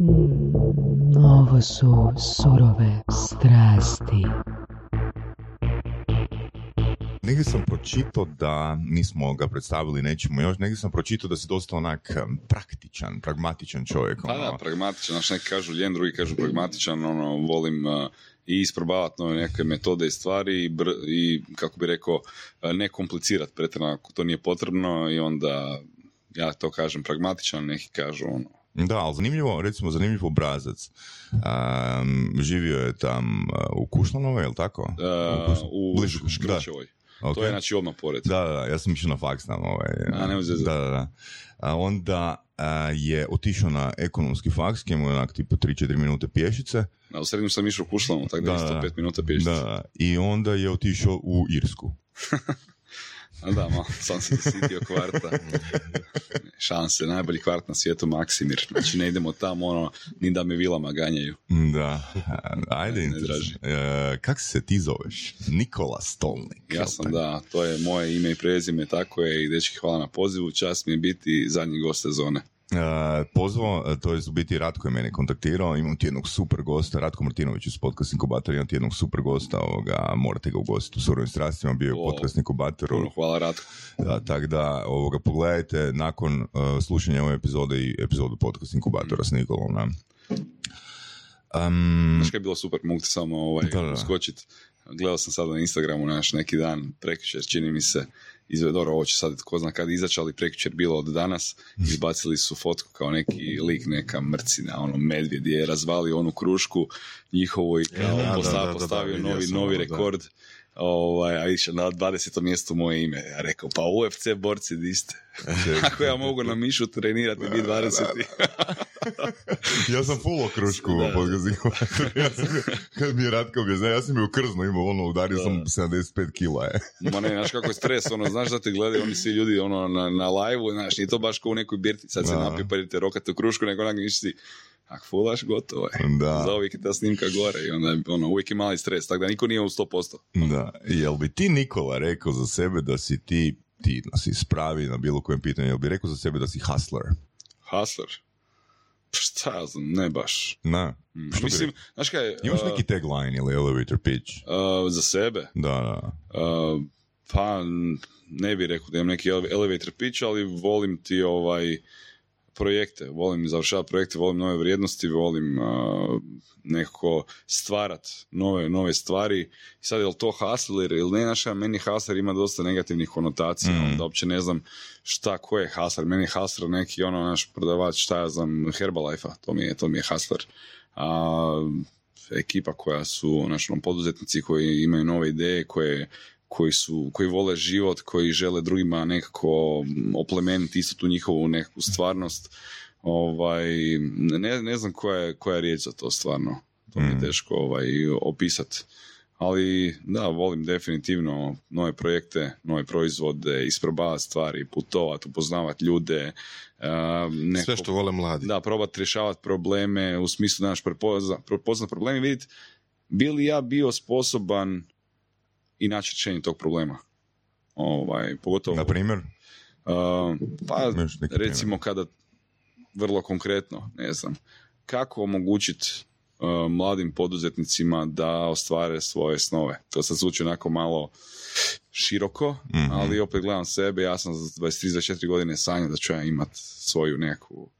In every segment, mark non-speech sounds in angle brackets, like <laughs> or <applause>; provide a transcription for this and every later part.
Mm, ovo su surove strasti. Negdje sam pročitao da, nismo ga predstavili nećemo još, negdje sam pročitao da si dosta onak praktičan, pragmatičan čovjek. Pa da, ono. pragmatičan, znaš, neki kažu ljen, drugi kažu pragmatičan, ono, volim uh, i isprobavati nove neke metode i stvari i, br- i kako bi rekao, uh, ne komplicirati pretjerano ako to nije potrebno i onda ja to kažem pragmatičan, neki kažu ono, Da, ali zanimljivo, recimo zanimljiv obrazac. Um, živio je tam uh, u Kušlanovoj, je li tako? uh, Kušlan- u blizu, Škrčevoj. da. To je znači odmah pored. Da, da, ja sam išao na faks tamo. Ovaj, A, zezat. Da, da, da. A onda a, je otišao na ekonomski faks, gdje mu je onak tipa 3-4 minute pješice. A u srednju sam išao u Kušlanu, tako da, Da, da. pet minuta pješice. Da, i onda je otišao u Irsku. <laughs> A da, malo sam se sitio kvarta. Šanse, najbolji kvart na svijetu Maksimir. Znači ne idemo tamo, ono, ni da me vilama ganjaju. Da, <laughs> ajde, Ne, ne. E, kak se ti zoveš? Nikola Stolnik. Ja sam, da, to je moje ime i prezime, tako je i dečki hvala na pozivu, čast mi je biti zadnji gost sezone. E, pozvao, e, to je u biti Ratko je mene kontaktirao, imam ti jednog super gosta, Ratko Martinović iz podcast inkubatora, imam ti jednog super gosta, ovoga, morate ga ugostiti u surovim strastima, bio je u O, podcast inkubatoru, Puno hvala Ratko. da, tako da, ovoga, pogledajte nakon uh, slušanja ove epizode i epizodu podcast inkubatora s Nikolom, da. Um, Znaš kaj je bilo super, mogu ti samo ovaj, Da. Gledao sam sad na Instagramu naš neki dan, prekjučer čini mi se, izve, dobro, ovo će sad tko zna kad izaći, ali prekjučer bilo od danas, izbacili su fotku kao neki lik, neka mrcina, ono medvjed je razvalio onu krušku njihovu i kao da, posta- da, da, da, postavio novi, novi rekord. Ovaj, a više na 20. mjestu moje ime. Ja rekao, pa UFC borci di ste. <laughs> Ako ja mogu na mišu trenirati, bi 20. <laughs> ja sam full krušku <laughs> ja sam, kad mi je Ratko objasnio, ja sam je u krznu imao, ono, udario sam 75 kila, je. Ma ne, znaš kako je stres, ono, znaš da te gledaju oni svi ljudi ono, na, na live-u, znaš, nije to baš kao u nekoj birti, sad se pa idete rokate u krušku, nego onak si, ak fulaš, gotovo je. Da. Za uvijek je ta snimka gore i onda je, ono, uvijek je mali stres, tako da niko nije u 100%. Da, jel bi ti Nikola rekao za sebe da si ti, ti da si spravi na bilo kojem pitanju, jel bi rekao za sebe da si hustler? Hustler? Pa Šta ja znam, ne baš. Na, Mm, Što Mislim, znaš kaj, imaš uh, neki tagline ili elevator pitch? uh, za sebe, Da, da. Uh, pa ne bih rekao da imam neki ele- elevator pitch, ali volim ti ovaj projekte, volim završavati projekte, volim nove vrijednosti, volim uh, nekako stvarat nove, nove stvari. I sad je li to hustler ili ne, znaš, meni hustler ima dosta negativnih konotacija, Mm. onda uopće ne znam šta, ko je hustler. Meni je hustler neki ono naš prodavač, šta ja znam, Herbalife-a, to mi je, to mi je hustler. A, ekipa koja su znači, ono, poduzetnici koji imaju nove ideje, koje, koji, su, koji vole život, koji žele drugima nekako oplemeniti isto tu njihovu nekakvu stvarnost. Ovaj, ne, ne znam koja je, koja je riječ za to stvarno. To mi je Mm. teško ovaj, opisati. Ali da, volim definitivno nove projekte, nove proizvode, isprobavati stvari, putovati, upoznavati ljude. a, neko- Sve što vole mladi. da, probati rješavati probleme u smislu da naš prepozna, prepoznat probleme i vidjeti bi li ja bio sposoban i naći rješenje tog problema. Ovaj, pogotovo, Na primjer? uh, pa recimo kada vrlo konkretno, ne znam, kako omogućiti uh, mladim poduzetnicima da ostvare svoje snove. To sad zvuči onako malo široko, Mhm. ali opet gledam sebe, ja sam za 23-24 godine sanjao da ću ja imat svoju neku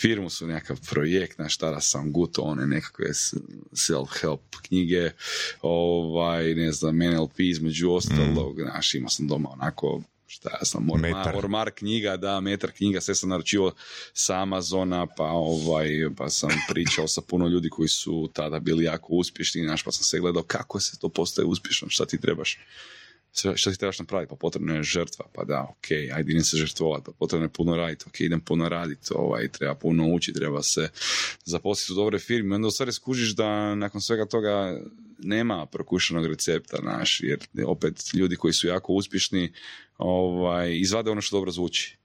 firmu su nekakav projekt, znaš, tada sam guto one nekakve self-help knjige, ovaj, ne znam, NLP između ostalog, znaš, imao sam doma onako šta ja sam, ormar, ormar knjiga, da, metar knjiga, sve sam naručivo sa Amazona, pa ovaj, pa sam pričao sa puno ljudi koji su tada bili jako uspješni, znaš, pa sam se gledao kako se to postaje uspješno, šta ti trebaš sve- što ti trebaš napraviti, pa potrebna je žrtva, pa da, ok, ajde idem se žrtvovati, pa potrebno je puno raditi, ok, idem puno raditi, ovaj, treba puno učiti, treba se zaposliti u dobre firme, onda u stvari skužiš da nakon svega toga nema prokušanog recepta, naš, jer opet ljudi koji su jako uspješni ovaj, izvade ono što dobro zvuči.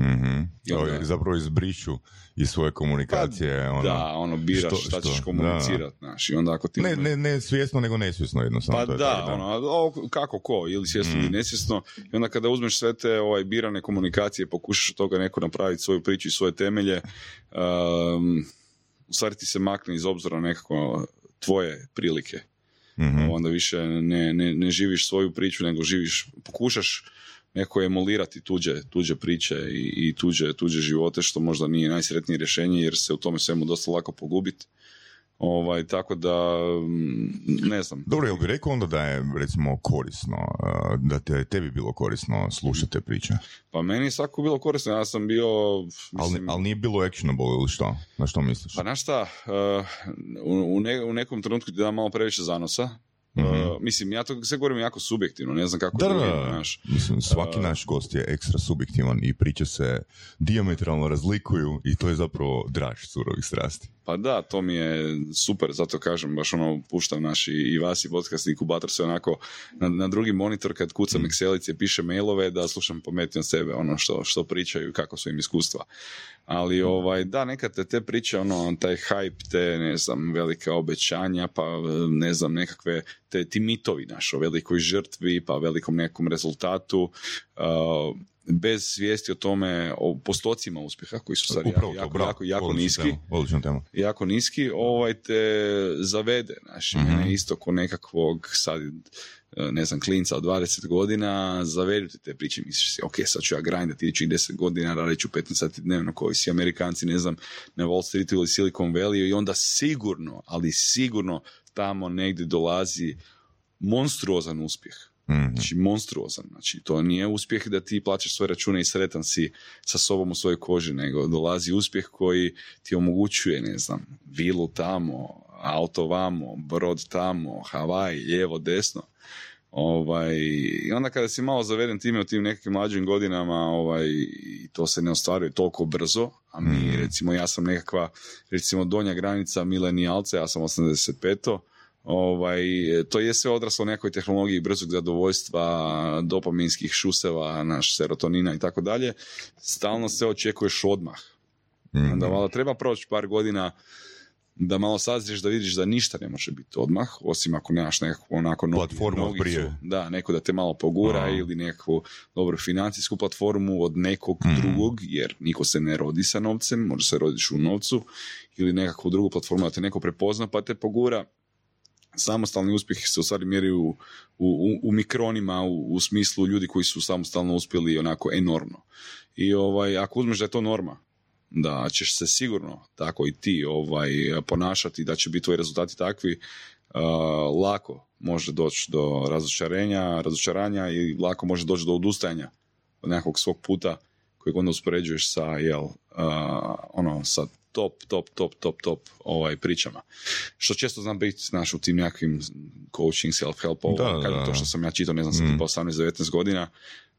Mhm. Onda- Ovi Zapravo izbrišu iz svoje komunikacije. ono, da, ono, biraš što- šta ćeš komunicirati, znaš, i onda ako ti... Ne, ne, ne svjesno, nego nesvjesno jednostavno. Pa to je da, tako, ono, o, kako ko, ili svjesno ili Mm. nesvjesno. I onda kada uzmeš sve te ovaj, birane komunikacije, pokušaš od toga neko napraviti svoju priču i svoje temelje, um, u stvari ti se makne iz obzora nekako tvoje prilike. Mhm. Onda više ne, ne, ne živiš svoju priču, nego živiš, pokušaš neko emulirati tuđe, tuđe priče i, i tuđe, tuđe živote, što možda nije najsretnije rješenje, jer se u tome svemu dosta lako pogubiti. Ovaj, tako da, mm, ne znam. Dobro, jel bi rekao onda da je recimo korisno, uh, da te, tebi bilo korisno slušati te priče? Pa meni je svako bilo korisno, ja sam bio... Mislim, ali nije bilo actionable ili što? Na što misliš? Pa znaš šta, uh, u, u, ne- u nekom trenutku ti da malo previše zanosa. Uh, Mhm. mislim, ja to sve govorim jako subjektivno, ne znam kako Da, da, znaš. Mislim, svaki Uh, naš gost je ekstra subjektivan i priče se diametralno razlikuju i to je zapravo draž surovih strasti. Pa da, to mi je super, zato kažem, baš ono, puštam naš i, i vas i podcast inkubator se onako na, na drugi monitor kad kucam Excelice, piše mailove da slušam pametnije od sebe, ono što, što pričaju kako su im iskustva. Ali ovaj, da, nekad te, te priče, ono, taj hype, te, ne znam, velika obećanja, pa ne znam, nekakve, te, ti mitovi naš o velikoj žrtvi, pa velikom nekom rezultatu, uh, bez svijesti o tome, o postocima uspjeha koji su sad Upravo jako, to, jako, jako, niski tema, Odlična tema. jako niski, ovaj te zavede, znaš, Mhm. mene isto ko nekakvog sad, ne znam, klinca od 20 godina, zavedu ti te priče, misliš si, ok, sad ću ja grindati idućih 10 godina, radit ću 15 sati dnevno, koji si Amerikanci, ne znam, na Wall Streetu ili Silicon Valley i onda sigurno, ali sigurno tamo negdje dolazi monstruozan uspjeh. Mhm. Znači, monstruozan. Znači, to nije uspjeh da ti plaćaš svoje račune i sretan si sa sobom u svojoj koži, nego dolazi uspjeh koji ti omogućuje, ne znam, vilu tamo, auto vamo, brod tamo, Havaj, lijevo, desno. Ovaj, I onda kada si malo zaveden time u tim nekakvim mlađim godinama, ovaj, to se ne ostvaruje toliko brzo, a mi, Mhm. recimo, ja sam nekakva, recimo, donja granica milenijalca, ja sam 85 ovaj, to je sve odraslo nekoj tehnologiji brzog zadovoljstva, dopaminskih šuseva, naš serotonina i tako dalje. Stalno se očekuješ odmah. Mhm. Onda valjda treba proći par godina da malo sazriješ da vidiš da ništa ne može biti odmah, osim ako nemaš nekakvu onako nogi- Platformu nogicu. prije. Da, neko da te malo pogura Aha. ili nekakvu dobru financijsku platformu od nekog Mhm. drugog, jer niko se ne rodi sa novcem, može se rodiš u novcu, ili nekakvu drugu platformu da te neko prepozna pa te pogura. Samostalni uspjeh se u stvari mjeri u, u, u- u mikronima, u, u smislu ljudi koji su samostalno uspjeli onako enormno. I ovaj, ako uzmeš da je to norma, da ćeš se sigurno tako i ti ovaj, ponašati, da će biti tvoji rezultati takvi, uh, lako može doći do razočarenja, razočaranja i lako može doći do odustajanja od nekakvog svog puta kojeg onda uspoređuješ sa, jel, uh, ono, sa top, top, top, top, top ovaj, pričama. Što često znam biti, znaš, u tim nekakvim coaching, self-help, ovo, Da, da, kažem, da. to što sam ja čitao, ne znam, sam Mm. tipa 18-19 godina,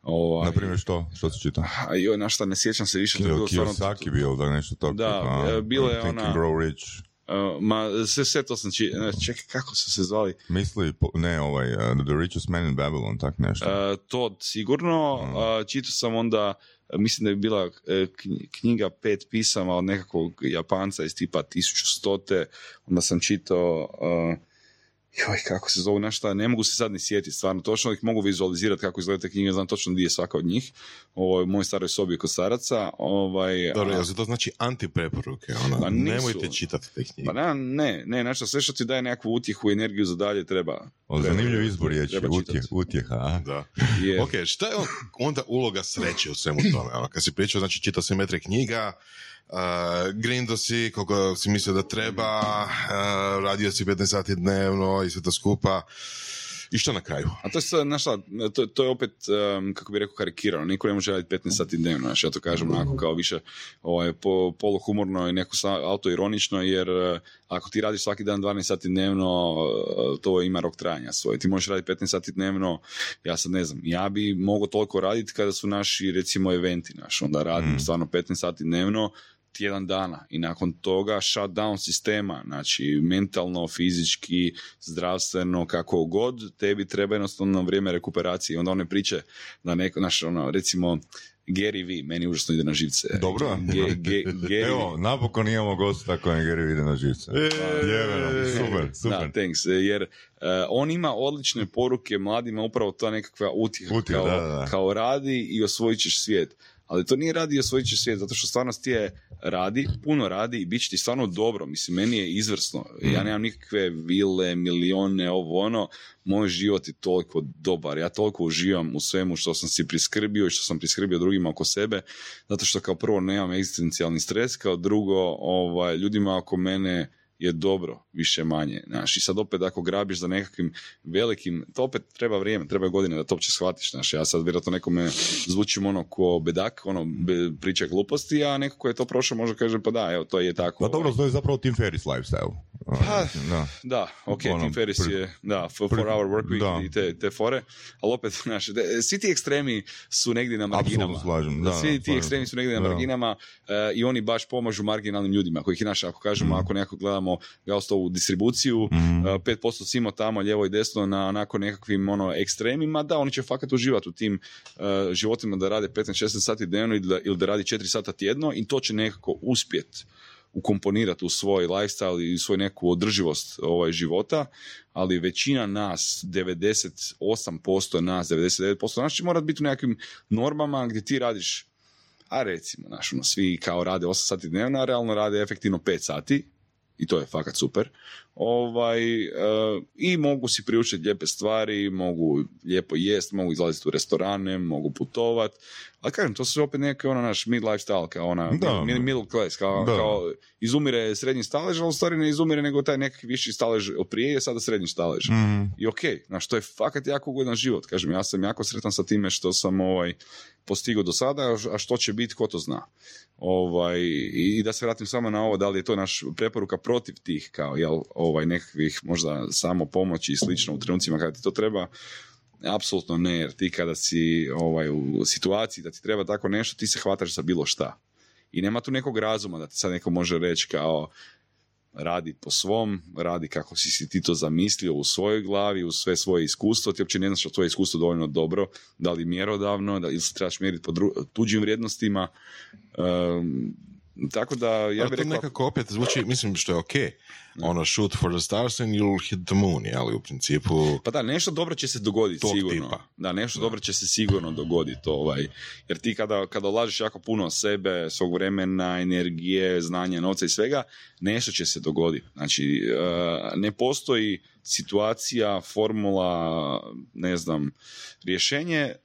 Ovaj, Na primjer što? Što se čita? a joj, na šta ne sjećam se više. stvarno- Kiyosaki bio, da nešto tako. Da, tipa, e, bila je ona- Grow Rich. Uh, ma, sve, sve to sam či... Čekaj, kako su se zvali? Misli, ne, ovaj, uh, The Richest Man in Babylon, tak nešto. Uh, to sigurno. Mm. Uh, čitao sam onda, mislim da je bila knj- knjiga pet pisama od nekakvog Japanca iz tipa 1100. Onda sam čitao... Joj, kako se zovu, nešto, ne mogu se sad ni sjetiti, stvarno, točno ih mogu vizualizirati kako izgledaju te knjige, znam točno gdje je svaka od njih, ovo, u mojoj staroj sobi kod staraca, ovaj, Dobro, a- to znači antipreporuke? Ono, Pa nisu. nemojte čitati te knjige. Pa ne, ne, ne, znači sve što ti daje nekakvu utjehu energiju za dalje treba. O, treba- zanimljiv izbor čitati. utjeh, utjeha. a? Da. <laughs> Je, Ok, šta je on- onda uloga sreće u svemu tome? Ono, kad si pričao, znači čitao si metre knjiga, uh, grindo si koliko si mislio da treba, uh, radio si 15 sati dnevno i sve to skupa. I što na kraju? A to je, šta, to, to je opet, um, kako bi rekao, karikirano. Niko ne može raditi 15 sati dnevno, znaš, ja to kažem onako kao više ovaj, po, poluhumorno i neko autoironično, jer uh, ako ti radiš svaki dan 12 sati dnevno, uh, to ima rok trajanja svoj. Ti možeš raditi 15 sati dnevno, ja sad ne znam, ja bi mogao toliko raditi kada su naši, recimo, eventi, naš, onda radim Mm. stvarno 15 sati dnevno, tjedan dana i nakon toga shutdown sistema, znači mentalno, fizički, zdravstveno, kako god, tebi treba jednostavno vrijeme rekuperacije. Onda one priče da neko, naš, ono, recimo, Gary V, meni užasno ide na živce. Dobro. Ge- ge- Gary Evo, napokon imamo gosta kojem Gary ide na živce. Jebeno, super, super. Da, thanks, jer uh, on ima odlične poruke mladima, upravo ta nekakva utjeha, kao, da, da. kao radi i osvojit ćeš svijet. Ali to nije radi osvojit će svijet, zato što stvarno ti je radi, puno radi i bit će ti stvarno dobro. Mislim, meni je izvrsno. Ja nemam nikakve vile, milione, ovo ono. Moj život je toliko dobar. Ja toliko uživam u svemu što sam si priskrbio i što sam priskrbio drugima oko sebe. Zato što kao prvo nemam egzistencijalni stres, kao drugo ovaj, ljudima oko mene je dobro, više manje. Znaš, I sad opet ako grabiš za nekakvim velikim, to opet treba vrijeme, treba godine da to uopće shvatiš. Znaš, ja sad vjerojatno nekome zvučim ono ko bedak, ono be, priča gluposti, a neko ko je to prošao može kaže pa da, evo, to je tako. Pa dobro, to je zapravo Tim Ferris lifestyle. Pa, da. Da, ok, Ono, Tim Ferris je, da, for, for our work week da. i te, te fore, ali opet, <laughs> znaš, de- svi ti ekstremi su negdje na marginama. Slažem, da, svi ti slažem ekstremi su negdje na marginama eh, i oni baš pomažu marginalnim ljudima, kojih, znaš, ako kažemo, Mm. ako nekako gledamo Gaustovu distribuciju, Mhm. eh, 5% svima tamo, lijevo i desno, na onako nekakvim ono, ekstremima, da, oni će fakat uživati u tim eh, životima da rade 15-16 sati dnevno ili da, ili da radi 4 sata tjedno i to će nekako uspjeti ukomponirati u svoj lifestyle i svoj neku održivost ovaj života, ali većina nas, 98% nas, 99% nas će morati biti u nekakvim normama gdje ti radiš a recimo, znaš, ono, svi kao rade 8 sati dnevno, a realno rade efektivno 5 sati, i to je fakat super. Ovaj, e, I mogu si priučiti lijepe stvari, mogu lijepo jest, mogu izlaziti u restorane, mogu putovat. Ali kažem, to su opet neke ono naš mid lifestyle, kao ona Da. mid- middle class, kao, Da. kao izumire srednji stalež, ali u stvari ne izumire nego taj neki viši stalež od prije je sada srednji stalež. Mhm. I ok, znaš, to je fakat jako ugodan život. Kažem, ja sam jako sretan sa time što sam ovaj, postigao do sada, a što će biti, ko to zna. Ovaj, I da se vratim samo na ovo, da li je to naš preporuka protiv tih, kao, jel, ovaj, nekakvih možda samo pomoći i slično u trenucima kada ti to treba, apsolutno ne, jer ti kada si ovaj, u situaciji da ti treba tako nešto, ti se hvataš za bilo šta. I nema tu nekog razuma da ti sad neko može reći kao, radi po svom, radi kako si si ti to zamislio u svojoj glavi, u sve svoje iskustvo, ti uopće ne znaš što tvoje iskustvo dovoljno dobro, da li mjerodavno, da ili se trebaš mjeriti po tuđim vrijednostima. Ehm, tako da ja bih rekao... nekako opet zvuči, mislim što je ok. Ono, shoot for the stars and you'll hit the moon, ali u principu... Pa da, nešto dobro će se dogoditi sigurno. tipa. Da, nešto dobro će se sigurno dogoditi. Ovaj. Jer ti kada, kada ulažeš jako puno sebe, svog vremena, energije, znanja, novca i svega, nešto će se dogoditi. Znači, eh, ne postoji situacija, formula, ne znam, rješenje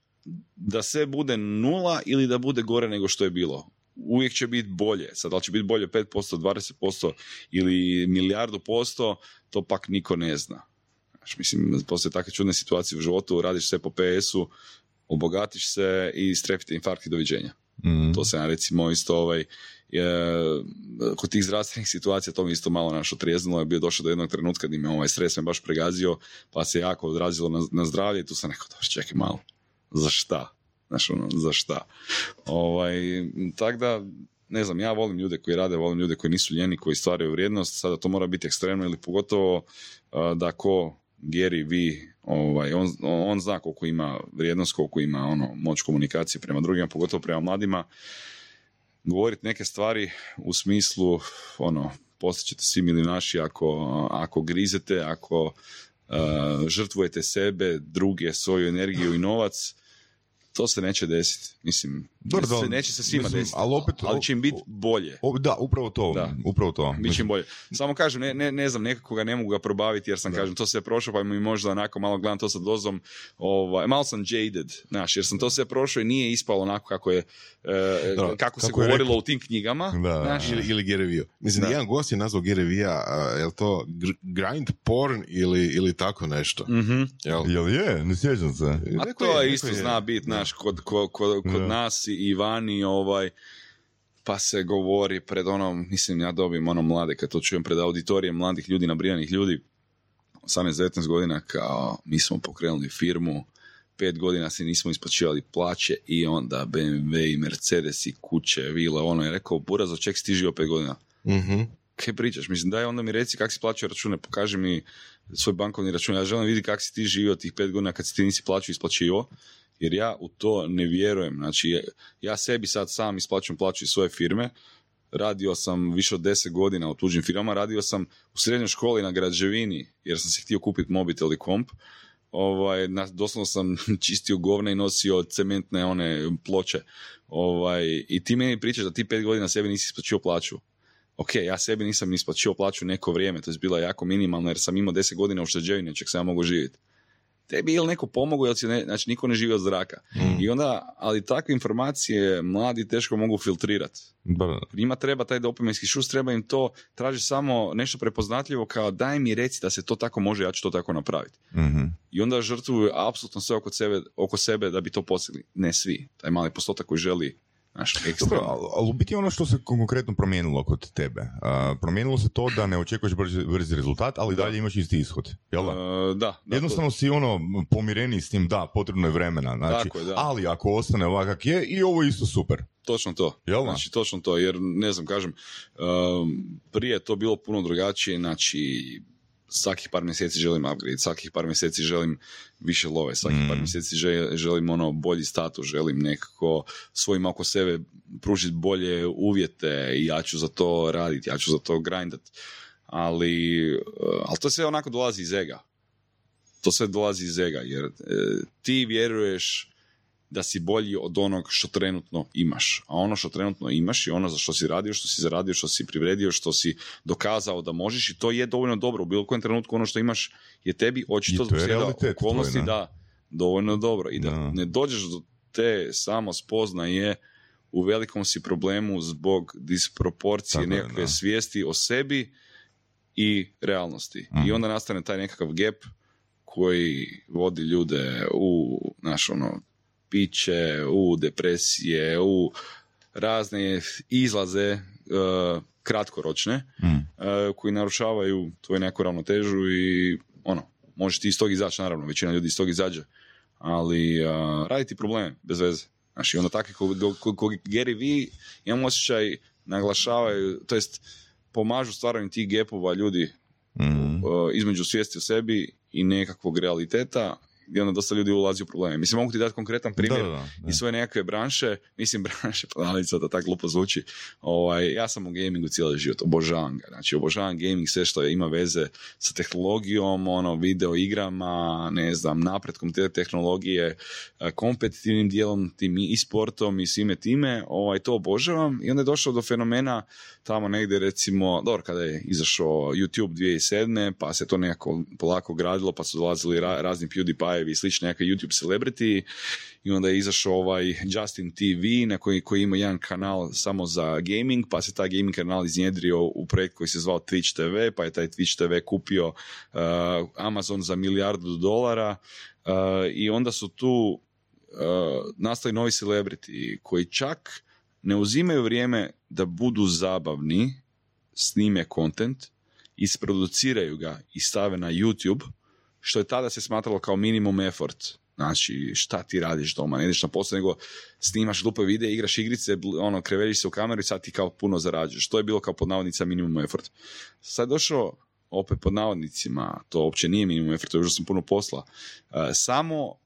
da sve bude nula ili da bude gore nego što je bilo. Uvijek će biti bolje. Sad, da li će biti bolje 5%, 20% ili milijardu posto, to pak niko ne zna. Znaš, mislim, postoje takve čudne situacije u životu, radiš sve po PS-u, obogatiš se i strepite infarkt i doviđenja. Mhm. To se recimo isto ovaj, je, kod tih zdravstvenih situacija to mi isto malo naš otrijeznilo, je bio došao do jednog trenutka gdje me ovaj stres me baš pregazio, pa se jako odrazilo na, na zdravlje i tu sam rekao, dobro, čekaj malo, za šta? Znaš, ono, za šta? Ovaj, tak da, ne znam, ja volim ljude koji rade, volim ljude koji nisu ljeni, koji stvaraju vrijednost, sada to mora biti ekstremno ili pogotovo da ko Gary V, ovaj, on, on zna koliko ima vrijednost, koliko ima ono, moć komunikacije prema drugima, pogotovo prema mladima, govoriti neke stvari u smislu, ono, postaćete svi milionaši ako, ako grizete, ako uh, žrtvujete sebe, druge, svoju energiju i novac, to se neće desiti. Mislim, Dobro, da, se, neće se svima mislim, desiti. ali opet- ali će im biti bolje. O, da, upravo to. Da. Upravo to. Biće im bolje. Samo kažem, ne, ne, ne znam, nekako ga ne mogu ga probaviti jer sam, kažem, to sve prošao pa mi možda onako malo gledam to sa dozom, ovaj, malo sam jaded, znaš, jer sam to sve prošao i nije ispalo onako kako je, e, Dobro, kako, se kako je govorilo rekao. u tim knjigama. Da, znaš, Ili, ili Gary Vee. Mislim, Da. jedan gost je nazvao Gary Vee-a, a, je li to gr- grind porn ili, ili tako nešto? Mhm. Jel? Jel je? Ne sjećam se. A to je, isto zna biti, znaš, kod, kod, kod, kod nas i vani, ovaj, pa se govori pred onom, mislim, ja dobijem ono mlade, kad to čujem pred auditorijem mladih ljudi, nabrijanih ljudi, 18-19 godina, kao, mi smo pokrenuli firmu, pet godina se nismo isplaćivali plaće i onda BMW i Mercedes i kuće, vile, ono je rekao, buraz, od čeg si ti živio pet godina? Mhm. kaj pričaš? Mislim, daj onda mi reci kak si plaćao račune, pokaži mi svoj bankovni račun. Ja želim vidjeti kak si ti živio tih pet godina kad si ti nisi plaćao i isplaćivao, jer ja u to ne vjerujem. Znači, ja- sebi sad sam isplaćujem plaću iz svoje firme, radio sam više od deset godina u tuđim firmama, radio sam u srednjoj školi na građevini, jer sam si htio kupiti mobitel i komp, ovaj, doslovno sam <laughs> čistio govna i nosio cementne one ploče. Ovaj, I ti meni pričaš da ti pet godina sebi nisi isplaćivao plaću. Ok, ja sebi nisam isplaćivao plaću neko vrijeme, to je bila jako minimalna jer sam imao deset godina ušteđevine, čak sam ja mogu živjeti tebi ili neko pomogao, ili ne, znači niko ne živi od zraka. Mm. I onda, ali takve informacije mladi teško mogu filtrirati. Njima treba taj dopaminski šus, treba im to, traži samo nešto prepoznatljivo kao daj mi reci da se to tako može, ja ću to tako napraviti. Mhm. I onda žrtvuju apsolutno sve oko sebe, oko sebe da bi to postigli. Ne svi. Taj mali postotak koji želi Znaš, Dobro, ekstra. ali, ali u biti ono što se konkretno promijenilo kod tebe. A, promijenilo se to da ne očekuješ brzi, brzi rezultat, ali dalje imaš isti ishod. Jel da? E, da, da, Jednostavno si ono pomireniji s tim, da, potrebno je vremena. Znači, Tako je, da. Ali ako ostane ovak kak je, i ovo je isto super. Točno to. Jel da? Znači, točno to, jer ne znam, kažem, um, prije je to bilo puno drugačije, znači, svakih par mjeseci želim upgrade, svakih par mjeseci želim više love, svakih par Mm. mjeseci želim, ono bolji status, želim nekako svojim oko sebe pružiti bolje uvjete i ja ću za to raditi, ja ću za to grindat. Ali, uh, ali to sve onako dolazi iz ega. To sve dolazi iz ega, jer e, ti vjeruješ da si bolji od onog što trenutno imaš. A ono što trenutno imaš je ono za što si radio, što si zaradio, što si privredio, što si dokazao da možeš i to je dovoljno dobro. U bilo kojem trenutku ono što imaš je tebi očito zbog okolnosti da dovoljno dobro. I da, Da. ne dođeš do te samo spoznaje u velikom si problemu zbog disproporcije Tako nekakve da. svijesti o sebi i realnosti. Mhm. I onda nastane taj nekakav gap koji vodi ljude u naš ono piće, u depresije, u razne izlaze e, kratkoročne Mm. e, koji narušavaju tvoju neku ravnotežu i ono, možeš ti iz tog izaći, naravno, većina ljudi iz tog izađe, ali a, raditi probleme, bez veze. Znači, onda takvi ko, ko, ko Gary V, imam osjećaj, naglašavaju, to jest pomažu stvaranju tih gapova ljudi Mm. uh, između svijesti o sebi i nekakvog realiteta gdje onda dosta ljudi ulazi u probleme. Mislim, mogu ti dati konkretan primjer Da, da, da, iz svoje nekakve branše, mislim <laughs> branše, ponavljam da tako glupo zvuči, ovaj, ja sam u gamingu cijeli život, obožavam ga, znači obožavam gaming, sve što ima veze sa tehnologijom, ono, video igrama, ne znam, napretkom te tehnologije, eh, kompetitivnim dijelom, tim i sportom i svime time, ovaj, to obožavam. I onda je došao do fenomena tamo negdje recimo, dobro, kada je izašao YouTube 2007. pa se to nekako polako gradilo, pa su dolazili ra- razni PewDiePie i slični nekakvi YouTube celebrity i onda je izašao ovaj Justin TV na koji, koji ima jedan kanal samo za gaming, pa se taj gaming kanal iznjedrio u projekt koji se zvao Twitch TV, pa je taj Twitch TV kupio uh, Amazon za milijardu dolara uh, i onda su tu uh, nastali novi celebrity koji čak ne uzimaju vrijeme da budu zabavni, snime kontent, isproduciraju ga i stave na YouTube, što je tada se smatralo kao minimum effort. Znači, šta ti radiš doma, ne ideš na posao, nego snimaš glupe videe, igraš igrice, ono, kreveriš se u kameru i sad ti kao puno zarađuješ. To je bilo kao pod navodnicima minimum effort. Sad došao opet pod navodnicima, to uopće nije minimum effort, to je užasno puno posla. Uh, samo uh,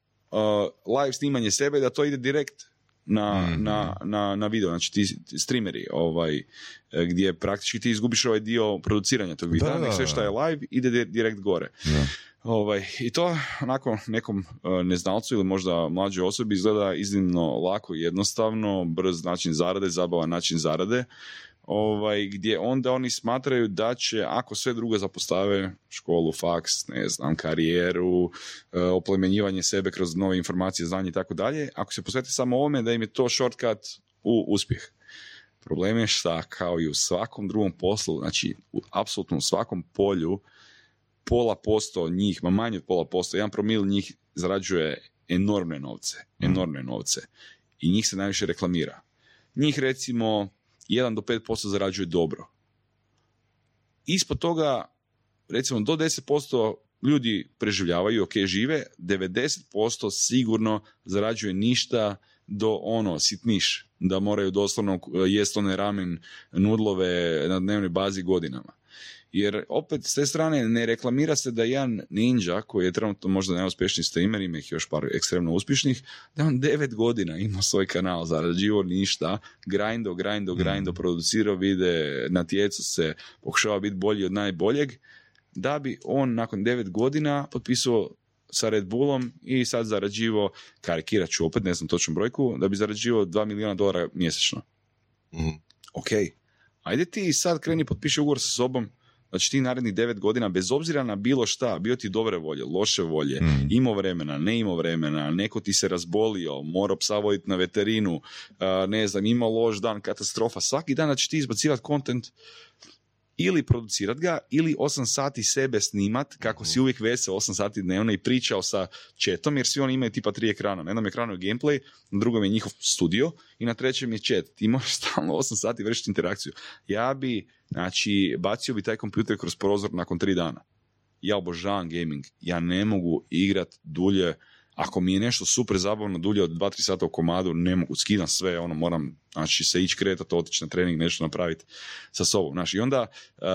live snimanje sebe da to ide direkt na, Mhm. na, na, na video, znači ti, streameri, ovaj, e, gdje praktički ti izgubiš ovaj dio produciranja tog videa, Da, nek sve što je live ide di- direkt gore. Da. Ovaj, I to onako nekom e, neznalcu ili možda mlađoj osobi izgleda iznimno lako i jednostavno, brz način zarade, zabavan način zarade, ovaj, gdje onda oni smatraju da će, ako sve drugo zapostave, školu, faks, ne znam, karijeru, e, oplemenjivanje sebe kroz nove informacije, znanje i tako dalje, ako se posvete samo ovome, da im je to shortcut u uspjeh. Problem je šta, kao i u svakom drugom poslu, znači u apsolutno u svakom polju, pola posto njih, ma manje od pola posto, jedan promil njih zarađuje enormne novce, enormne novce. I njih se najviše reklamira. Njih recimo 1 do 5% zarađuje dobro. Ispod toga, recimo do 10% ljudi preživljavaju, ok, žive, 90% sigurno zarađuje ništa do ono, sitniš, da moraju doslovno eh, jest one ramen nudlove na dnevnoj bazi godinama. Jer opet s te strane ne reklamira se da jedan ninja koji je trenutno možda najuspješniji streamer, ima ih još par ekstremno uspješnih, da on devet godina ima svoj kanal, zarađivo ništa, grindo, grindo, grindo, producirao vide, natjecao se, pokušava biti bolji od najboljeg, da bi on nakon devet godina potpisao sa Red Bullom i sad zarađivo, karikirat ću opet, ne znam točnu brojku, da bi zarađivo 2 milijuna dolara mjesečno. Mhm. Ok, ajde ti sad kreni potpiši ugovor sa sobom, znači ti narednih devet godina, bez obzira na bilo šta, bio ti dobre volje, loše volje, Mm. imao vremena, ne imao vremena, neko ti se razbolio, morao psa voditi na veterinu, ne znam, imao loš dan, katastrofa, svaki dan da će ti izbacivati kontent ili producirat ga, ili 8 sati sebe snimat, kako si uvijek veseo 8 sati dnevno i pričao sa chatom, jer svi oni imaju tipa tri ekrana. Na jednom ekranu je gameplay, na drugom je njihov studio i na trećem je chat. Ti možeš <laughs> stalno 8 sati vršiti interakciju. Ja bi, znači, bacio bi taj kompjuter kroz prozor nakon tri dana. Ja obožavam gaming. Ja ne mogu igrat dulje ako mi je nešto super zabavno dulje od 2-3 sata u komadu, ne mogu, skidam sve, ono, moram, znači, se ići kretati, otići na trening, nešto napraviti sa sobom, znaš, i onda, uh,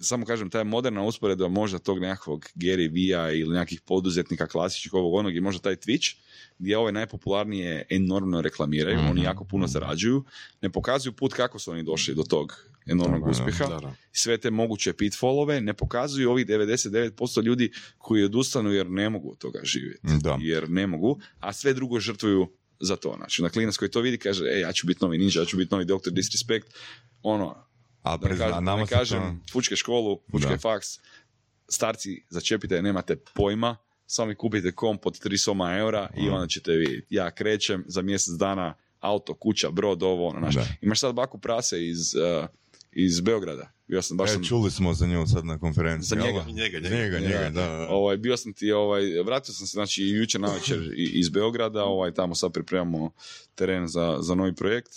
samo kažem, ta moderna usporedba možda tog nekakvog Gary Vee-a ili nekakvih poduzetnika klasičnih ovog onog i možda taj Twitch, gdje ove najpopularnije enormno reklamiraju, Mhm. oni jako puno zarađuju, ne pokazuju put kako su oni došli do tog enormnog da. uspjeha, Da, da. sve te moguće pitfallove, ne pokazuju ovih 99% ljudi koji odustanu jer ne mogu od toga živjeti Da. jer ne mogu, a sve drugo žrtvuju za to. Znači, na klinac koji to vidi kaže, e, ja ću biti novi ninja, ja ću biti novi doktor disrespect, ono, A, da ne kažem, a da nama ne kažem to- fučke školu, fučke Da. faks, starci, začepite, nemate pojma, samo mi kupite komp od 3 soma eura i Mhm. onda ćete vidjeti. Ja krećem za mjesec dana, auto, kuća, brod, ovo, ono, znaš. Imaš sad baku prase iz, uh, iz Beograda. Ja sam baš E, sam, čuli smo za nju sad na konferenciji. Za njega. Njega, njega. njega, njega, da, da. Ovaj, bio sam ti, ovaj, vratio sam se, znači, jučer navečer iz Beograda, ovaj, tamo sad pripremamo teren za, za novi projekt.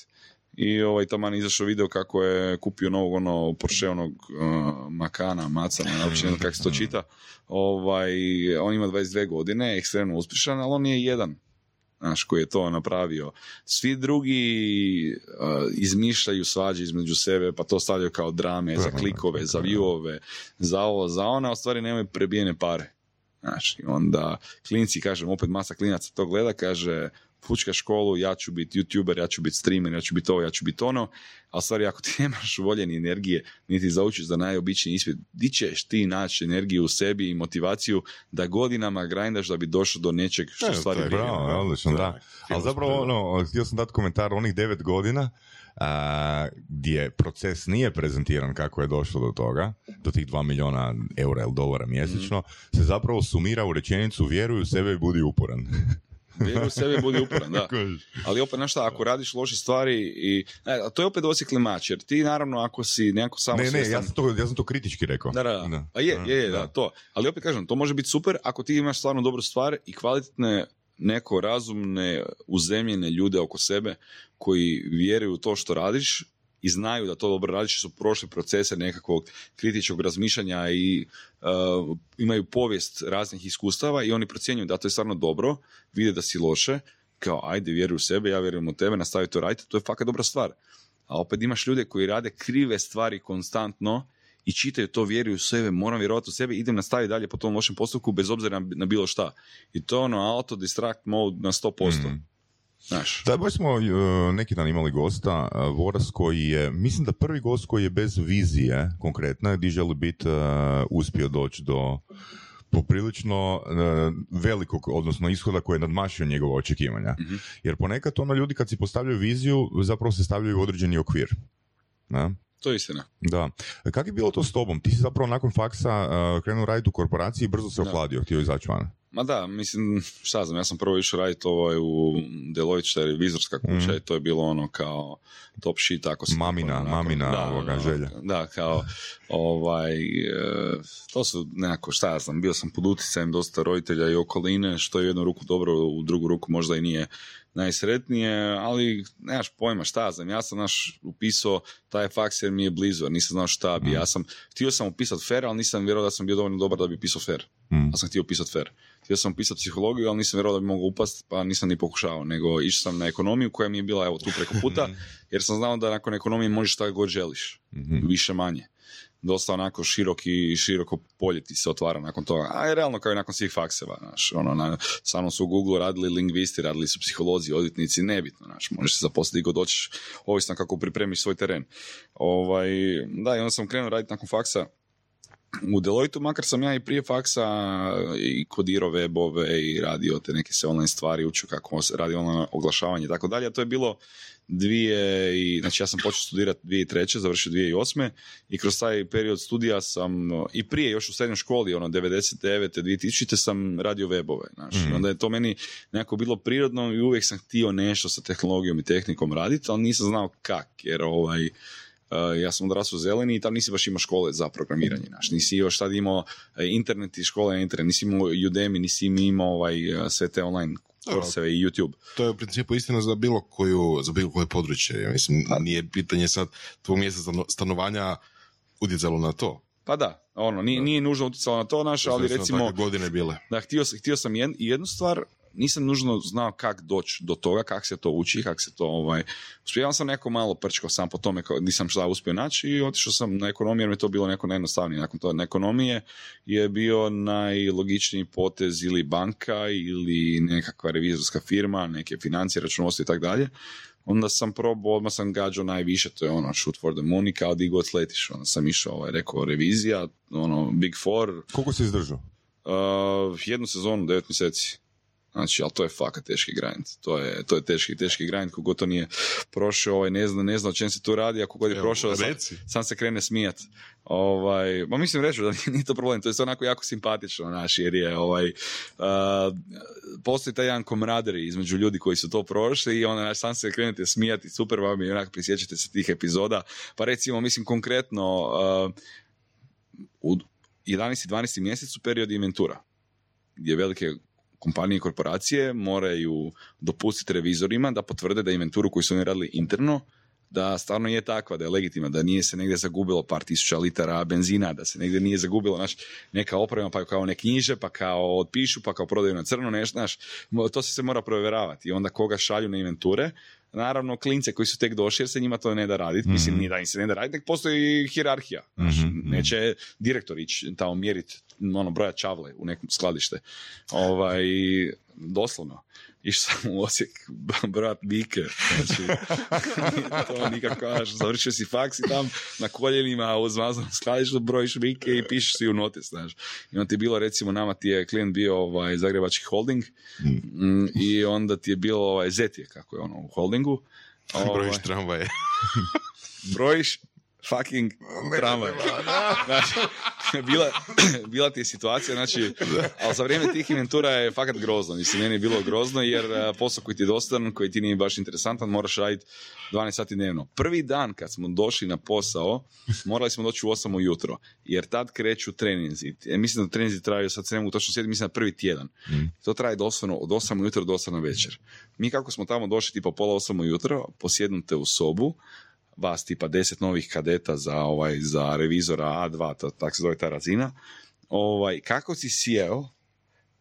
I ovaj, tamo je izašao video kako je kupio novog ono Porsche onog uh, Makana, Macana, uopće ne znam kako se to čita. <laughs> Ovaj, on ima 22 godine, ekstremno uspješan, ali on je jedan znaš, koji je to napravio. Svi drugi uh, izmišljaju svađe između sebe, pa to stavljaju kao drame, za klikove, za viewove, za ovo, za ono, a u stvari nemaju prebijene pare. Znaš, i onda klinci, kažem, opet masa klinaca to gleda, kaže, fučka školu, ja ću biti youtuber, ja ću biti streamer, ja ću biti ovo, ja ću biti ono, a u stvari ako ti <laughs> nemaš volje ni energije, niti zaučiš za najobičniji ispit, di ćeš ti naći energiju u sebi i motivaciju da godinama grindaš da bi došao do nečeg što Ne, stvari to je vrijedi. Bravo, odlično, da. Da, Ali zapravo, ono, htio sam dati komentar onih devet godina a, gdje proces nije prezentiran kako je došlo do toga, do tih dva milijuna eura ili dolara mjesečno, Mhm. se zapravo sumira u rečenicu vjeruj u sebe i budi uporan. <laughs> Vjeruj u sebe budi uporan, da. <laughs> Ali opet, znaš šta, ako radiš loše stvari i... Ne, a to je opet dosjekli mač, jer ti naravno ako si nekako samo ne, ne, ja sam, to, ja sam to kritički rekao. Da, da, da. A je, je, je, da, to. Ali opet kažem, to može biti super ako ti imaš stvarno dobru stvar i kvalitetne neko razumne, uzemljene ljude oko sebe koji vjeruju u to što radiš i znaju da to dobro radiš, su prošli procese nekakvog kritičkog razmišljanja i uh, imaju povijest raznih iskustava i oni procjenjuju da to je stvarno dobro, vide da si loše, kao ajde vjeruj u sebe, ja vjerujem u tebe, nastavi to raditi, to je fakat dobra stvar. A opet imaš ljude koji rade krive stvari konstantno i čitaju to, vjeruju u sebe, moram vjerovati u sebe, idem nastaviti dalje po tom lošem postupku bez obzira na, bilo šta. I to je ono auto distract mode na 100%. Mm. Znaš, Da, baš smo uh, neki dan imali gosta, uh, Voras koji je, mislim da prvi gost koji je bez vizije konkretno, gdje želi biti uh, uspio doći do poprilično uh, velikog, odnosno ishoda koji je nadmašio njegova očekivanja. Mhm. Jer ponekad ono ljudi kad si postavljaju viziju, zapravo se stavljaju u određeni okvir. Da? to je istina. Da. Kako je bilo to s tobom? Ti si zapravo nakon faksa uh, krenuo raditi u korporaciji i brzo se Da. ohladio, htio izaći van. Ma da, mislim, šta znam, ja sam prvo išao raditi ovaj u Deloitte, što je revizorska kuća Mhm. i to je bilo ono kao top shit, ako se... Mamina, onako, mamina ovoga želja. Da, kao, ovaj, e, to su nekako, šta ja znam, bio sam pod utjecajem dosta roditelja i okoline, što je u jednu ruku dobro, u drugu ruku možda i nije najsretnije, ali nemaš pojma šta ja znam, ja sam naš upisao taj faks jer mi je blizu, jer nisam znao šta bi, Mhm. ja sam, htio sam upisati fair, ali nisam vjerovao da sam bio dovoljno dobar da bi pisao fair, Mm. ali sam htio upisati fair. Htio sam upisati psihologiju, ali nisam vjerovao da bi mogao upast, pa nisam ni pokušao, nego išao sam na ekonomiju koja mi je bila evo tu preko puta, <laughs> jer sam znao da nakon ekonomije možeš šta god želiš, Mhm. više manje. Dosta onako široki, široko polje ti se otvara nakon toga. A realno kao i nakon svih fakseva, znaš, ono, na, sa mnom su u Google radili lingvisti, radili su psiholozi, odvjetnici, nebitno, znaš, možeš se zaposliti god hoćeš, ovisno kako pripremiš svoj teren. Ovaj, da, i onda sam krenuo raditi nakon faksa u Deloitu, makar sam ja i prije faksa i kodirao webove i radio te neke se online stvari, učio kako radi online oglašavanje i tako dalje, a to je bilo dvije i, znači ja sam počeo studirati 2003. završio 2008. i kroz taj period studija sam i prije još u srednjoj školi, ono 99. 2000. sam radio webove, znači Mhm. onda je to meni nekako bilo prirodno i uvijek sam htio nešto sa tehnologijom i tehnikom raditi, ali nisam znao kak, jer ovaj, Uh, ja sam odrasao zeleni i tam nisi baš imao škole za programiranje, znaš, nisi još tad imao e, internet i škole na internet, nisi imao Udemy, nisi imao ovaj, e, sve te online kurseve i YouTube. To je u principu istina za bilo koju, za bilo koje područje. Ja mislim, nije pitanje sad tvog mjesta stano- stanovanja utjecalo na to. Pa da, ono, nije, nije nužno utjecalo na to naš, ali recimo, godine bile. da, htio, sam- htio sam jed- jednu stvar, nisam nužno znao kak doći do toga, kak se to uči, kak se to, ovaj, uspjevao sam neko malo prčkao sam po tome, kao, nisam šta uspio naći i otišao sam na ekonomiju jer mi je to bilo neko najjednostavnije. Nakon toga na ekonomije je bio najlogičniji potez ili banka ili nekakva revizorska firma, neke financije, računovodstvo i tako dalje. Onda sam probao, odmah sam gađao najviše, to je ono shoot for the moon i kao di god sletiš. Onda sam išao, ovaj, rekao revizija, ono big four, Koliko si izdržao? Uh, jednu sezonu, devet mjeseci. Znači, ali to je fakat teški grind. To je, to je teški, teški grind. Kogod to nije prošao, ovaj, ne zna, ne zna o čem se tu radi, a kogod je Evo, prošao, sam, sam se krene smijat. Ovaj, ma mislim reći da <laughs> nije, nije to problem, to je onako jako simpatično, naš, jer je ovaj, uh, postoji taj jedan komraderi između ljudi koji su to prošli i onda znaš, sam se krenete smijati, super vam je, onako prisjećate se tih epizoda. Pa recimo, mislim konkretno, uh, u 11. i 12. mjesecu period inventura, gdje velike kompanije i korporacije moraju dopustiti revizorima da potvrde da inventuru koju su oni radili interno, da stvarno je takva, da je legitimna, da nije se negdje zagubilo par tisuća litara benzina, da se negdje nije zagubilo naš, neka oprema, pa kao ne knjiže, pa kao otpišu, pa kao prodaju na crno, nešto, znaš, mo- to se se mora provjeravati. I onda koga šalju na inventure, naravno klince koji su tek došli jer se njima to ne da raditi, mislim nije da im se ne da raditi, nek postoji hirarhija. Znaš, Mhm, mhm. Neće direktor ići tamo mjeriti ono, broja čavle u nekom skladište. Ovaj, doslovno. Išao sam u Osijek brojat bike. Znači, to nikako, znaš, završio si faks i tam na koljenima u zmazanom skladištu brojiš bike i pišeš si u notes, znaš. I onda ti je bilo, recimo, nama ti je klijent bio ovaj, Zagrebački holding mm, i onda ti je bilo ovaj, Zetje, kako je ono u holdingu. <laughs> Ovaj, Brojiš tramvaje. brojiš fucking tramvaj. <laughs> Znači, bila, bila ti je situacija, znači, ali za vrijeme tih inventura je fakat grozno. Mislim, meni je bilo grozno jer eh, posao koji ti je dosadan, koji ti nije baš interesantan, moraš raditi 12 sati dnevno. Prvi dan kad smo došli na posao, morali smo doći u 8 ujutro, jer tad kreću treninzi. E, Mislim da treninzi traju, sad se ne mogu točno sjetiti, mislim da prvi tjedan. To traje doslovno od 8 ujutro do 8 na večer. Mi kako smo tamo došli tipa pola 8 ujutro, posjednute u sobu, vas tipa 10 novih kadeta za ovaj za revizora A2, to, tako se zove ta razina. Ovaj, kako si sjeo,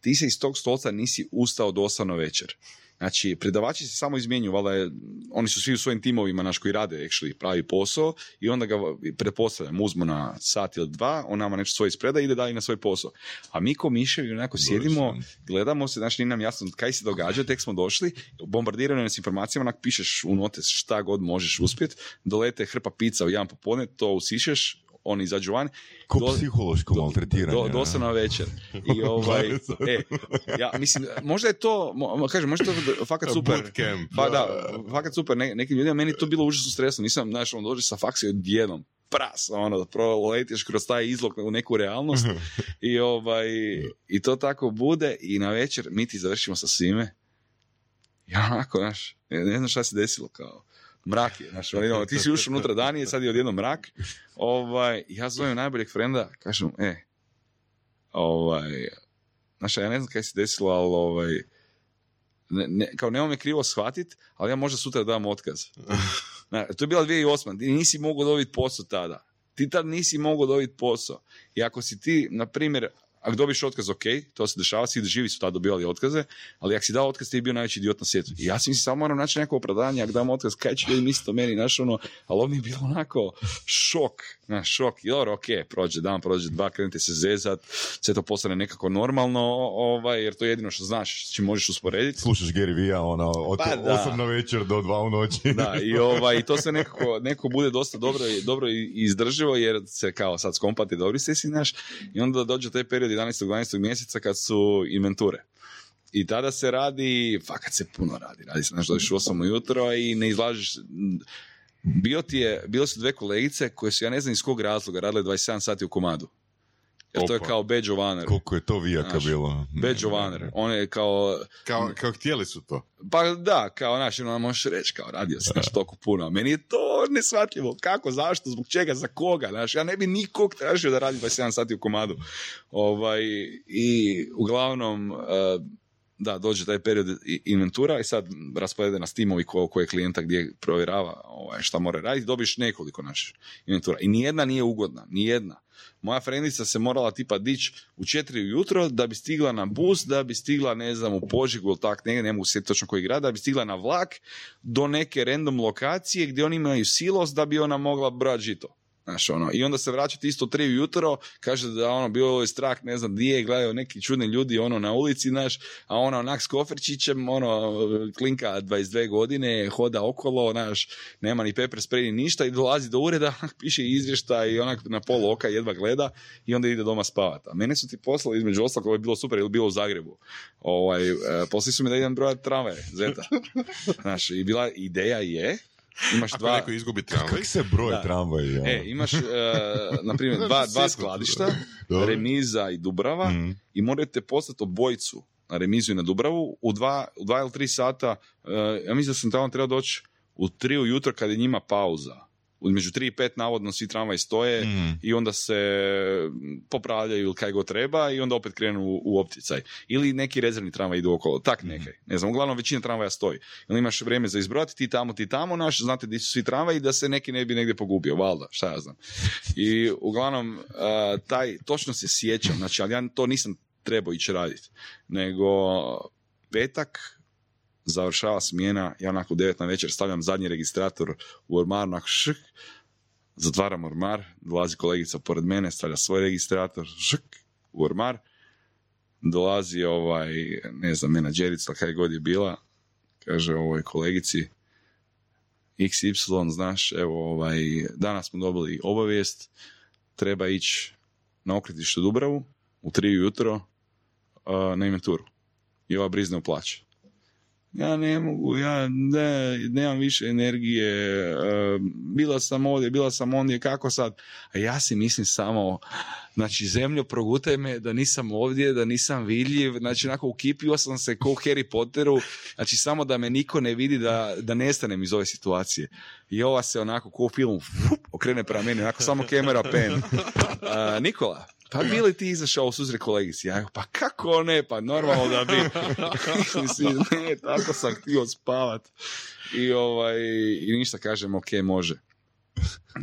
ti se iz tog stolca nisi ustao do 8 na večer. Znači, predavači se samo izmjenjuju, valjda je, oni su svi u svojim timovima naš koji rade actually pravi posao i onda ga pretpostavljam, uzmu na sat ili dva, on nama nešto svoje ispreda i ide dalje na svoj posao. A mi ko miševi onako sjedimo, gledamo se, znači nije nam jasno kaj se događa, tek smo došli, bombardirano nas informacijama, onak pišeš u notes šta god možeš uspjet, dolete hrpa pizza u jedan popodne, to usišeš, oni izađu van. Ko do- psiholško maltretiranje. do, doslovno večer. <laughs> I ovaj, e, ja, mislim, možda je to, kažem, možda je to fakat super. Bootcamp. Pa da, fakat super. Ne, nekim ljudima, meni je to bilo užasno stresno. Nisam, znaš, on dođe sa faksa odjednom, pras, ono, da proletiš kroz taj izlog u neku realnost. <laughs> I, ovaj, I to tako bude i na večer mi ti završimo sa svime. Ja onako, znaš, ne znam šta se desilo, kao, mrak je, znaš, ono, <laughs> ti si ušao unutra danije, sad je odjednom mrak. Ovaj, ja zovem najboljeg frenda, kažem, e, ovaj, znaš, ja ne znam kaj se desilo, ali ovaj, ne, ne, kao nemoj me krivo shvatit, ali ja možda sutra dam otkaz. <laughs> Na, to je bila 2008. Ti nisi mogao dobiti posao tada. Ti tad nisi mogao dobiti posao. I ako si ti, na primjer, ako dobiš otkaz, ok, to se dešava, svi živi su tada dobivali otkaze, ali ako si dao otkaz, ti je bio najveći idiot na svijetu. I ja si mislim, samo moram naći neko opravdanje, ako dam otkaz, kaj će ljudi misliti o meni, znaš, ono, ali ovo mi je bilo onako šok, na šok, i dobro, ok, prođe dan, prođe dva, krenete se zezat, sve to postane nekako normalno, ovaj, jer to je jedino što znaš, s čim možeš usporediti. Slušaš Gary Vee-a, ono, od Pa da. 8 na večer do 2 u noći. Da, i ovaj, i to sve nekako, nekako bude dosta dobro, dobro izdrživo, jer se kao sad skompati dobri se si naš, i onda dođe taj period 11. 12. mjeseca kad su inventure. I tada se radi, fakat se puno radi, radi se, dođeš u 8 ujutro i ne izlažeš, bio ti je, bile su dve kolegice koje su, ja ne znam iz kog razloga, radile 27 sati u komadu. Jer to je kao badge of honor. Koliko je to vijaka Znaš, bilo. Badge of honor. One je kao, Kao, kao htjeli su to. pa da, kao naš, ono, možeš reći, kao radio si naš toliko puno. Meni je to neshvatljivo. Kako, zašto, zbog čega, za koga, znaš, ja ne bi nikog tražio da radi 27 sati u komadu. Ovaj, I uglavnom, eh, da, dođe taj period inventura i sad rasporede nas timovi ko, koje klijenta gdje provjerava ovaj, šta mora raditi, dobiš nekoliko naših inventura. I nijedna nije ugodna, nijedna. Moja frendica se morala tipa dići u četiri ujutro da bi stigla na bus, da bi stigla, ne znam, u Požegu ili tak, ne, ne mogu se točno koji grad, da bi stigla na vlak do neke random lokacije gdje oni imaju silos da bi ona mogla brati žito. Znaš, ono, I onda se vraćati isto tri ujutro, kaže da ono, bilo je strah, ne znam, di je, gledaju neki čudni ljudi ono na ulici, znaš, a ona onak s koferčićem, ono, klinka 22 godine, hoda okolo, znaš, nema ni pepper spray ni ništa i dolazi do ureda, <laughs> piše izvještaj i onak na pol oka jedva gleda i onda ide doma spavati. A mene su ti poslali između ostalog, ovo je bilo super, ili bilo u Zagrebu. Ovaj, e, poslali su mi da idem brojati tramvaje, zeta. <laughs> Znaš, i bila ideja je, imaš Ako dva... neko izgubi <laughs> tramvaj, Kako se broj tramvaj? ono? E, imaš, e, na primjer, <laughs> dva, dva Sjetno. skladišta, <laughs> Dobro. remiza i Dubrava Mm. i morate poslati obojicu na remizu i na Dubravu u dva, u dva ili tri sata. e, ja mislim da sam tamo trebao doći u tri ujutro kad je njima pauza. Između tri i pet navodno svi tramvaj stoje Mm. i onda se popravljaju ili kaj god treba i onda opet krenu u, opticaj. Ili neki rezervni tramvaj idu okolo, tak nekaj. Ne znam, uglavnom većina tramvaja stoji. I onda imaš vrijeme za izbrojati, ti tamo, ti tamo, naš, znate di su svi tramvaji da se neki ne bi negdje pogubio, valjda, šta ja znam. I uglavnom, taj, točno se sjećam, znači, ali ja to nisam trebao ići raditi, nego petak, završava smjena, ja nakon devet na večer stavljam zadnji registrator u ormar, onako šk, zatvaram ormar, dolazi kolegica pored mene, stavlja svoj registrator, šk, u ormar, dolazi ovaj, ne znam, menadžerica, kaj god je bila, kaže ovoj kolegici, XY, znaš, evo, ovaj, danas smo dobili obavijest, treba ići na okretište u Dubravu u tri ujutro a, na inventuru. I ova brizne u. Ja ne mogu, ja ne, nemam više energije, e, bila sam ovdje, bila sam ondje, kako sad? A ja si mislim samo, znači zemljo progutaj me da nisam ovdje, da nisam vidljiv, znači onako ukipio sam se ko Harry Potteru, znači samo da me niko ne vidi da, da nestanem iz ove situacije. I ova se onako ko u filmu okrene prema meni, onako samo kamera pen. A, Nikola, pa bi li ti izašao u susret kolegici? Ja, pa kako ne, pa normalno da bi. <laughs> Mislim, ne, tako sam htio spavat. I, ovaj, I ništa kažem, ok, može.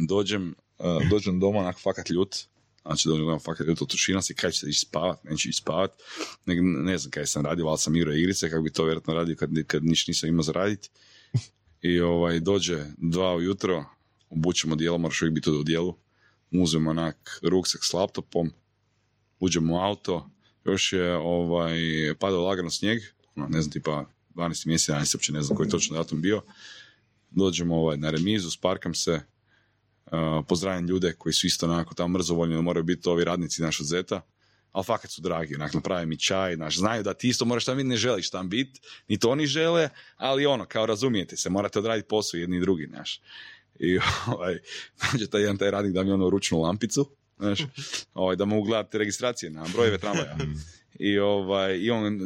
Dođem, uh, dođem doma, onak fakat ljut. Znači, dođem doma fakat ljut, otušina se, kaj ćete ići spavat, neću ići spavat. Ne, ne znam kaj sam radio, ali sam igrao igrice, kako bi to vjerojatno radio kad, kad niš nisam imao za raditi. I ovaj, dođe dva ujutro, obučemo dijelo, moraš uvijek biti u dijelu. Uzmemo onak ruksak s laptopom, uđemo u auto, još je ovaj, padao lagano snijeg, ono, ne znam, tipa 12. mjesec, 11. uopće ne znam koji točno datum bio. Dođemo ovaj, na remizu, sparkam se, uh, pozdravljam ljude koji su isto onako tamo mrzovoljni, moraju biti ovi radnici naš Zeta, ali fakat su dragi, onak naprave mi čaj, znaš, znaju da ti isto moraš tam biti, ne želiš tam biti, ni to oni žele, ali ono, kao razumijete se, morate odraditi posao jedni i drugi, znaš. I <laughs> ovaj, dođe taj jedan taj radnik da mi ono ručnu lampicu, znaš, <laughs> ovaj, da mogu gledati registracije na brojeve tramvaja. I, ovaj, i on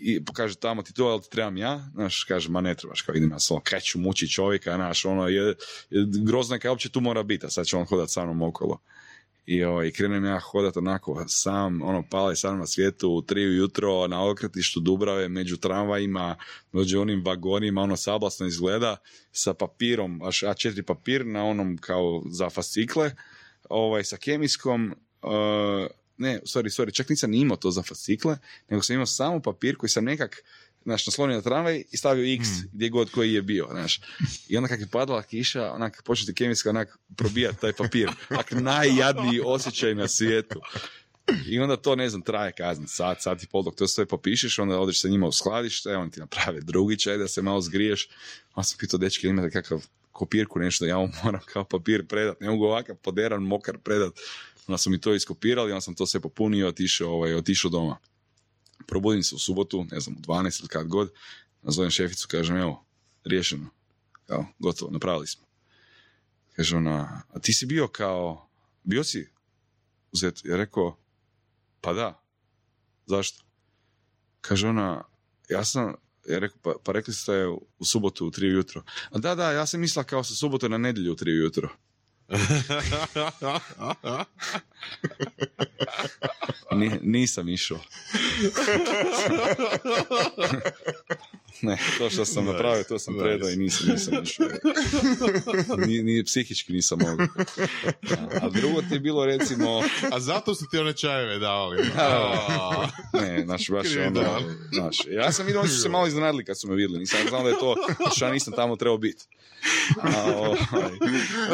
i kaže tamo ti to, ali ti trebam ja? Znaš, kaže, ma ne trebaš, kao idem ja samo, kaj ću čovjeka, znaš, ono, je, je grozno je uopće tu mora biti, a sad će on hodat sa mnom okolo. I ovaj, krenem ja hodat onako sam, ono, pale sam na svijetu u tri ujutro na okretištu Dubrave među tramvajima, dođe onim vagonima, ono sablasno izgleda, sa papirom, baš A4 papir na onom kao za fascikle, ovaj, sa kemijskom, uh, ne, sorry, sorry, čak nisam ni imao to za fascikle, nego sam imao samo papir koji sam nekak znaš, naslonio na tramvaj i stavio X gdje god koji je bio, znaš. I onda kak je padala kiša, onak početi kemijska onak probijati taj papir. Onak najjadniji osjećaj na svijetu. I onda to, ne znam, traje kazni sat, sat i pol dok to sve popišeš, onda odeš sa njima u skladište, oni ti naprave drugi čaj da se malo zgriješ. Onda sam pitao, dečki, imate kakav kopirku, nešto, ja mu moram kao papir predat, ne mogu ovakav poderan, mokar predat. Onda su mi to iskopirali, onda sam to sve popunio i otišao, ovaj, otišao doma. Probudim se u subotu, ne znam, u 12 ili kad god, nazovem šeficu, kažem, evo, riješeno. Kao, gotovo, napravili smo. Kaže ona, a ti si bio kao, bio si uzet? Ja rekao, pa da. Zašto? Kaže ona, ja sam, ja rekao, pa, pa rekli ste u subotu u tri ujutro. A da, da, ja sam mislila kao sa subote na nedjelju u tri ujutro. Ni, nisam išao. <laughs> ne, <laughs> to što sam napravio, to sam predao i nisam, nisam išao. <laughs> Ni, ni psihički nisam mogao. A drugo ti je bilo recimo... A zato su ti one čajeve davali. ne, znaš, baš je ono, znaš, ja sam vidio, oni su se malo iznenadili kad su me vidjeli, nisam znao da je to, što ja nisam tamo trebao biti. A, ovaj,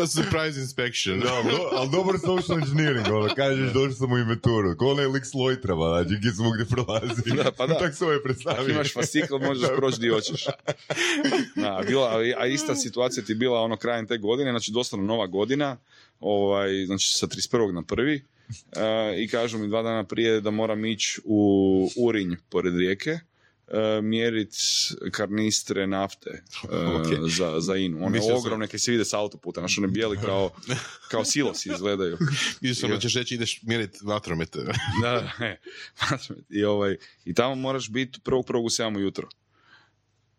Surprise inspection. Da, do, ali dobar social engineering, ono, kažeš došao sam u inventuru, ko onaj lik s znači, gdje smo gdje prolazi. Da, pa da. Tak se ovaj Ako predstavio. imaš fascikl, možeš proći di hoćeš. Da, bila, a- ista situacija ti bila ono krajem te godine, znači doslovno nova godina, ovaj, znači sa 31. na prvi, e, i kažu mi dva dana prije da moram ići u Urinj pored rijeke, e, mjerit karnistre nafte e, <laughs> Ok. za, za Inu. One Mislio sam- ogromne koje se vide s autoputa, znači one bijeli kao, kao silosi izgledaju. <laughs> Sam da ćeš reći ideš mjeriti vatromet. da, da, ne. I, ovaj, I tamo moraš biti prvog prvog u 7 ujutro.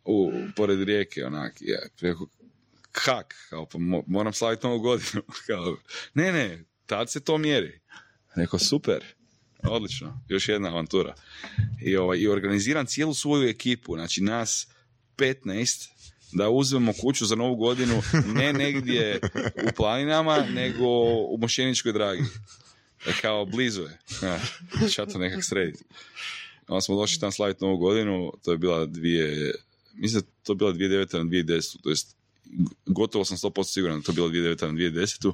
U, pored rijeke, onak. Ja, rekao, kak? Kao, pa mo- moram slaviti novu godinu. <laughs> Kao, ne, ne, tad se to mjeri. Rekao, super. Odlično, još jedna avantura. I, ovaj, I organiziram cijelu svoju ekipu, znači nas 15, da uzmemo kuću za novu godinu ne negdje u planinama, nego u Mošeničkoj dragi. E, kao blizu je. Ja, to nekak srediti. Onda smo došli tam slaviti novu godinu, to je bila dvije, mislim da to bila 2009. na 2010. To jest, gotovo sam 100% siguran da to bila 2009. na 2010.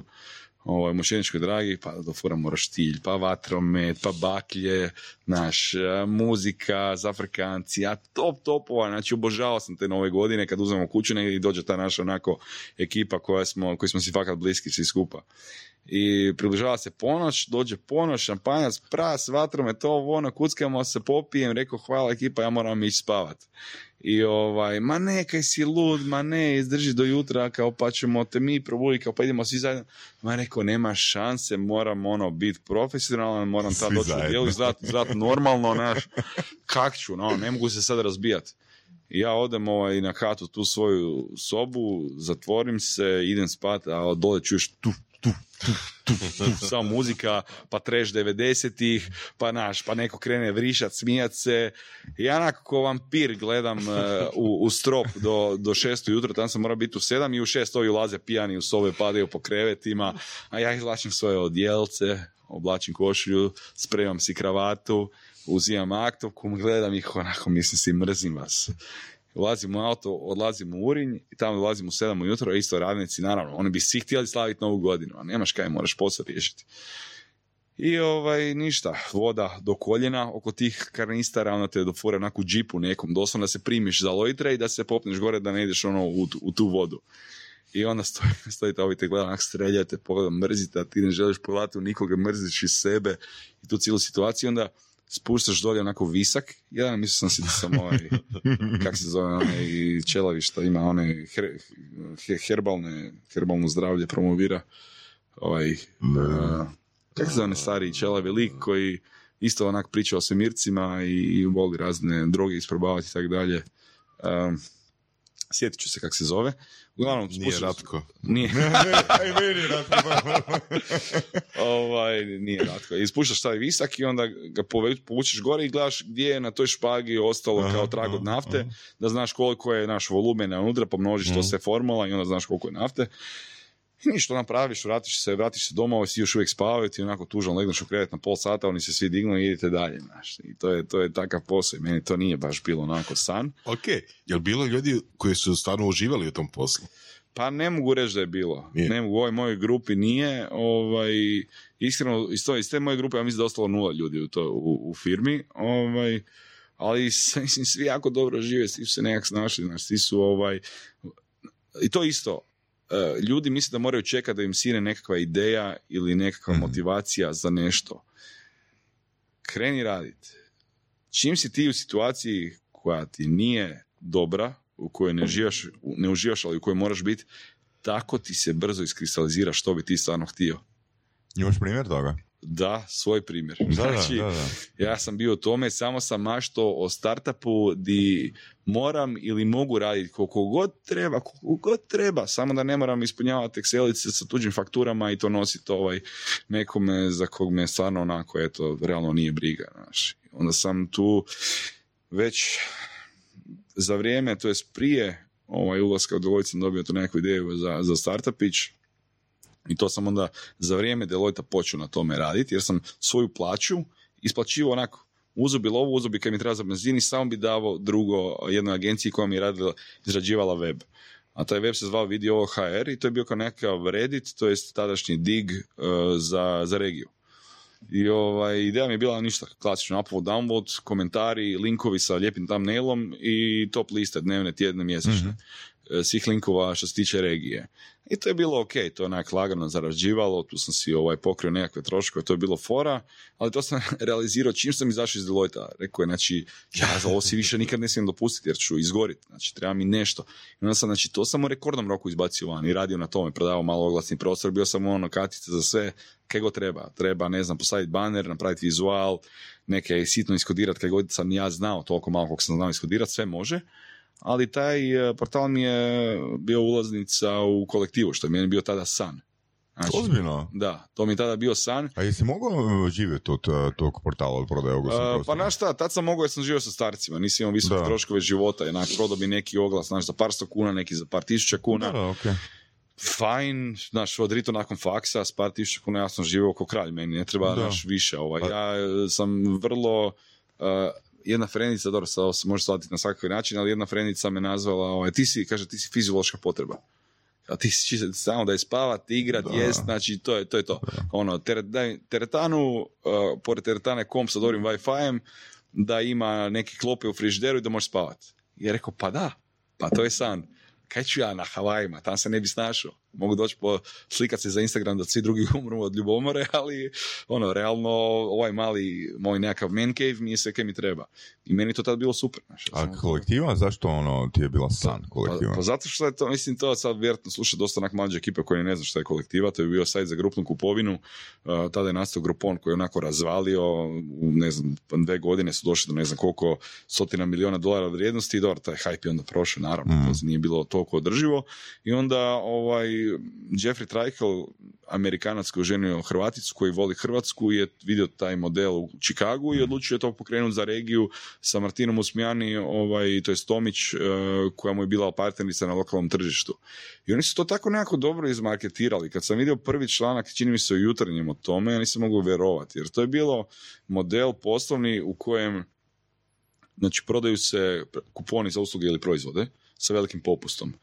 Ovaj, Mošeničkoj dragi, pa do fora roštilj, pa vatromet, pa baklje, naš, e, muzika, zafrikanci, a top topova, znači obožavao sam te nove godine kad uzmemo kuću negdje i dođe ta naša onako ekipa koja smo, koji smo si fakat bliski svi skupa. I približava se ponoć, dođe ponoć, šampanjac, pras, vatrome, to ono, kuckamo se, popijem, rekao hvala ekipa, ja moram ići spavat. I ovaj, ma ne, kaj si lud, ma ne, izdrži do jutra, kao pa ćemo te mi probuditi, kao pa idemo svi zajedno. Ma rekao, nema šanse, moram ono biti profesionalan, moram tad doći u zajedno. dijelu, izgledat, izgledat normalno, naš, kak ću, no, ne mogu se sad razbijati. I ja odem ovaj, na hatu tu svoju sobu, zatvorim se, idem spat, a dole čuješ tu, samo muzika, pa treš 90-ih, pa naš, pa neko krene vrišat, smijat se. Ja onako ko vampir gledam eh, u, u strop do, do šest ujutro, tam sam mora biti u sedam i u šest ovi ulaze pijani u sobe, padaju po krevetima, a ja izvlačim svoje odjelce, oblačim košulju, spremam si kravatu, uzimam aktovku, gledam ih onako, mislim si, mrzim vas. Ulazim u auto, odlazim u Urinj i tamo dolazim u 7 ujutro, isto radnici, naravno, oni bi svi htjeli slaviti novu godinu, a nemaš kaj, moraš posao riješiti. I ovaj, ništa, voda do koljena oko tih karnistara, onda te dofure onako u džipu nekom, doslovno da se primiš za lojtre i da se popneš gore da ne ideš ono u, u tu vodu. I onda stoji, <laughs> stojite ovi te gleda, onak streljate, pogleda, mrzite, a ti ne želiš pogledati u nikoga, mrziš iz sebe i tu cijelu situaciju, onda spuštaš dolje onako visak, jedan mislio sam si da sam ovaj, <laughs> kak se zove, onaj čelavi što ima one her, he- herbalne, herbalno zdravlje promovira, ovaj, uh, kak se zove onaj stariji čelavi lik koji isto onak priča o svemircima i, i voli razne droge isprobavati i tako dalje. Um, sjetit ću se kak se zove. Uglavnom, Nije Ratko. Nije. Aj, <laughs> meni ratko. <laughs> ovaj, nije ratko. I spuštaš taj visak i onda ga povučeš gore i gledaš gdje je na toj špagi ostalo Aha, kao trag od aha, nafte, da znaš koliko je naš volumen unutra, pomnožiš to Mhm. sve formula i onda znaš koliko je nafte. <laughs> Ništa napraviš, vratiš se, vratiš se doma, svi još uvijek spavaju, ti onako tužan legneš u krevet na pol sata, oni se svi dignu i idete dalje, znaš. I to je, to je takav posao i meni to nije baš bilo onako san. Ok, jel bilo ljudi koji su stvarno uživali u tom poslu? Pa ne mogu reći da je bilo. Nije. Ne mogu, u ovoj mojoj grupi nije. Ovaj, iskreno, iz, to, iz te moje grupe ja mislim da je ostalo nula ljudi u, to, u, u firmi. Ovaj, ali <laughs> mislim, svi jako dobro žive, svi su se nekak snašli, znaš, svi su ovaj... I to isto, ljudi misle da moraju čekati da im sine nekakva ideja ili nekakva Mhm. motivacija za nešto. Kreni raditi. Čim si ti u situaciji koja ti nije dobra, u kojoj ne, živaš, ne uživaš, ali u kojoj moraš biti, tako ti se brzo iskristalizira što bi ti stvarno htio. Imaš primjer toga? Da, svoj primjer. Da, znači, da, da, da. ja sam bio u tome, samo sam mašto o startupu di moram ili mogu raditi koliko god treba, koliko god treba, samo da ne moram ispunjavati Excelice sa tuđim fakturama i to nositi ovaj nekome za kog me stvarno onako, eto, realno nije briga. Znaš. Onda sam tu već za vrijeme, to jest prije ovaj ulaska u Deloitte sam dobio tu neku ideju za, za startupić i to sam onda za vrijeme Deloitte počeo na tome raditi jer sam svoju plaću isplaćivao onako uzo bi lovu, uzo bi kad mi treba za benzin i samo bi davao drugo jednoj agenciji koja mi je radila, izrađivala web. A taj web se zvao Video HR i to je bio kao nekakav Reddit, to jest tadašnji dig uh, za, za regiju. I ovaj, ideja mi je bila ništa, klasično upload, download, komentari, linkovi sa lijepim thumbnailom i top liste dnevne, tjedne, mjesečne. E, Svih linkova što se tiče regije. I to je bilo ok, to je onak lagano zarađivalo, tu sam si ovaj, pokrio nekakve troškove, to je bilo fora, ali to sam <laughs> realizirao čim sam izašao iz Deloitte. Rekao je, znači, ja ovo si više nikad ne smijem dopustiti jer ću izgoriti, znači treba mi nešto. I onda sam, znači, to sam u rekordnom roku izbacio van i radio na tome, prodavao malo oglasni prostor, bio sam ono kartice za sve, kaj god treba. Treba, ne znam, postaviti baner, napraviti vizual, neke sitno iskodirati, kaj god sam ja znao, toliko malo koliko sam znao iskodirati, sve može. Ali taj e, portal mi je bio ulaznica u kolektivu, što je meni bio tada san. Znači, Ozbiljno? da, to mi je tada bio san. A jesi mogao uh, živjeti od uh, tog portala od prodaje oglasnih Uh, pa znaš šta, tad sam mogao jer sam živio sa starcima, nisam imao visoke troškove života, jednak prodao bi neki oglas, znaš, za par sto kuna, neki za par tisuća kuna. Da, da, okej. fajn, znaš, odrito nakon faksa, s par tisuća kuna ja sam živio kao kralj, meni ne treba, Da. znaš, više, ovaj, Pa- ja e, sam vrlo, uh, jedna frenica, dobro, sad ovo se može shvatiti na svakakvi način, ali jedna frenica me nazvala, ovaj, ti si, kaže, ti si fiziološka potreba. A ti si samo da je spavat, igrat, Da. jest, znači to je to. Je to. Ono, teret, daj- teretanu, uh, pored teretane komp sa dobrim Wi-Fi-em, da ima neke klope u frižideru i da može spavat. I ja rekao, pa da, pa to je san. Kaj ću ja na Havajima, tam se ne bi snašao. Mogu doći po slikat se za Instagram da svi drugi <laughs> umru od ljubomore, ali ono, realno ovaj mali moj nekakav man cave mi je sve kaj mi treba. I meni to tad bilo super. Znaš, A kolektiva, zašto ono ti je bila san pa, kolektiva? pa zato što je to, mislim, to sad vjerojatno sluša dosta onak mlađe ekipe koji ne zna što je kolektiva, to je bio sajt za grupnu kupovinu, uh, tada je nastao grupon koji je onako razvalio, u ne znam, dve godine su došli do ne znam koliko stotina miliona dolara vrijednosti i dobro, taj hype je onda prošao, naravno, Mm. to nije bilo toliko održivo i onda ovaj, Jeffrey Treichel, Amerikanac koji je ženio Hrvaticu koji voli Hrvatsku je vidio taj model u Čikagu i odlučio je to pokrenuti za regiju sa Martinom Usmijani, ovaj, to je Tomić, eh, koja mu je bila partnerica na lokalnom tržištu. I oni su to tako nekako dobro izmarketirali. Kad sam vidio prvi članak, čini mi se u jutarnjem o tome, ja nisam mogu vjerovati, jer to je bilo model poslovni u kojem znači prodaju se kuponi za usluge ili proizvode sa velikim popustom.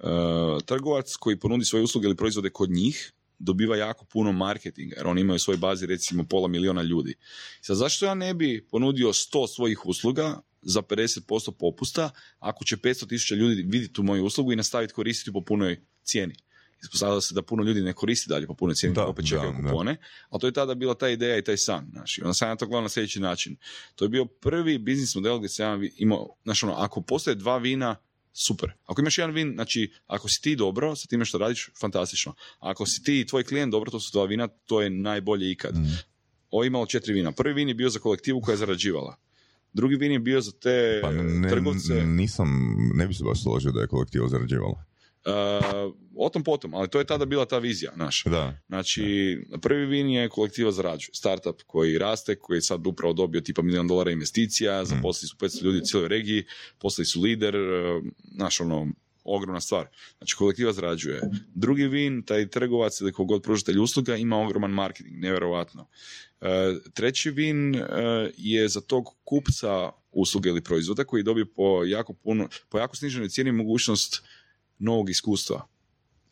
E, trgovac koji ponudi svoje usluge ili proizvode kod njih dobiva jako puno marketinga, jer oni imaju u svojoj bazi recimo pola miliona ljudi. Sad, zašto ja ne bi ponudio 100 svojih usluga za 50% popusta, ako će 500 tisuća ljudi vidjeti tu moju uslugu i nastaviti koristiti po punoj cijeni? Ispostavilo se da puno ljudi ne koristi dalje po punoj cijeni, Da, opet čekaju kupone, ali to je tada bila ta ideja i taj san. Znaš. I onda sam ja to gledao na sljedeći način. To je bio prvi biznis model gdje sam ja imao, znaš ono, ako postoje dva vina, super. Ako imaš jedan vin, znači, ako si ti dobro sa time što radiš, fantastično. Ako si ti i tvoj klijent dobro, to su dva vina, to je najbolje ikad. Mm. Ovo je imalo četiri vina. Prvi vin je bio za kolektivu koja je zarađivala. Drugi vin je bio za te Pa ne, trgovce. nisam, ne bi se baš složio da je kolektiva zarađivala. O tom potom, ali to je tada bila ta vizija naša. Da. Znači, prvi vin je kolektiva zarađuje. Startup koji raste, koji je sad upravo dobio tipa milijon dolara investicija, zaposlili su 500 ljudi u cijeloj regiji, postali su lider, e, znaš ono, ogromna stvar. Znači kolektiva zarađuje. Drugi win, taj trgovac ili kogod pružatelj usluga ima ogroman marketing, nevjerojatno. E, treći win e, je za tog kupca usluge ili proizvoda koji dobije po jako puno, po jako sniženoj cijeni mogućnost novog iskustva.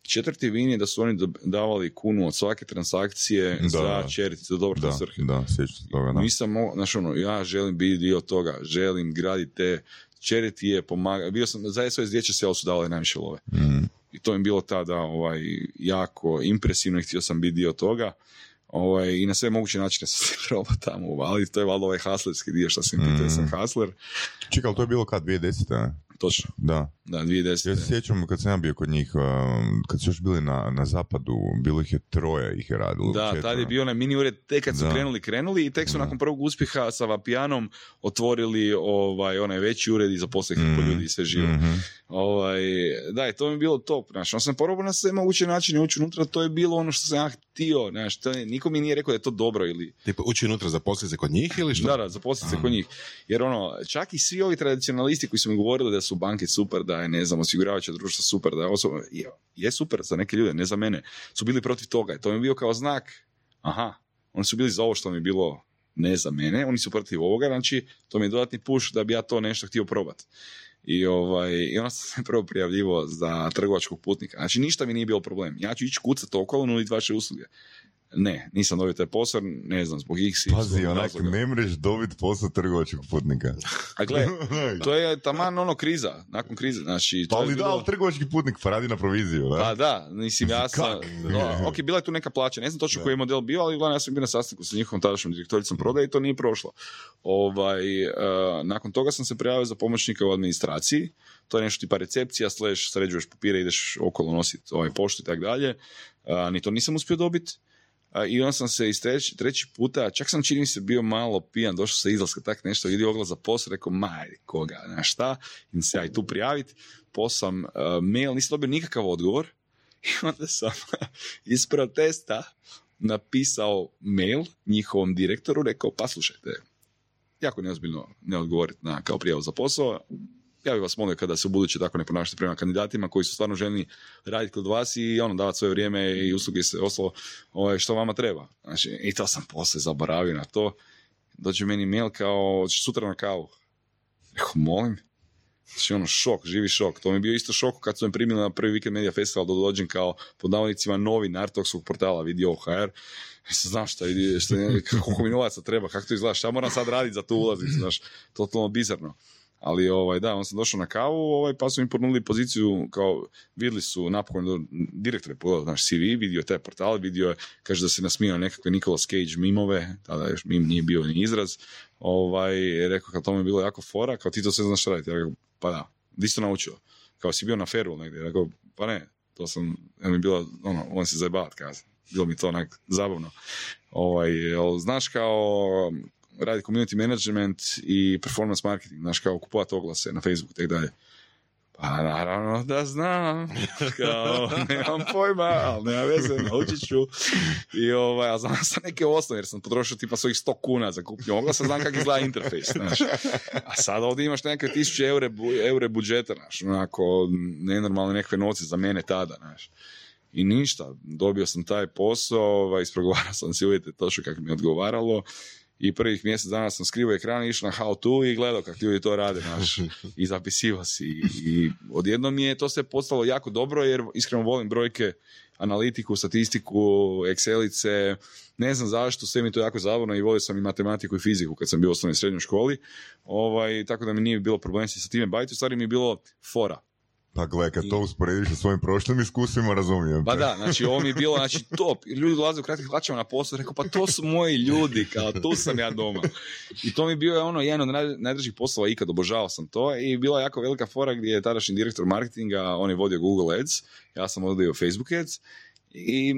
Četvrti win je da su oni davali kunu od svake transakcije Da, za charity, za dobrotne Da, svrhe. da, sjećam se toga, da. Nisam, znaš ono, ja želim biti dio toga, želim graditi te charity je pomaga, bio sam, za SOS dječje selo su davali najviše love. Mm. I to je bilo tada ovaj, jako impresivno i htio sam biti dio toga. Ovaj, I na sve moguće načine sam <laughs> se probao tamo, ali to je valjda ovaj haslerski dio što sam pitao, Mm. sam hasler. Čekaj, ali to je bilo kad, 2010. ne? Točno, Da. Da, 2010. Ja se sjećam kad sam ja bio kod njih, kad su još bili na, na zapadu, bilo ih je troje ih je radilo. Da, četvero. tad je bio onaj mini ured, tek kad su Da. krenuli, krenuli i tek su Da. nakon prvog uspjeha sa Vapijanom otvorili ovaj, onaj veći ured i zaposlili mm. ljudi i sve živo. Mhm. Ovaj, da, i to mi je bilo top. Znaš, on sam probao na sve moguće načine ući unutra, to je bilo ono što sam ja htio. Znaš, to je, niko mi nije rekao da je to dobro ili... Tipa ući unutra zaposliti se kod njih ili što? Da, da, zaposliti se kod njih. Jer ono, čak i svi ovi tradicionalisti koji su mi govorili da su banke super, da je, ne znam, osiguravajuća društva super, da je osoba, je, je super za neke ljude, ne za mene, su bili protiv toga. I to mi je bio kao znak, aha, oni su bili za ovo što mi je bilo ne za mene, oni su protiv ovoga, znači to mi je dodatni push da bi ja to nešto htio probati. I, ovaj, I onda sam se prvo prijavljivo za trgovačkog putnika. Znači ništa mi nije bilo problem. Ja ću ići kucati okolo, nuditi vaše usluge. Ne, nisam dobio taj posao, ne znam, zbog x i Pazi, onak, ne mreš dobiti posao trgovačkog putnika. A gle, <laughs> to je taman ono kriza, nakon krize, znači... Pa ali da, bilo- ali trgovački putnik pa radi na proviziju, da? Pa da, mislim ja sam, no, <laughs> ok, bila je tu neka plaća, ne znam točno koji je model bio, ali uglavnom ja sam bio na sastanku sa njihovom tadašnjom direktoricom prodaje i to nije prošlo. Ovaj, e, nakon toga sam se prijavio za pomoćnika u administraciji, to je nešto tipa recepcija, slash sređuješ papire, ideš okolo nositi ovaj poštu i tako dalje, A, ni to nisam uspio dobiti. I onda sam se iz treći, treći puta, čak sam čini se bio malo pijan, došao sa izlaska, tak nešto, vidio oglas za posao, rekao, majde, koga, znaš šta, idem se i tu prijaviti, posam uh, mail, nisam dobio nikakav odgovor, <laughs> i onda sam <laughs> iz protesta napisao mail njihovom direktoru, rekao, pa slušajte, jako neozbiljno ne odgovoriti na kao prijavu za posao, ja bih vas molio kada se u buduće tako ne ponašate prema kandidatima koji su stvarno željni raditi kod vas i ono davati svoje vrijeme i usluge i sve ostalo ovaj, što vama treba. Znači, I to sam poslije zaboravio na to. Dođe meni mail kao "Hoćeš sutra na kavu. Rekao, molim. Znači ono šok, živi šok. To mi je bio isto šok kad su me primili na prvi Weekend Media Festival da dođem kao pod navodnicima novinar tog svog portala Video HR. Mislim, znam šta, vidi, šta, koliko mi novaca treba, kako to izgleda, šta moram sad raditi za tu ulaznicu, znaš, totalno bizarno. Ali ovaj, da, on sam došao na kavu, ovaj, pa su mi ponudili poziciju, kao vidjeli su napokon, direktor je pogledao naš CV, vidio taj portal, vidio je, kaže da se nasmio na nekakve Nicolas Cage mimove, tada još mim nije bio ni izraz, ovaj, rekao kao to mi bilo jako fora, kao ti to sve znaš raditi, ja pa da, di si to naučio? Kao si bio na feru negdje, rekao, pa ne, to sam, ja mi je bilo, ono, on se zajebavat, kaže, bilo mi to onak zabavno. Ovaj, znaš kao radi community management i performance marketing, znaš kao kupovati oglase na Facebook i tako dalje. Pa naravno da znam, <laughs> kao nemam pojma, ali nema veze, naučit ću. I ovaj, a znam sam neke osnove, jer sam potrošio tipa svojih 100 kuna za kupnju oglasa, znam kako izgleda interfejs, znaš. A sad ovdje imaš neke tisuće eure, eure budžeta, znaš, onako nenormalne nekakve novce za mene tada, znaš. I ništa, dobio sam taj posao, ovaj, ispregovarao sam si uvjete točno kako mi je odgovaralo i prvih mjesec dana sam skrivao ekran, išao na how to i gledao kako ljudi to rade, znaš, <laughs> i zapisivao si. I, i odjednom mi je to sve postalo jako dobro jer iskreno volim brojke, analitiku, statistiku, Excelice, ne znam zašto, sve mi to jako zabavno i volio sam i matematiku i fiziku kad sam bio u osnovnoj i srednjoj školi, ovaj, tako da mi nije bilo problem sa time baviti, u stvari mi je bilo fora. Pa gle, kad to usporediš sa svojim prošlim iskustvima, razumijem. Pa te. da, znači ovo mi je bilo znači, top. Ljudi dolaze u kratkim hlačama na posao, rekao pa to su moji ljudi, kao tu sam ja doma. I to mi je bio ono jedan od naj, najdražih poslova ikad, obožavao sam to i bila jako velika fora gdje je tadašnji direktor marketinga, on je vodio Google Ads, ja sam vodio Facebook Ads i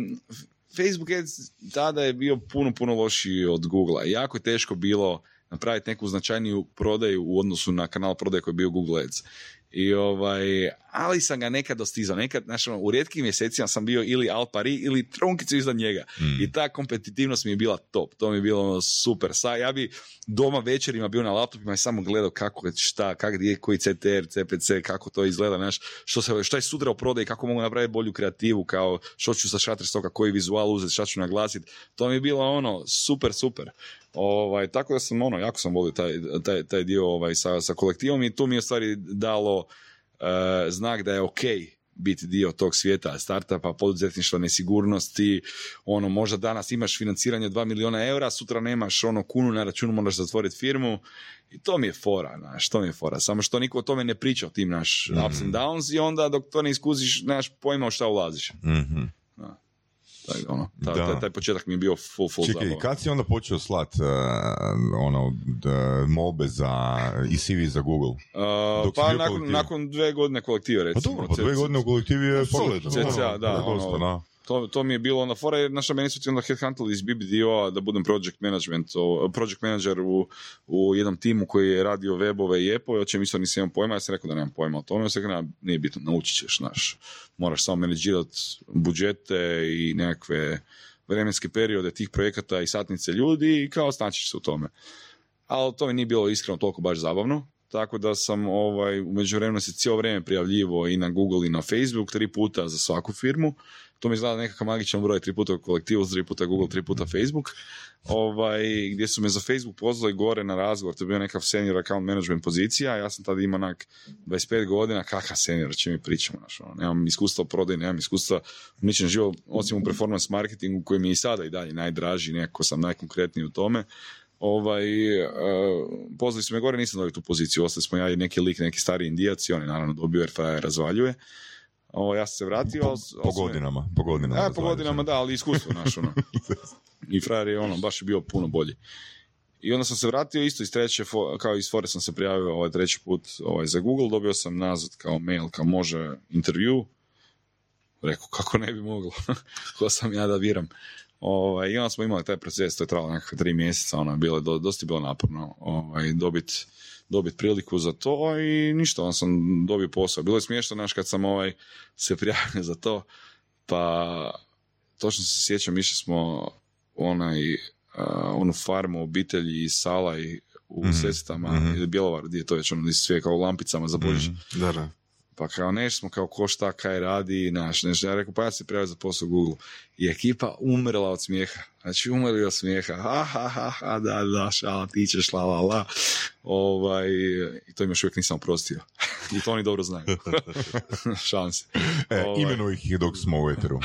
Facebook Ads tada je bio puno, puno lošiji od Googlea. Jako je teško bilo napraviti neku značajniju prodaju u odnosu na kanal prodaje koji je bio Google Ads. I ovaj, ali sam ga nekad dostizao. Nekad, znači, ono, u rijetkim mjesecima sam bio ili al pari ili trunkicu iznad njega. Mm. I ta kompetitivnost mi je bila top. To mi je bilo ono, super. Sa, ja bi doma večerima bio na laptopima i samo gledao kako je šta, kak, gdje, je koji CTR, CPC, kako to izgleda, znaš, što, se, šta je sutra u prodaji, kako mogu napraviti bolju kreativu, kao što ću sa Shutterstocka, koji vizual uzeti, šta ću naglasiti. To mi je bilo ono, super, super. Ovaj, tako da sam ono, jako sam volio taj, taj, taj dio ovaj, sa, sa kolektivom i tu mi je stvari dalo znak da je ok biti dio tog svijeta startupa, poduzetništva, nesigurnosti, ono, možda danas imaš financiranje 2 miliona eura, sutra nemaš ono kunu na računu, moraš zatvoriti firmu i to mi je fora, znaš, to mi je fora. Samo što niko o tome ne priča, o tim naš ups and downs i onda dok to ne iskuziš, nemaš pojma u šta ulaziš. Taj, ono, ta- Da. taj, taj početak mi je bio full, full Čekaj, zabava. kad si onda počeo slat uh, ono, d- molbe za, i CV za Google? Uh, pa nakon, nakon dve godine kolektive, Pa recimo. dobro, pa dve godine u kolektivi je Solidno. CCA, da, ono, da. To, to mi je bilo onda fora, jer naša meni su ti onda headhuntali iz BBDO-a da budem project management, project manager u, u jednom timu koji je radio webove i appove, o čem isto nisam imao pojma, ja sam rekao da nemam pojma o tome, ja sam rekao, "Nema, nije bitno, naučit ćeš, znaš, moraš samo menadžirati budžete i nekakve vremenske periode tih projekata i satnice ljudi i kao snaćiš se u tome. Ali to mi nije bilo iskreno toliko baš zabavno, tako da sam ovaj, u međuvremenu se cijelo vrijeme prijavljivo i na Google i na Facebook, tri puta za svaku firmu. To mi izgleda nekakav magičan broj, tri puta kolektivu, tri puta Google, tri puta Facebook. Ovaj, gdje su me za Facebook pozvali gore na razgovor, to je bio nekav senior account management pozicija, ja sam tada imao onak 25 godina, kakav senior, o čem mi pričamo, znaš, ono, nemam iskustva u prodaji, nemam iskustva u ničem živo, osim u performance marketingu koji mi i sada i dalje najdraži, nekako sam najkonkretniji u tome. Ovaj, uh, pozvali su me gore, nisam dobio tu poziciju, ostali smo ja i neki lik, neki stari indijac i on je naravno dobio jer frajer razvaljuje. Ovo, ja sam se vratio, Po, ali- po godinama, po godinama. E, po godinama da, ali iskustvo naš, ono. <laughs> I frajer je ono, baš je bio puno bolji. I onda sam se vratio isto iz treće, kao iz fore sam se prijavio ovaj treći put ovaj, za Google, dobio sam nazad kao mail, kao može intervju. Rekao, kako ne bi moglo, <laughs> ko sam ja da biram. Ovaj, I onda smo imali taj proces, to je trajalo nekakve tri mjeseca, ono je bilo, do, dosta je bilo naporno ovaj, dobiti dobit priliku za to i ništa, onda sam dobio posao. Bilo je smiješno, znaš, kad sam ovaj, se prijavio za to, pa točno se sjećam, išli smo onaj, uh, onu farmu obitelji iz Sala i u Mhm, Sestama mhm. ili Bjelovar, gdje je to već ono, gdje sve kao lampicama za Božić. Mhm. Da, da. Pa kao neš smo kao ko šta kaj radi, naš, neš, ja rekao pa ja se prijavio za posao Google. I ekipa umrla od smijeha. Znači umrli od smijeha. Ha, ha, ha, ha, da, da, šala, ti ćeš, la, la, la. Ovaj, I to im još uvijek nisam oprostio. <laughs> I to oni dobro znaju. <laughs> Šalim se. E, Ovaj, imenuj ih dok smo u eteru.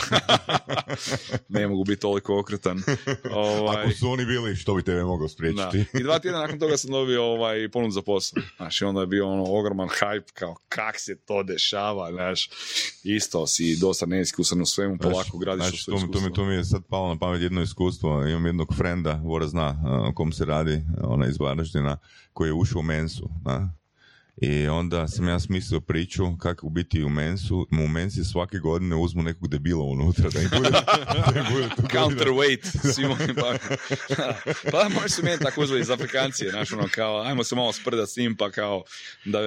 <laughs> ne mogu biti toliko okretan. Ovaj, Ako su oni bili, što bi tebe mogao Da. spriječiti? I dva tjedna nakon toga sam dobio ovaj ponud za posao. Znaš, i onda je bio ono ogroman hype, kao kak se to dešava, znaš. Isto si dosta neiskusan u svemu, polako gradiš u svoje to, mi- to, mi, to mi je sad palo na pamet jedno iskustvo. Imam jednog frenda, Vora zna o kom se radi, ona iz Varaždina, koji je ušao u mensu. Da? I onda sam ja smislio priču kako biti u mensu, u mensi svake godine uzmu nekog debila unutra da im bude, <laughs> da bude. Counterweight, svim onim pa... <laughs> pa možeš se meni tako uzeti iz Afrikancije, znaš, ono, kao, ajmo se malo sprdat s njim, pa kao, da,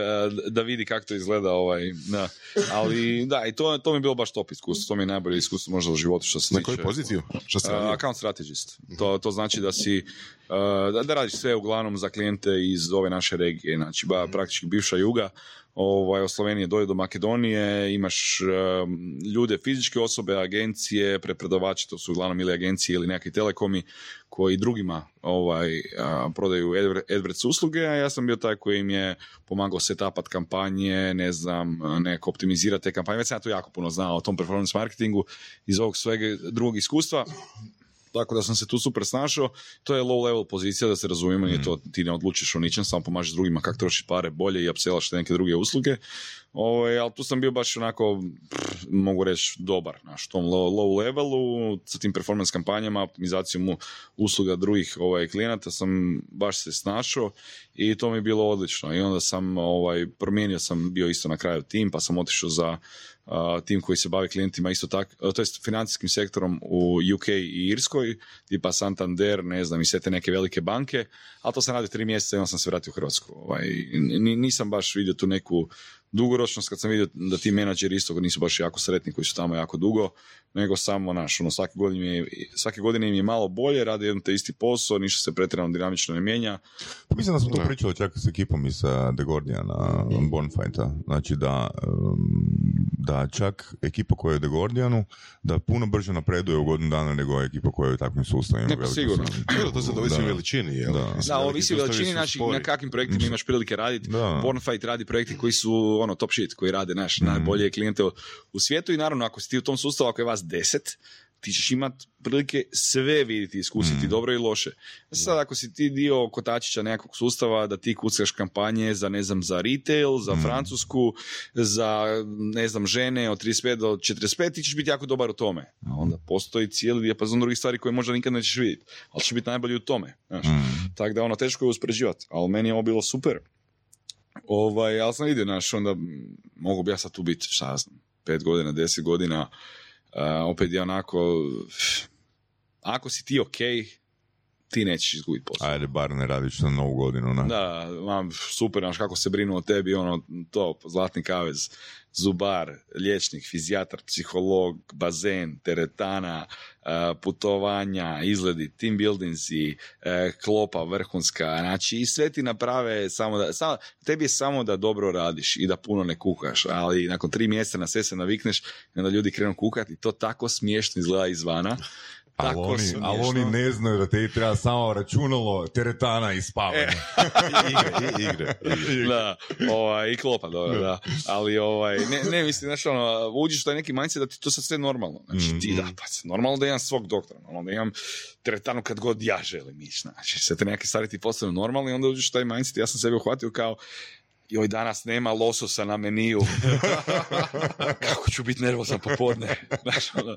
da vidi kako to izgleda, ovaj, da. Ali, da, i to, to mi je bilo baš top iskustvo, to mi je najbolje iskustvo možda u životu što se Na koju poziciju? Šta se Uh, account strategist. To, to znači da si uh, da, da radiš sve uglavnom za klijente iz ove naše regije, znači ba, praktički bivša juga, ovaj, od Slovenije dođe do Makedonije, imaš um, ljude, fizičke osobe, agencije, prepredavači, to su uglavnom ili agencije ili nekakvi telekomi koji drugima ovaj, a, prodaju AdWords usluge, a ja sam bio taj koji im je pomagao setupat kampanje, ne znam, neko optimizirati te kampanje. Već sam ja to jako puno znao o tom performance marketingu iz ovog svega drugog iskustva. Tako da sam se tu super snašao. To je low level pozicija, da se razumijemo, nije to ti ne odlučiš o ničem, samo pomažeš drugima kako trošiš pare bolje i upselaš te neke druge usluge. Ovaj, ali tu sam bio baš onako, pff, mogu reći, dobar na tom low, low levelu, sa tim performance kampanjama, optimizacijom usluga drugih ovaj, klijenata sam baš se snašao i to mi je bilo odlično. I onda sam ovaj, promijenio sam bio isto na kraju tim, pa sam otišao za tim koji se bavi klijentima isto tako, to jest financijskim sektorom u UK i Irskoj, tipa Santander, ne znam, i sve te neke velike banke, ali to sam radio tri mjeseca i onda sam se vratio u Hrvatsku. Ovaj, nisam baš vidio tu neku dugoročnost kad sam vidio da ti menadžeri isto nisu baš jako sretni koji su tamo jako dugo, nego samo naš, ono, svake godine, im je, svake godine im je malo bolje, rade jedan te isti posao, ništa se pretjerano dinamično ne mijenja. Pa mislim da smo to Da. pričali čak s ekipom iz The Guardiana, Bonfighta. Znači da, da čak ekipa koja je u The Guardianu, da puno brže napreduje u godinu dana nego ekipa koja je u takvim sustavima. Ne, pa sigurno. to se ovisi o Da. veličini, jel? Da. Da, ovisi o sustavi veličini, znači spori. na kakvim projektima imaš prilike raditi. Da. Bornfight radi projekti koji su ono top shit, koji rade naš najbolje klijente u- u svijetu i naravno ako si ti u tom sustavu, ako je vas deset, ti ćeš imat prilike sve vidjeti, iskusiti, dobro i loše. Sad ako si ti dio kotačića nekakvog sustava, da ti kucaš kampanje za, ne znam, za retail, za Francusku, za, ne znam, žene od 35 do 45, ti ćeš biti jako dobar u tome. A onda postoji cijeli dijapazon drugih stvari koje možda nikad nećeš vidjeti, ali ćeš biti najbolji u tome. Znaš. Tako da ono, teško je uspoređivati, ali meni je ovo bilo super. Ovaj, ali sam vidio, znaš, onda mogu bi ja sad tu biti, šta znam, pet godina, deset godina, opet je onako, ako si ti ok, ti nećeš izgubiti posao. Ajde, bar ne radiš na novu godinu. Ne? Da, mam, super, znaš kako se brinu o tebi, ono, to, zlatni kavez, zubar, liječnik, fizijatar, psiholog, bazen, teretana, e, putovanja, izgledi, team buildingsi, e, klopa vrhunska, znači i sve ti naprave samo da, samo, tebi je samo da dobro radiš i da puno ne kukaš, ali nakon tri mjeseca na sve se navikneš i onda ljudi krenu kukati i to tako smiješno izgleda izvana. Ali oni, ali oni ne znaju da te treba samo računalo, teretana i spavanje. <laughs> I igre, i igre. da, ovaj, i klopa, dobro, da. Ali, ovaj, ne, ne mislim, znaš, ono, uđeš u taj neki mindset da ti to sad sve normalno. Znači, ti da, pa normalno da imam svog doktora, normalno da imam teretanu kad god ja želim ići, znači, sve te neke stvari ti postanu normalni i onda uđeš u taj mindset, ja sam sebe uhvatio kao, joj, danas nema lososa na meniju. <laughs> Kako ću biti nervozan popodne. Znaš, ono,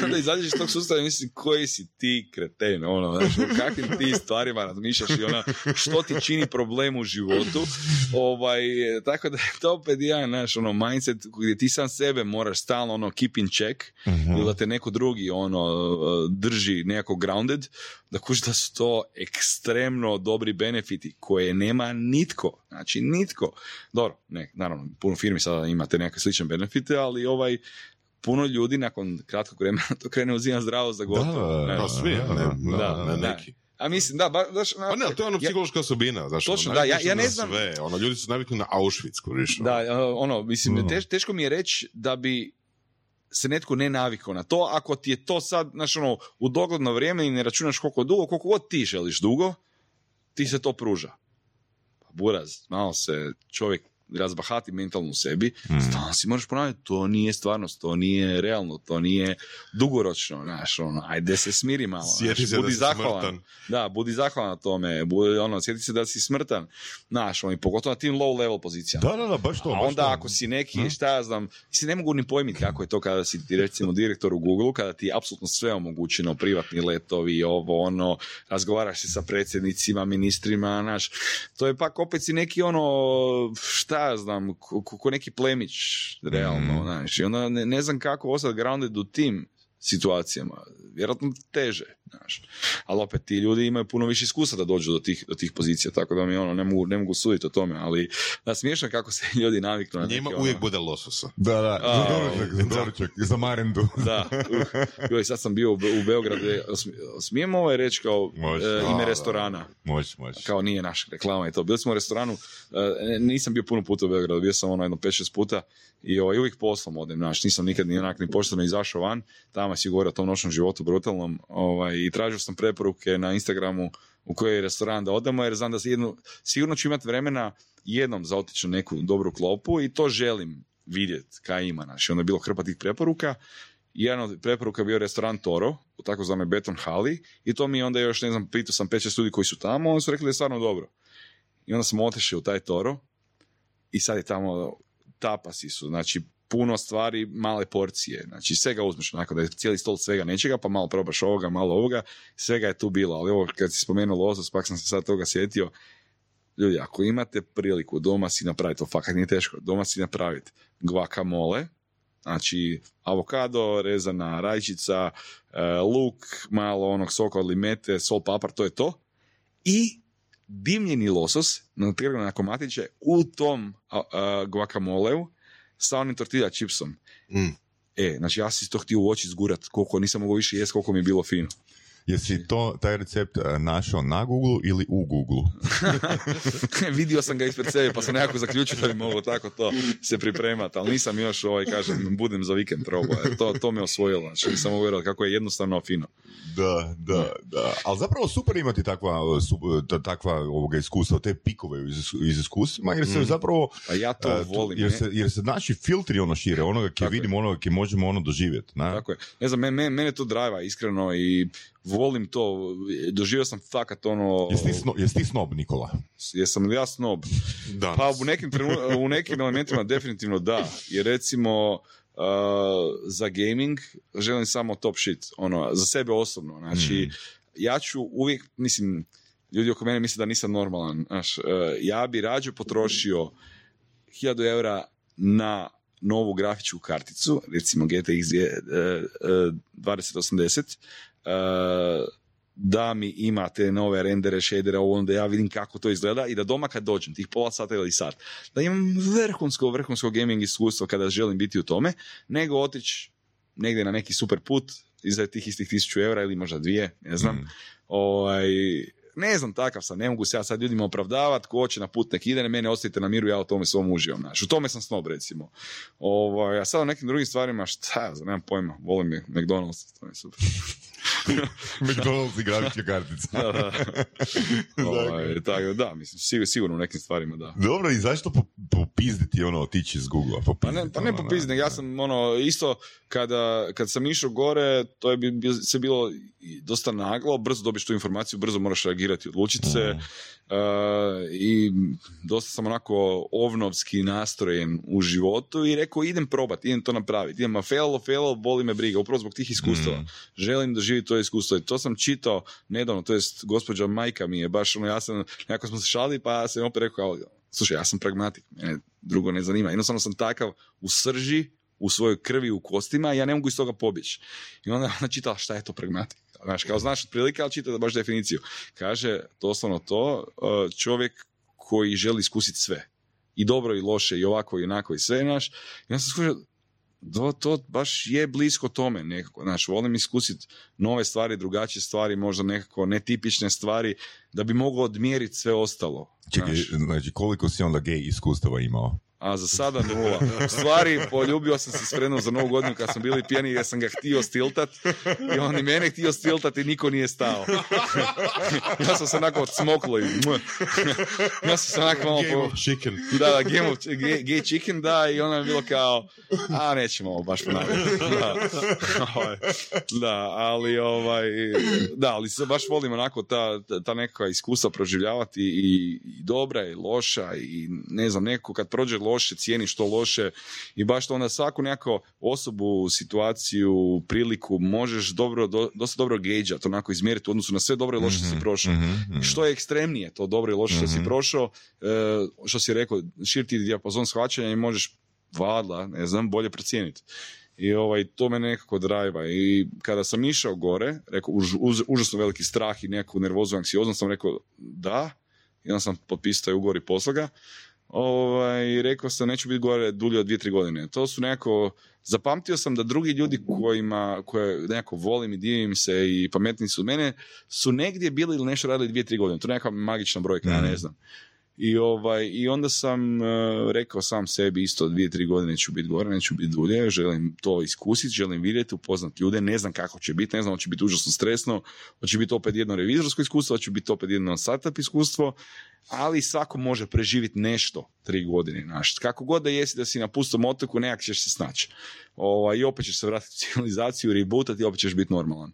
i onda izađeš iz tog sustava i mislim, koji si ti kreten, ono, znaš, o kakvim ti stvarima razmišljaš i ona, što ti čini problem u životu. Ovaj, tako da je to opet jedan, naš, ono, mindset gdje ti sam sebe moraš stalno, ono, keep in check, ili da te neko drugi, ono, drži nekako grounded, da kuži da su to ekstremno dobri benefiti koje nema nitko. Znači, nitko. Dobro, ne, naravno, puno firmi sada imate neke slične benefite, ali ovaj, puno ljudi nakon kratkog vremena <laughs> to krene uzimati zdravo za gotovo. Da, Ne. Pa svi, Da, ne, da, da, da, ne da. neki. A mislim, da, ba, baš... Pa ne, ali to je ono ja- psihološka osobina, znaš, Točno, ono, da, ja- ja ne na znam- Sve, ono, ljudi su navikli na Auschwitz, kuriš. ono. Da, a, ono, mislim, Da. teš- teško mi je reći da bi se netko ne navikao na to, ako ti je to sad, znaš, ono, u dogledno vrijeme i ne računaš koliko dugo, koliko god ti želiš dugo, ti se to pruža. Buraz, malo se čovjek razbahati mentalno u sebi, stalno si moraš ponavljati, to nije stvarnost, to nije realno, to nije dugoročno, znaš, ono, ajde se smiri malo, znaš, se da budi si zahvalan. smrtan. Da, budi zahvalan na tome, budi, ono, sjeti se da si smrtan, znaš, ono, i pogotovo na tim low level pozicijama. Da, da, da, baš to. A baš onda to. ako si neki, šta ja znam, mislim, ne mogu ni pojmiti kako je to kada si recimo direktor u Google, kada ti je apsolutno sve omogućeno, privatni letovi, ovo, ono, razgovaraš se sa predsjednicima, ministrima, znaš, to je pak opet si neki ono, šta ja znam, ko, ko- neki plemić, realno, Mhm. znaš, i onda ne, ne znam kako ostati grounded u tim situacijama, vjerojatno teže, znaš. Ali opet ti ljudi imaju puno više iskustva da dođu do tih, do tih pozicija, tako da mi ono, ne mogu, ne mogu suditi o tome, ali da smiješno je kako se <laughs> ljudi naviknu na neke, Njima ono- uvijek bude lososa. Da, da, A, za doručak, za doručak, za marendu. <laughs> Da, uh, joj, sad sam bio u, Be- u Beogradu, e, smi- smijem ovaj reći kao Može. e, ime da. restorana, Može, može. kao nije naš reklama i to. Bili smo u restoranu, e, nisam bio puno puta u Beogradu, bio sam ono jedno 5-6 puta i ovaj, uvijek poslom odem, znaš, nisam nikad ni onak ni pošteno izašao van, tamo si govorio o tom noćnom životu brutalnom ovaj, i tražio sam preporuke na Instagramu u koji restoran da odemo, jer znam da jednu, sigurno ću imati vremena jednom za otići u neku dobru klopu i to želim vidjeti kaj ima. Znači, onda je bilo hrpa tih preporuka. Jedan od preporuka je bio restoran Toro u takozvanoj Beton Hali i to mi je onda još, ne znam, pitao sam 5-6 ljudi koji su tamo, oni su rekli da je stvarno dobro. I onda smo otišli u taj Toro i sad je tamo tapasi su, znači puno stvari, male porcije, znači svega uzmeš onako da je cijeli stol svega nečega, pa malo probaš ovoga, malo ovoga, svega je tu bilo, ali ovo kad si spomenuo losos, pak sam se sad toga sjetio, ljudi, ako imate priliku doma si napraviti, to fakat nije teško, doma si napraviti guacamole, znači avokado, rezana rajčica, e, luk, malo onog soka od limete, sol, papar, to je to. I dimljeni losos natrgan na komatiće u tom a, a, guacamoleu sa onim tortilla čipsom. Mm. E, znači ja si to htio u oči zgurat, koliko nisam mogao više jest, koliko mi je bilo fino. Jesi to, taj recept e, našao na Google ili u Google? <laughs> Vidio sam ga ispred sebe, pa sam nekako zaključio da bi moglo tako to se pripremati, ali nisam još, ovaj, kažem, budem za vikend probao. jer To, to me osvojilo, znači nisam vjerovati kako je jednostavno fino. Da, da, da. Ali zapravo super imati takva, ta- takva ovoga iskustva, te pikove iz, iz iskustvima, jer se zapravo... A ja to e, tu- volim, jer, se, jer se naši filtri ono šire, onoga kje vidimo, onoga kje možemo ono doživjeti. Ne? Tako je. Ne znam, mene, mene to drajva, iskreno, i volim to. Doživio sam fakat ono... Jesi ti, sno, jesi ti snob, Nikola? Jesam li ja snob? Da. Pa u nekim, trenu- u nekim elementima definitivno da. Jer recimo uh, za gaming želim samo top shit. Ono, za sebe osobno. Znači, ja ću uvijek, mislim, ljudi oko mene misle da nisam normalan. Znaš, uh, ja bi rađe potrošio 1000 eura na novu grafičku karticu, recimo GTX je, e, e, 2080, e, da mi ima te nove rendere, shadere, ovo onda ja vidim kako to izgleda i da doma kad dođem, tih pola sata ili sat, da imam vrhunsko, vrhunsko gaming iskustvo kada želim biti u tome, nego otići negdje na neki super put iza tih istih tisuću eura ili možda dvije, ne znam. Mm. Ovaj, ne znam, takav sam, ne mogu se ja sad ljudima opravdavat, ko hoće na put nek ide, mene ostavite na miru, ja o tome svom uživam, znaš. U tome sam snob, recimo. Ovaj, a sad o nekim drugim stvarima, šta ja znam, nemam pojma, volim je McDonald's, to je super. <laughs> <laughs> McDonald's i grafička kartica. Da, da. <laughs> Ovaj, tako, da, mislim, sigurno, u nekim stvarima, da. Dobro, i zašto po, popizditi ono, otići iz Google? Pa ne, pa ne ono, popizdi, nego ja sam ono, isto kada, kad sam išao gore, to je bi, se bilo dosta naglo, brzo dobiješ tu informaciju, brzo moraš reagirati, odlučiti se Mhm. Uh, i dosta sam onako ovnovski nastrojen u životu i rekao idem probati, idem to napraviti, idem, a failalo, failalo, boli me briga, upravo zbog tih iskustava. Mhm. Želim doživjeti to iskustvo i to sam čitao nedavno, to jest gospođa majka mi je baš ono, ja sam, nekako smo se šalili pa sam opet rekao, kao, slušaj, ja sam pragmatik, mene drugo ne zanima, jednostavno sam takav u srži, u svojoj krvi, u kostima, ja ne mogu iz toga pobjeći. I onda je ona čitala šta je to pragmatik. Znaš, kao znaš otprilike, ali čita da baš definiciju. Kaže, doslovno to, uh, čovjek koji želi iskusiti sve. I dobro i loše, i ovako i onako i sve, znaš. Ja sam skušao, to, to baš je blisko tome nekako, znaš, volim iskusiti nove stvari, drugačije stvari, možda nekako netipične stvari, da bi mogao odmjeriti sve ostalo. Čekaj, znaš. znači koliko si onda gej iskustava imao? A za sada nula. U stvari, poljubio sam se s Frenom za novu godinu kad smo bili pijani jer sam ga htio stiltat i on i mene htio stiltat i niko nije stao. ja sam se onako odsmoklo i ja sam se onako malo Game po... of chicken. Da, da, game of, gay, gay chicken, da, i ona je bilo kao, a nećemo ovo baš ponavljati. Da, Ovaj, da, ali ovaj, da, ali se baš volim onako ta, ta- ta neka iskustva proživljavati i, i dobra i loša i ne znam, neko kad prođe loše, cijeni što loše i baš to onda svaku nekako osobu, situaciju, priliku možeš dobro, do, dosta dobro gejđat, onako izmjeriti u odnosu na sve dobro i loše što si prošao. Mhm, mhm. Što je ekstremnije to dobro i loše što si Mhm. prošao, e, što si rekao, širiti dijapazon shvaćanja i možeš valjda, ne znam, bolje procijeniti. I ovaj, to me nekako drajva. I kada sam išao gore, rekao, už, uz, užasno veliki strah i nekakvu nervozu, anksioznost, sam rekao da, i onda sam potpisao taj ugovor i poslao ga. Ovaj, i rekao sam, neću biti gore dulje od dvije, tri godine. To su nekako, zapamtio sam da drugi ljudi kojima, koje nekako volim i divim se i pametni su od mene, su negdje bili ili nešto radili dvije, tri godine. To je neka magična brojka, ja ne Mhm. znam. I, ovaj, I onda sam e, rekao sam sebi isto dvije, tri godine ću biti gore, neću biti dulje, želim to iskusiti, želim vidjeti, upoznat ljude, ne znam kako će biti, ne znam, hoće biti užasno stresno, hoće biti opet jedno revizorsko iskustvo, hoće biti opet jedno startup iskustvo, ali svako može preživjeti nešto tri godine. Znaš. Kako god da jesi da si na pustom otoku, nekak ćeš se snaći. Ovaj, I opet ćeš se vratiti u <laughs> civilizaciju, rebootati i opet ćeš biti normalan.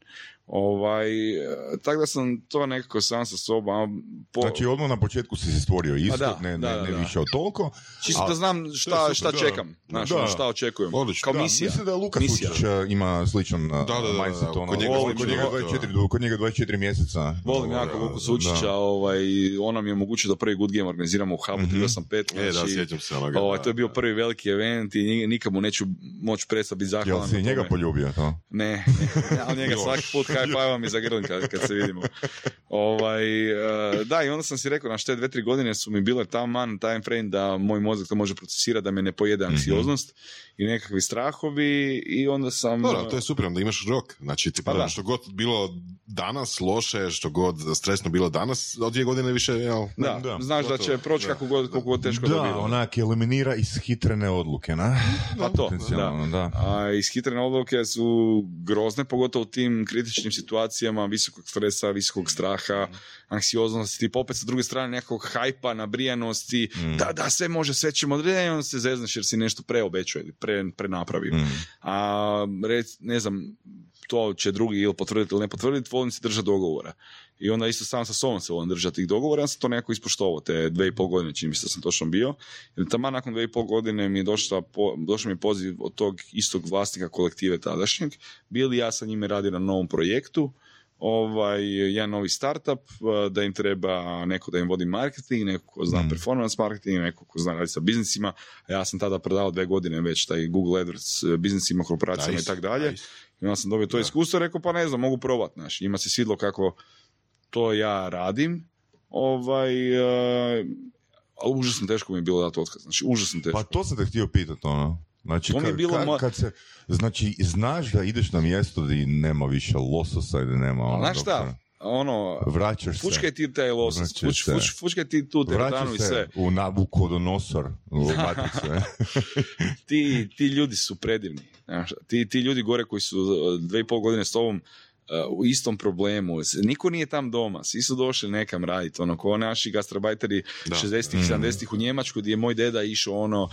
Ovaj, e, tako da sam to nekako sam sa sobom... Po, Znači odmah na početku si se stvorio isto, da, ne, ne, da, da, ne da. više od toliko. Čisto A- da znam šta, šta super, da. čekam, znaš, Da. ono, šta očekujem. Odlično, Kao Da, misija. Mislim da Luka Misija. Sučić uh, ima sličan uh, Da, da, da, mindset, ono, kod njega volim, kod njega slično, 24, kod njega 24 mjeseca. Volim Ovaj, jako Luku. Sučića, ovaj, on nam je omogućio da prvi Good Game organiziramo u Hubu Mhm. 385. E, da, znači, sjećam se onoga. ovaj, to je bio prvi veliki event i ni- nikad mu neću moći prestati biti Jel zahvalan. si na njega poljubio to? Ne, ne, ali njega svaki put high mi za grlin kad, kad se vidimo. Ovaj, e, da, i onda sam si rekao, na te dve, tri godine su mi bile taman time frame da moj mozak to može procesirati, da me ne pojede anksioznost i nekakvi strahovi i onda sam... Dobro, to je super, onda imaš rok. Znači, ti Pa da. što god bilo danas loše, što god stresno bilo danas, od dvije godine više, jel? Da, Da, znaš da će proći da. kako god, koliko god teško da, Da, bilo. onak eliminira ishitrene odluke, na? Pa to, Potencijalno, da. A ishitrene odluke su grozne, pogotovo u tim kritičnim situacijama visokog stresa, visokog straha, anksioznosti, tipa opet sa druge strane nekakvog hajpa, nabrijanosti, Mm. da, da, sve može, sve ćemo, i onda se zezneš jer si nešto preobećao ili pre, prenapravio. Mm. A rec, ne znam, to će drugi ili potvrditi ili ne potvrditi, volim se držati dogovora. I onda isto sam sa sobom se volim držati tih dogovora, ja sam to nekako ispoštovao, te dve i pol godine čini mi se da sam točno bio. Jer tamo nakon dve i pol godine mi je došla, po, došao mi je poziv od tog istog vlasnika kolektive tadašnjeg. Bili ja sa njime radio na novom projektu, ovaj, jedan novi startup, eh, da im treba neko da im vodi marketing, neko ko zna Mm. performance marketing, neko ko zna raditi sa biznisima, a ja sam tada prodavao dve godine već taj Google AdWords eh, biznisima, korporacijama Nice, i tako dalje. nice. I onda sam dobio to Da. iskustvo, rekao pa ne znam, mogu probat, znaš, njima se svidlo kako to ja radim, ovaj, uh, ali užasno teško mi je bilo dati otkaz, znači užasno teško. Pa to sam te htio pitati, ono. Znači, To mi je bilo kad, mo- kad se, znači, znaš da ideš na mjesto gdje nema više lososa i da nema ono, Znaš šta, ono, Vraćaš se. fučkaj ti taj losos, fuč, se. fuč, fučkaj ti tu teretanu Vraćaš i se sve. u, na, u kodonosor, <laughs> u ti, ti ljudi su predivni. Ti, ti ljudi gore koji su dve i pol godine s tobom uh, u istom problemu. Niko nije tam doma. Svi su došli nekam raditi. Ono, ko naši gastrobajteri Da. 60-ih, Mm. 70-ih u Njemačku gdje je moj deda išao ono uh,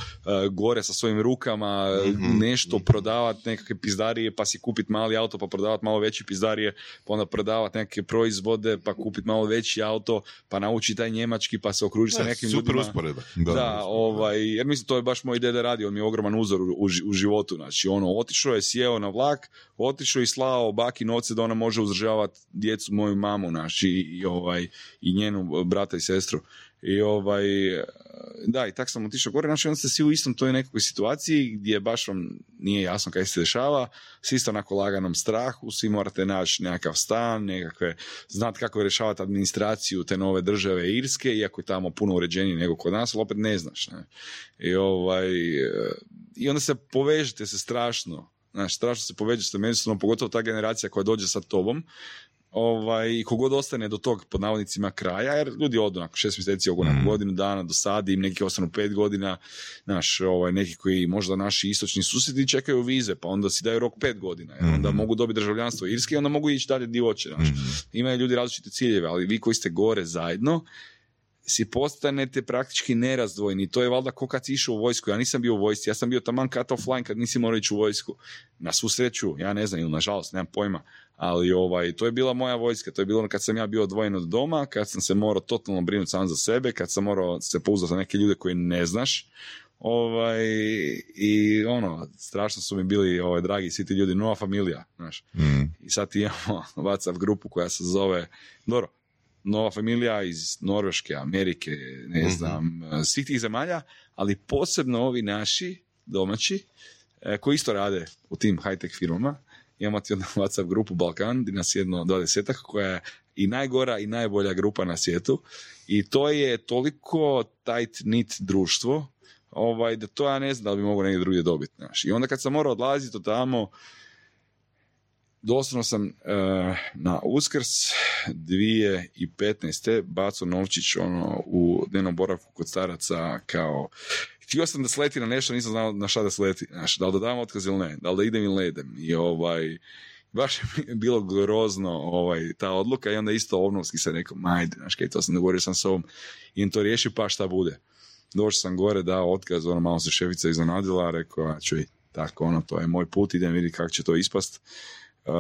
gore sa svojim rukama Mhm. nešto prodavat nekakve pizdarije pa si kupit mali auto pa prodavat malo veći pizdarije pa onda prodavat neke proizvode pa kupit malo veći auto pa nauči taj njemački pa se okruži sa Da, nekim super ljudima. usporedba. Da, ovaj, jer mislim to je baš moj dede radio, on mi je ogroman uzor u, u, ži- u životu, znači ono, otišao je, sjeo na vlak, otišao i slao baki novce da ona može uzdržavati djecu, moju mamu, znači, i, i, ovaj, i njenu brata i sestru. I ovaj, da, i tak sam otišao gore, znači onda ste svi u istom toj nekakvoj situaciji gdje baš vam nije jasno kaj se dešava, svi ste onako laganom strahu, svi morate naći nekakav stan, nekakve, znati kako rješavati administraciju te nove države Irske, iako je tamo puno uređenije nego kod nas, ali opet ne znaš. Ne? I, ovaj, I onda se povežete se strašno, znaš, strašno se povežete se međusobno, pogotovo ta generacija koja dođe sa tobom, ovaj, i kogod ostane do tog pod navodnicima kraja, jer ljudi odu nakon šest mjeseci, odu nakon Mm. godinu dana, dosadi im, neki ostanu pet godina, naš, ovaj, neki koji možda naši istočni susjedi čekaju vize, pa onda si daju rok pet godina, jer onda Mhm. mogu dobiti državljanstvo Irske i onda mogu ići dalje di hoće, znaš. Mhm. Imaju ljudi različite ciljeve, ali vi koji ste gore zajedno, si postanete praktički nerazdvojni. To je valjda ko kad si išao u vojsku. Ja nisam bio u vojsci, ja sam bio taman cut off line kad nisi morao ići u vojsku. Na svu sreću, ja ne znam, ili nažalost, nemam pojma. Ali ovaj, to je bila moja vojska, to je bilo ono kad sam ja bio odvojen od doma, kad sam se morao totalno brinuti sam za sebe, kad sam morao se pouzdati na neke ljude koje ne znaš. Ovaj, I ono, strašno su mi bili ovaj, dragi svi ti ljudi, nova familija, znaš. Mm. I sad imamo <laughs> WhatsApp grupu koja se zove, dobro, nova familija iz Norveške, Amerike, ne Mhm. znam, svih tih zemalja, ali posebno ovi naši domaći, e, koji isto rade u tim high-tech firmama. Imamo ti onda <laughs> WhatsApp grupu Balkan, gdje nas je jedno dvadesetak, koja je i najgora i najbolja grupa na svijetu. I to je toliko tight knit društvo, ovaj, da to ja ne znam da bi mogao negdje drugdje dobiti. Znaš. I onda kad sam morao odlaziti od tamo, doslovno sam eh, na Uskrs 2015. bacao novčić ono, u dnevnom boravku kod staraca kao htio sam da sleti na nešto, nisam znao na šta da sleti. Znaš, da li da dam otkaz ili ne, da li da idem ili ne idem. I ovaj, baš je bilo grozno ovaj, ta odluka i onda isto ovnovski sam rekao, majde, znaš kaj, to sam dogovorio sam s ovom i to riješi pa šta bude. Došao sam gore, dao otkaz, ono malo se šefica iznenadila, rekao, čuj, tako, ono, to je moj put, idem vidjeti kako će to ispast. Uh,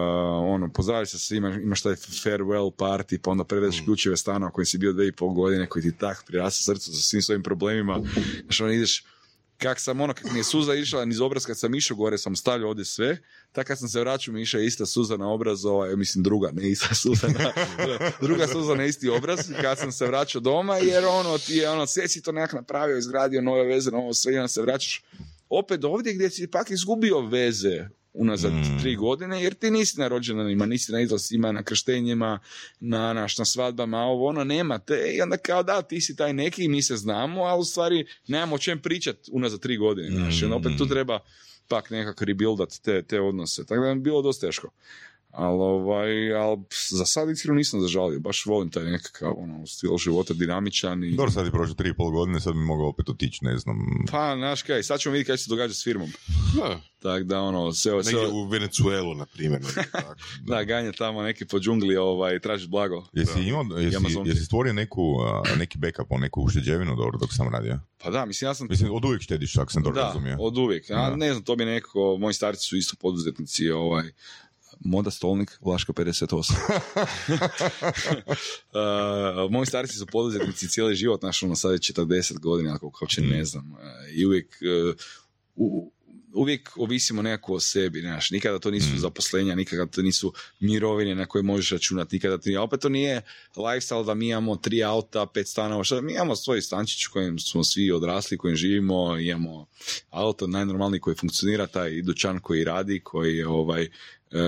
ono, pozdravi se svima, imaš taj farewell party, pa onda predaš Mm. ključeve stana u kojem si bio dve i pol godine, koji ti tak prirasa srcu sa svim svojim problemima. Znaš, ono, ideš, kak sam ono, kak mi je suza išla niz obraz kad sam išao gore, sam stavljao ovdje sve, tako kad sam se vraćao mi je išla ista suza na obraz, ovaj, mislim druga, ne ista <laughs> suza na, druga suza na isti obraz, kad sam se vraćao doma, jer ono, ti je ono, sve si to nekak napravio, izgradio nove veze, novo sve, i onda se vraćaš opet ovdje gdje si pak izgubio veze unazad Mm. tri godine, jer ti nisi na rođendanima, nisi na izlasima, na krštenjima, na, naš, na svadbama, a ovo ono nema te i onda kao da, ti si taj neki, mi se znamo, ali u stvari nemamo o čem pričat unazad tri godine, znaš, onda opet tu Mm. treba pak nekako rebuildat te, te odnose, tako da je bilo dosta teško. Ali, ovaj, ali za sad iskreno nisam zažalio, baš volim taj nekakav ono, stil života, dinamičan i... Dobro, sad je prošlo tri i pol godine, sad bi mogao opet otići, ne znam. Pa, znaš kaj, sad ćemo vidjeti kaj se događati s firmom. Da, Tako da, ono, sve, sve, u Venecuelu, na primjer. <laughs> tako. da, ganje tamo neki po džungli, ovaj, traži blago. Jesi, imao, jesi, jesi stvorio neku, neki backup, neku ušteđevinu dobro dok sam radio? Pa da, mislim, ja sam... Mislim, od uvijek štediš, ako sam dobro da, razumio. od uvijek. A, Da. ne znam, to bi nekako, moji starci su isto poduzetnici, ovaj, Moda Stolnik, Vlaška 58. uh, moji starci su poduzetnici cijeli život, naš ono sad je 40 godina, ako kao će ne znam. Uh, I uvijek, uh, u- uvijek ovisimo nekako o sebi, znaš, nikada to nisu zaposlenja, nikada to nisu mirovine na koje možeš računati, nikada to nije, opet to nije lifestyle da mi imamo tri auta, pet stanova, šta, mi imamo svoj stančić u kojem smo svi odrasli, u kojem živimo, imamo auto najnormalniji koji funkcionira, taj dućan koji radi, koji je ovaj, e,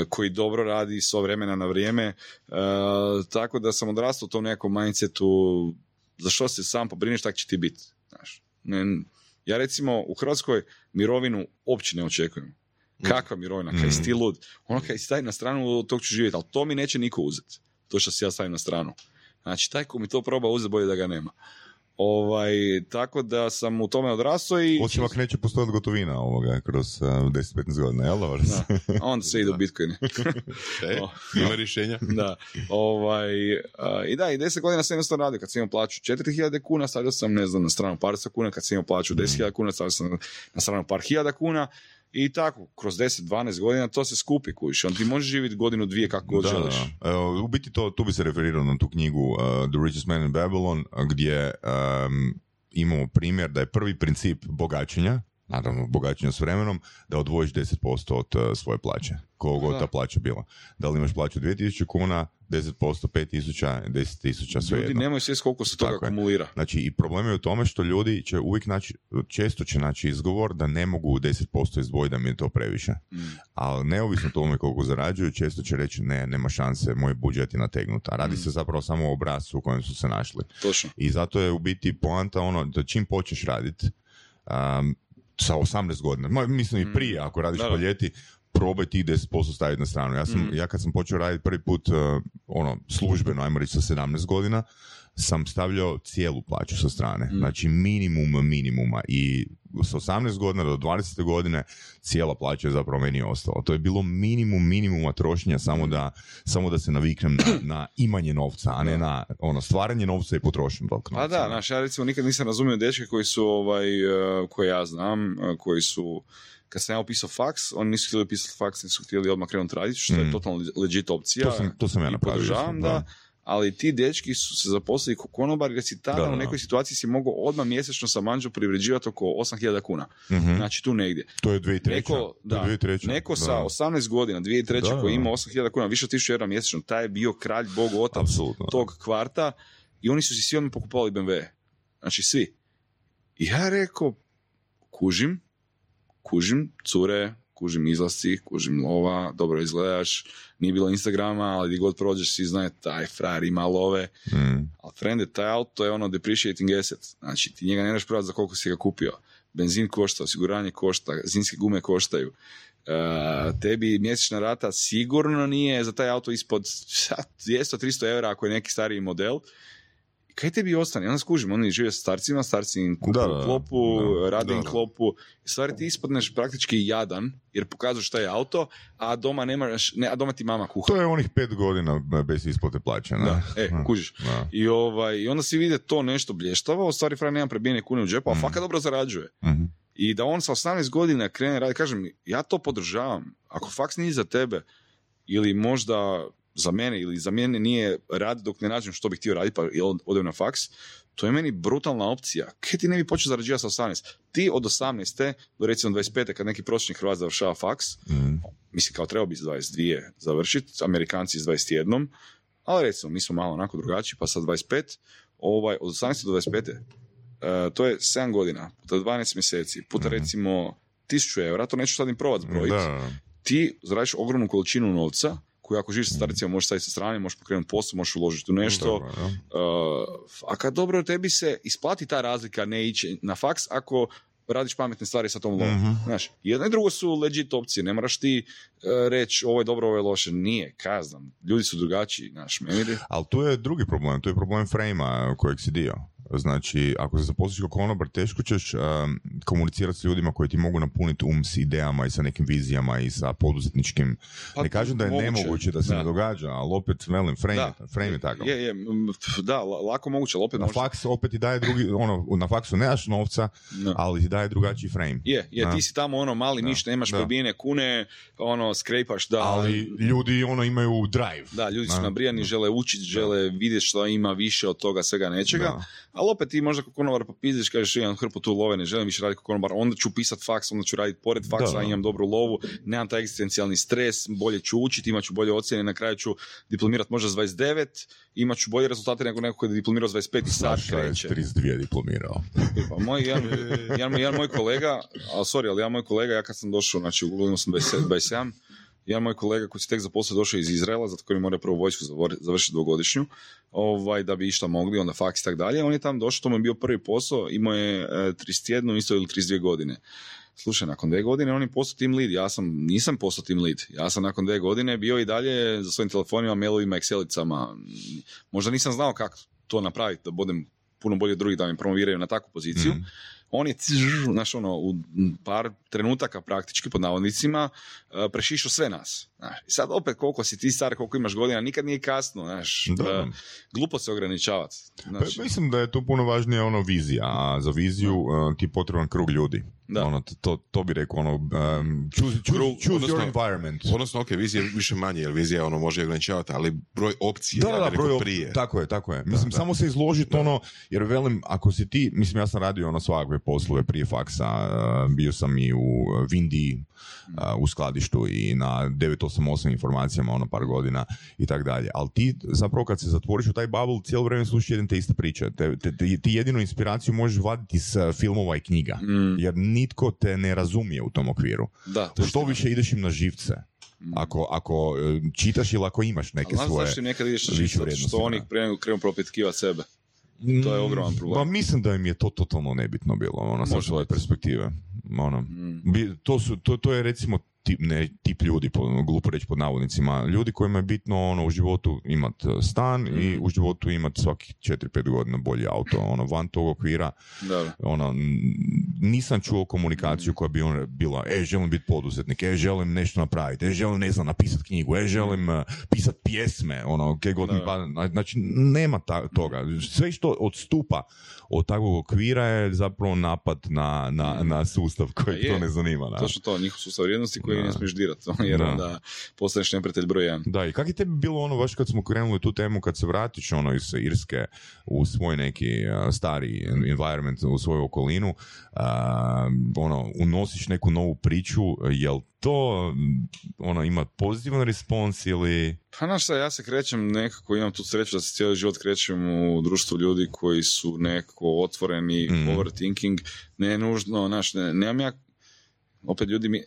koji dobro radi svo vremena na vrijeme, E, tako da sam odrastao u tom nekom mindsetu, za što se sam pobrineš, tak će ti biti. Znaš. Ja recimo u Hrvatskoj mirovinu uopće ne očekujem. Kakva mirovina, kaj si ti lud? Ono kaj si na stranu, tog ću živjeti, ali to mi neće niko uzeti. To što si ja stavim na stranu. Znači, taj ko mi to proba uzeti, bolje da ga nema. Ovaj, tako da sam u tome odrastao i... Osim ako neće postojati gotovina ovoga kroz uh, 10-15 godina, jel da? Onda se ide u Bitcoin. <laughs> E, O. ima rješenja? da, ovaj, a, i da, i deset godina sam jednostavno radio, kad sam imao plaću 4000 kuna, stavio sam, ne znam, na stranu par sto kuna, kad sam imao plaću 10.000 kuna, stavio sam na stranu par hiljada kuna, i tako, kroz 10-12 godina to se skupi, kujiš, on ti može živjeti godinu, dvije kako god Da, želiš. da. U biti to, tu bi se referirao na tu knjigu uh, The Richest Man in Babylon, gdje um, imamo primjer da je prvi princip bogaćenja, naravno bogaćenja s vremenom, da odvojiš 10% od uh, svoje plaće, koliko ta plaća bila. Da li imaš plaću 2000 kuna, 10%, 5000, 10.000, sve Ljudi jedno. nemaju svijest koliko se toga akumulira. Znači, i problem je u tome što ljudi će uvijek naći, često će naći izgovor da ne mogu 10% izdvojiti da mi je to previše. Mm. Ali neovisno o tome koliko zarađuju, često će reći ne, nema šanse, moj budžet je nategnut. A Mm. radi se zapravo samo o obrascu u kojem su se našli. Točno. I zato je u biti poanta ono da čim počneš raditi um, sa 18 godina, ma, mislim i prije ako radiš Da, po ljeti, probaj tih 10% staviti na stranu. Ja, sam, Mm. ja kad sam počeo raditi prvi put uh, ono, službeno, ajmo reći sa 17 godina, sam stavljao cijelu plaću sa strane. Mm. Znači minimum minimuma i s 18 godina do 20 godine cijela plaća je zapravo meni ostala. To je bilo minimum minimuma trošenja samo da, samo da se naviknem na, na imanje novca, a ne na ono, stvaranje novca i potrošnju tog novca. A da, znaš, ja recimo nikad nisam razumio dečke koji su, ovaj, eh, koje ja znam, eh, koji su, kad sam ja upisao faks, oni nisu htjeli upisati faks, nisu htjeli odmah krenuti raditi, što je Mm. totalno legit opcija. To sam, to sam ja i napravio. podržavam, isto, da. Ali ti dečki su se zaposlili kao konobari jer si tada Da, da, u nekoj situaciji si mogao odmah mjesečno sa manđom privređivati oko 8000 kuna. Mhm. Znači tu negdje. To je 2003. Neko, To da, je 2003. neko Da. sa 18 godina, 2003. Da, da, koji ima 8000 kuna, više od 1000 eura mjesečno, taj je bio kralj, bog, otac Apsolutno. tog kvarta i oni su si svi odmah pokupovali BMW. Znači svi. I ja rekao, kužim, kužim cure, kužim izlasci, kužim lova, dobro izgledaš, nije bilo Instagrama, ali gdje god prođeš svi znaju taj frajer ima love, Mm. ali frende, taj auto je ono depreciating asset, znači ti njega ne daš prodati za koliko si ga kupio. Benzin košta, osiguranje košta, zimske gume koštaju. E, tebi mjesečna rata sigurno nije za taj auto ispod 200-300 eura ako je neki stariji model. I kaj tebi ostane? Onda skužim, oni žive sa starcima, starci im kupuju klopu, Da, rade im klopu. I stvari ti ispadneš praktički jadan, jer pokazuješ šta je auto, a doma nemaš, ne, a doma ti mama kuha. To je onih pet godina bez isplate plaće. Ne? Da, e, <laughs> kužiš. Da. I, ovaj, I onda si vide to nešto blještavo, u stvari Fran nema prebijene kune u džepu, a Mhm. fakat dobro zarađuje. Mhm. I da on sa 18 godina krene raditi, kažem, ja to podržavam. Ako faks nije za tebe, ili možda za mene, ili za mene nije rad dok ne nađem što bih htio raditi, pa odem na faks, to je meni brutalna opcija. Kaj ti ne bi počeo zarađivati sa 18? Ti od 18. do recimo 25. kad neki prosječni Hrvat završava faks, Mhm. mislim kao trebao bi s 22 završiti, Amerikanci s 21, ali recimo mi smo malo onako drugačiji, pa sa 25, ovaj, od 18 do 25, e, to je 7 godina, puta 12 mjeseci, puta Mhm. recimo 1000 eura, to neću sad im probat zbrojiti, ti zaradiš ogromnu količinu novca, koju ako živiš sa recimo možeš staviti sa strane, možeš pokrenuti posao, možeš uložiti u nešto, Dobro, da. Uh, a kad dobro tebi se isplati ta razlika ne ići na faks ako radiš pametne stvari sa tom lovom. Mhm. Znaš, jedno i drugo su legit opcije, ne moraš ti uh, reći ovo je dobro, ovo je loše. Nije, kaznam. Ljudi su drugačiji, znaš, meni Ali tu je drugi problem, tu je problem frame kojeg si dio. Znači, ako se zaposliš kao konobar, teško ćeš um, komunicirati s ljudima koji ti mogu napuniti um s idejama i sa nekim vizijama i sa poduzetničkim. Pa, ne kažem da je moguće. nemoguće da se Da. ne događa, ali opet, velim, frame, Da. je- frame je takav. Je, je, da, la- lako moguće, ali opet Na možda- faks opet ti daje drugi, ono, na faksu nemaš novca, Da. ali ti daje drugačiji frame. Je, je, Da. ti si tamo ono mali, Da, ništa, nemaš da. kune, ono, skrepaš da... Ali ljudi ono imaju drive. Da, ljudi su nabrijani, žele učiti, žele vidjeti što ima više od toga svega nečega, Da. Ali opet ti možda kao konobar popizdiš, kažeš imam hrpu tu love, ne želim više raditi kao konobar, onda ću pisat faks, onda ću raditi pored faksa, Da, da. imam dobru lovu, nemam taj egzistencijalni stres, bolje ću učiti, imat ću bolje ocjene, na kraju ću diplomirat možda s 29, imat ću bolje rezultate nego neko koji je diplomirao s 25 i sad kreće. 32 diplomirao. Pa moj, jedan, jedan, jedan moj kolega, a sorry, ali jedan moj kolega, ja kad sam došao, znači u sam 27, 27, jedan moj kolega koji se tek zaposlio došao iz Izraela, zato koji mora prvo vojsku završiti dvogodišnju, ovaj, da bi išta mogli, onda faks i tak dalje. On je tam došao, to mu je bio prvi posao, imao je e, 31 isto ili 32 godine. Slušaj, nakon dvije godine on je postao team lead, ja sam, nisam postao team lead, ja sam nakon dvije godine bio i dalje za svojim telefonima, mailovima, excelicama, možda nisam znao kako to napraviti, da budem puno bolje od drugih da me promoviraju na takvu poziciju. Mhm. On je, znaš, ono, u par trenutaka praktički, pod navodnicima, eh, prešišao sve nas. Znaš. I sad opet koliko si ti star, koliko imaš godina, nikad nije kasno, znaš. Da. Eh, glupo se ograničavati. Pa, Znaš, mislim da je tu puno važnije ono vizija, a za viziju uh, ti je potreban krug ljudi. Da. Ono, to- to, bi rekao ono, um, choose, choose, choose odnosno- your environment. Odnosno, ok, vizija je više manje, jer vizija ono može ograničavati, ali broj opcija, Da, ja da, da, broj, prije. tako je, tako je. Mislim, da. samo se izložiti ono, jer velim, ako si ti, mislim, ja sam radio ono svakakve poslove prije faksa, uh, bio sam i u uh, Vindi, uh, u skladištu i na 988 informacijama ono par godina i tak dalje. Ali ti zapravo kad se zatvoriš u taj bubble, cijelo vrijeme slušaš jedne te iste priče. Te, te, te- ti jedinu inspiraciju možeš vaditi s uh, filmova i knjiga. Mm. Jer nitko te ne razumije u tom okviru. da, to Što više ideš im na živce. Ako, ako e, čitaš ili ako imaš neke Ali znaš svoje... ti nekad ideš na više živ? Zato vrijednosti, što oni krenu, krenu propitkivati sebe. To je ogroman problem. Pa mislim da im je to totalno nebitno bilo, ono, sa svoje perspektive. Ono, Mm. bi- to, su, to, to je recimo tip, ne, tip ljudi, po, glupo reći pod navodnicima, ljudi kojima je bitno ono, u životu imat e, stan i Mhm. u životu imat svakih 4-5 godina bolji auto. Ono, van tog okvira Da, ono, nisam čuo komunikaciju koja bi on bila, e, želim biti poduzetnik, e, želim nešto napraviti, e, želim, ne znam, napisati knjigu, e, želim uh, pisati pjesme, ono, kaj god pa, znači, nema ta, toga. Sve što odstupa od takvog okvira je zapravo napad na, na, na sustav koji Pa to ne zanima. Da. Točno to, njihov sustav vrijednosti koji Da. ne smiješ dirati, <laughs> jer Da. onda postaneš neprijatelj broj jedan. Da, i kak je tebi bilo ono, baš kad smo krenuli tu temu, kad se vratiš ono iz Irske u svoj neki uh, stari environment, u svoju okolinu, uh, ono, unosiš neku novu priču, jel to mm, ono, ima pozitivan respons ili... Pa znaš šta, ja se krećem nekako, imam tu sreću da se cijeli život krećem u društvu ljudi koji su nekako otvoreni, Mhm. overthinking, ne nužno, znaš, ne, nemam ja, opet ljudi mi,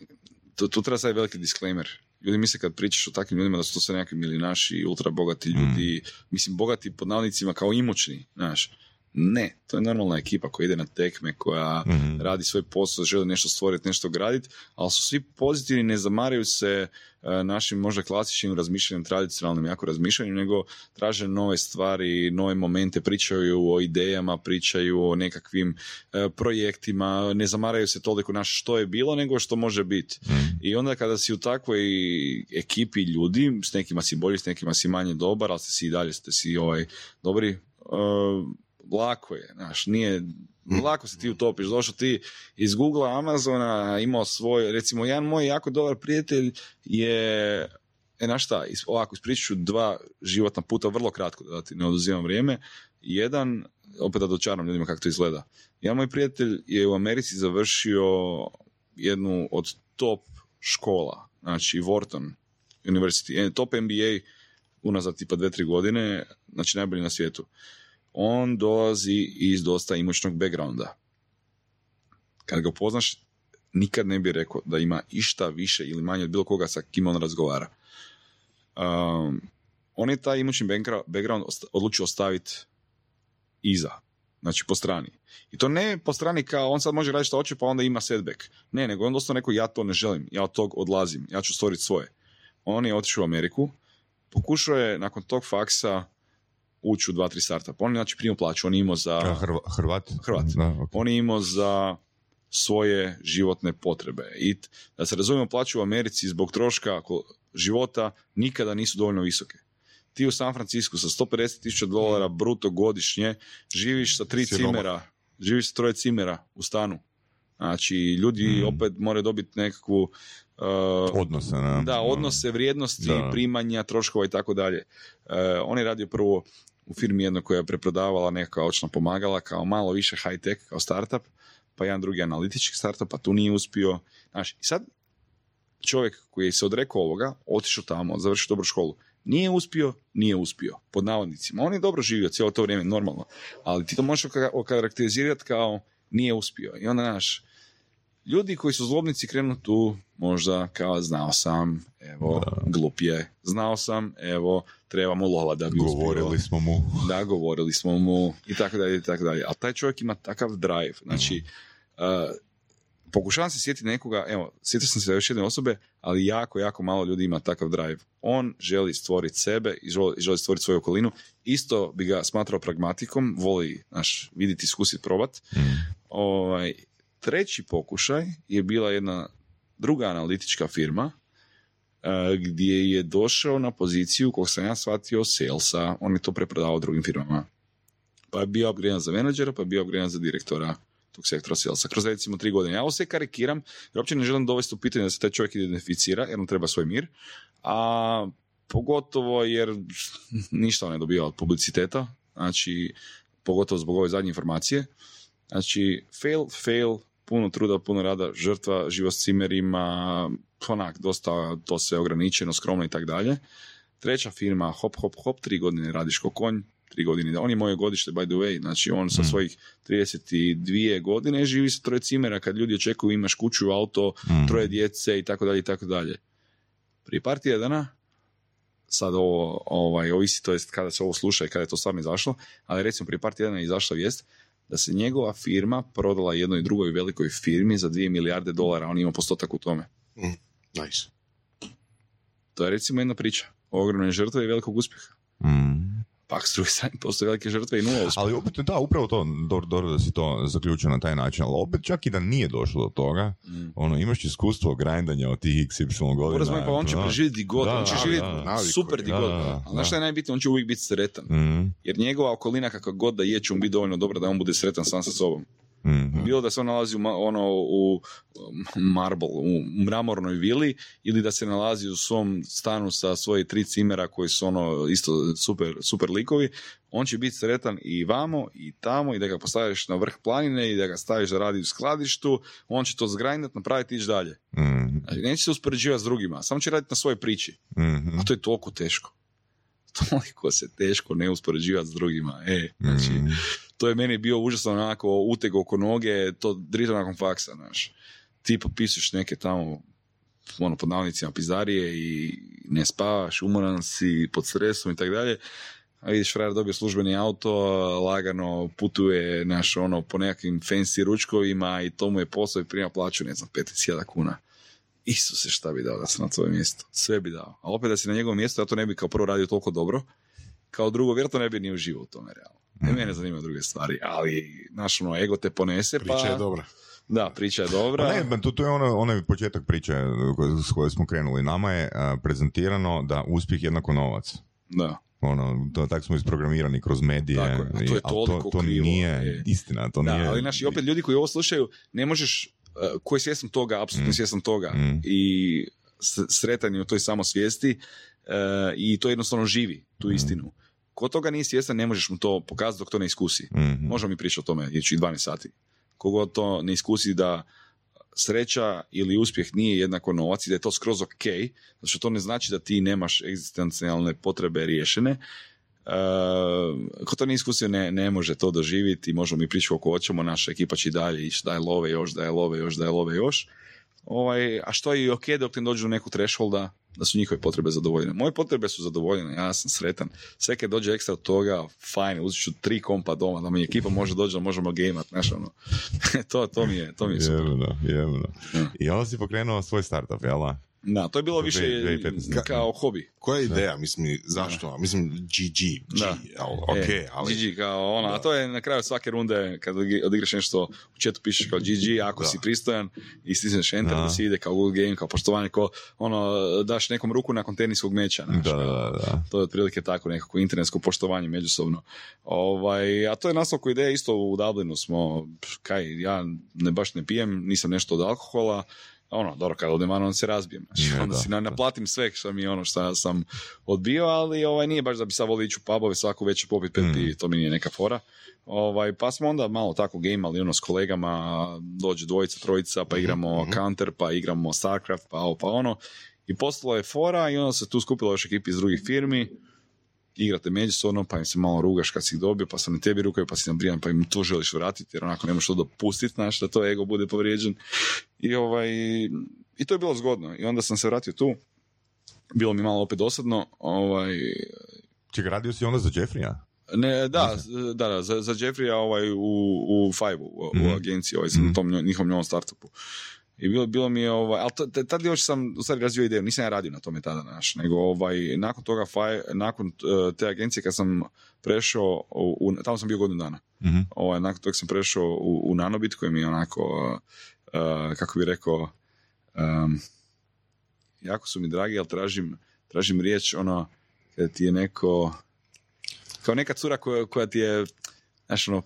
tu, tu treba sad veliki disclaimer. Ljudi misle kad pričaš o takvim ljudima da su to sve nekakvi milinaši, ultra bogati ljudi, mislim bogati pod navodnicima kao imućni, znaš. Ne, to je normalna ekipa koja ide na tekme, koja Mhm. radi svoj posao, želi nešto stvoriti, nešto graditi, ali su svi pozitivni, ne zamaraju se e, našim možda klasičnim razmišljanjem, tradicionalnim jako razmišljanjem, nego traže nove stvari, nove momente, pričaju o idejama, pričaju o nekakvim e, projektima, ne zamaraju se toliko na što je bilo, nego što može biti. I onda kada si u takvoj ekipi ljudi, s nekima si bolji, s nekima si manje dobar, ali ste si i dalje ste si ovaj, dobri, e, lako je, znaš, nije, lako se ti utopiš, došao ti iz Google, Amazona, imao svoj, recimo, jedan moj jako dobar prijatelj je, e, znaš šta, ovako, ispričat ću dva životna puta, vrlo kratko, da ti ne oduzimam vrijeme, jedan, opet da dočaram ljudima kako to izgleda, jedan moj prijatelj je u Americi završio jednu od top škola, znači Wharton University, eh, top MBA unazad tipa dve, tri godine, znači najbolji na svijetu. On dolazi iz dosta imućnog backgrounda. Kad ga upoznaš, nikad ne bi rekao da ima išta više ili manje od bilo koga sa kim on razgovara. Um, on je taj imućni background odlučio ostaviti iza, znači po strani. I to ne po strani kao on sad može raditi što hoće pa onda ima setback. Ne, nego on doslovno rekao ja to ne želim, ja od tog odlazim, ja ću stvoriti svoje. On je otišao u Ameriku, pokušao je nakon tog faksa ući u dva, tri startupa. On je znači primio plaću, on je imao za... Hrvat? Hrvat. Da, ok. On je imao za svoje životne potrebe. I da se razumijemo, plaće u Americi zbog troška života nikada nisu dovoljno visoke. Ti u San Francisku sa 150 tisuća dolara bruto godišnje živiš sa tri cimera, živiš sa troje cimera u stanu. Znači, ljudi Mm. opet moraju dobiti nekakvu uh, Odnose, ne? da, odnose, vrijednosti, Da. primanja, troškova i tako dalje. E, On je radio prvo u firmi jedno koja je preprodavala neka očna pomagala kao malo više high tech, kao startup, pa jedan drugi analitički startup, pa tu nije uspio. Znaš, i sad čovjek koji je se odrekao ovoga, otišao tamo, završio dobru školu, nije uspio, nije uspio, pod navodnicima. On je dobro živio cijelo to vrijeme, normalno, ali ti to možeš oka- okarakterizirati kao nije uspio. I onda, znaš, ljudi koji su zlobnici krenu tu možda kao znao sam, evo, glup je, znao sam, evo, trebamo lova da bi. Govorili smo mu. Da, govorili smo mu i tako dalje i tako dalje. Ali taj čovjek ima takav drive. Znači, uh, pokušavam se sjetiti nekoga, evo, sjetio sam se još jedne osobe, ali jako, jako malo ljudi ima takav drive. On želi stvoriti sebe i želi, želi stvoriti svoju okolinu. Isto bi ga smatrao pragmatikom, voli, znaš, vidjeti, iskusiti, probat. Ovaj, treći pokušaj je bila jedna druga analitička firma e, gdje je došao na poziciju, kog sam ja shvatio, salesa, on je to preprodavao drugim firmama. Pa je bio upgradean za menadžera, pa je bio upgradean za direktora tog sektora salesa. Kroz recimo tri godine. Ja ovo sve karikiram, jer uopće ne želim dovesti u pitanje da se taj čovjek identificira, jer on treba svoj mir. A pogotovo jer ništa on ne dobija od publiciteta, znači pogotovo zbog ove zadnje informacije. Znači, fail, fail, puno truda, puno rada, žrtva, život s cimerima, onak, dosta to sve ograničeno, skromno i tak dalje. Treća firma, hop, hop, hop, tri godine radiš ko konj, tri godine. On je moje godište, by the way, znači on sa svojih 32 godine živi sa troje cimera, kad ljudi očekuju imaš kuću, auto, troje djece i tako dalje i tako dalje. Prije par tjedana, sad ovo ovaj, ovisi, to jest kada se ovo sluša i kada je to stvarno izašlo, ali recimo prije par tjedana je izašla vijest da se njegova firma prodala jednoj drugoj velikoj firmi za 2 milijarde dolara, on ima postotak u tome. Nice. To je recimo jedna priča o ogromne žrtve i velikog uspjeha. Mm. Pak s druge strane postoje velike žrtve i nula uspjeha. Ali opet, da, upravo to, dobro, dobro da si to zaključio na taj način, ali opet čak i da nije došlo do toga, Mm. ono, imaš iskustvo grindanja od tih XY godina. Moram pa on će preživjeti di god, Da, on će živjeti super di god. Ali znaš šta je najbitnije, on će uvijek biti sretan. Mm, Jer njegova okolina kakva god da je će mu biti dovoljno dobra da on bude sretan sam sa sobom. Mm, Bilo da se on nalazi u, ono, u marble, u mramornoj vili ili da se nalazi u svom stanu sa svoje tri cimera koji su ono isto super, super likovi, on će biti sretan i vamo i tamo i da ga postaviš na vrh planine i da ga staviš da radi u skladištu, on će to zgrajnat, napraviti i ići dalje. mm, Znači, neće se uspoređivati s drugima, samo će raditi na svojoj priči. mm, A to je toliko teško. <laughs> Toliko se teško ne uspoređivati s drugima. E, znači, mm. to je meni bio užasno onako uteg oko noge, to drito nakon faksa, znaš. Ti potpisuješ neke tamo, ono, pod navodnicima pizdarije i ne spavaš, umoran si, pod stresom i tako dalje. A vidiš, frajer dobio službeni auto, lagano putuje, naš, ono, po nekakvim fancy ručkovima i to mu je posao i prima plaću, ne znam, 15.000 kuna. Isuse, šta bi dao da sam na tvoje mjesto? Sve bi dao. A opet da si na njegovom mjestu, ja to ne bi kao prvo radio toliko dobro, kao drugo, vjerojatno ne bi ni uživao u tome realno. Ne, mene zanimaju druge stvari, ali, znaš, ono, ego te ponese, pa... Priča je dobra. Da, priča je dobra. Pa ne, ba, to, to je ono, onaj početak priče s koje smo krenuli. Nama je a, prezentirano da uspjeh jednako novac. Da. Ono, to, tak smo isprogramirani kroz medije. Tako je, a to je i- toliko to, to krivo, nije je. istina, to da, nije... ali naši opet ljudi koji ovo slušaju, ne možeš, koji je svjestan toga, apsolutno Mm. svjestan toga Mm. i sretan je u toj samosvijesti uh, i to jednostavno živi, tu Mm. istinu. Ko toga nije svjestan, ne možeš mu to pokazati dok to ne iskusi. Mhm. Možemo mi pričati o tome ići 12 sati. Kogod to ne iskusi da sreća ili uspjeh nije jednako novac i da je to skroz ok, zato što to ne znači da ti nemaš egzistencijalne potrebe riješene, ko to nije iskusio ne, ne može to doživjeti, možemo mi pričati koliko hoćemo, naša ekipa će i dalje ići, daj love još, daj love još, daj love još. Ovaj, a što je i ok dok ne dođu do nekog thresholda, da su njihove potrebe zadovoljene. Moje potrebe su zadovoljene, ja sam sretan. Sve kad dođe ekstra od toga, fajn, uzet ću tri kompa doma, da mi ekipa može doći, da možemo gameat, znaš, ono. <laughs> to, to mi je, to mi je super. Jebeno, jebeno. Da. I onda si pokrenuo svoj startup, jel? Da? To je bilo više 2015. kao hobi. Koja je ideja, mislim, zašto? Mislim, GG, G, Da. ali, ok, E, ali... GG kao ono, a to je na kraju svake runde kad odi- odigraš nešto u chatu pišeš kao GG, ako Da. si pristojan i stisneš enter Da. da si ide kao good game, kao poštovanje, kao ono, daš nekom ruku nakon teniskog meča. znaš, Da, kao. da, da. To je otprilike tako nekako internetsko poštovanje međusobno. Ovaj, a to je nastavku ideja isto u Dublinu smo, kaj, ja ne baš ne pijem, nisam nešto od alkohola, ono, dobro, kad odem van, onda se razbijem. Znači, Ne, onda da, si na, naplatim sve što mi je ono što sam odbio, ali ovaj, nije baš da bi sad volio ići u pubove svaku večer popit pet Mm. to mi nije neka fora. Ovaj, pa smo onda malo tako gameali ono s kolegama, dođe dvojica, trojica, pa igramo mhm. Counter, pa igramo Starcraft, pa ovo, pa ono. I postalo je fora i onda se tu skupilo još ekipi iz drugih firmi, igrate međusobno, pa im se malo rugaš kad si ih dobio, pa sam na tebi rukaju, pa si nabrijan, pa im to želiš vratiti, jer onako nemaš to dopustiti, znaš, da to ego bude povrijeđen. I, ovaj, I to je bilo zgodno. I onda sam se vratio tu, bilo mi malo opet dosadno, ovaj, Čekaj, radio si onda za Jeffrija? ne, da, da, da, za, za Jeffrija ovaj, u, u Five-u, u, u Mhm. agenciji, ovaj, sam Mhm. u tom njihovom novom startupu. I bilo, bilo mi je, ovaj, ali t- t- tad još sam u stvari razvio ideju, nisam ja radio na tome tada, naš, nego ovaj, nakon toga, Fi- nakon te agencije kad sam prešao, u, u- tamo sam bio godinu dana, Mhm. ovaj, nakon toga sam prešao u, u Nanobit koji mi je onako, uh, kako bi rekao, um, jako su mi dragi, ali tražim, tražim riječ, ono, ti je neko, kao neka cura koja, koja ti je, znaš, ono,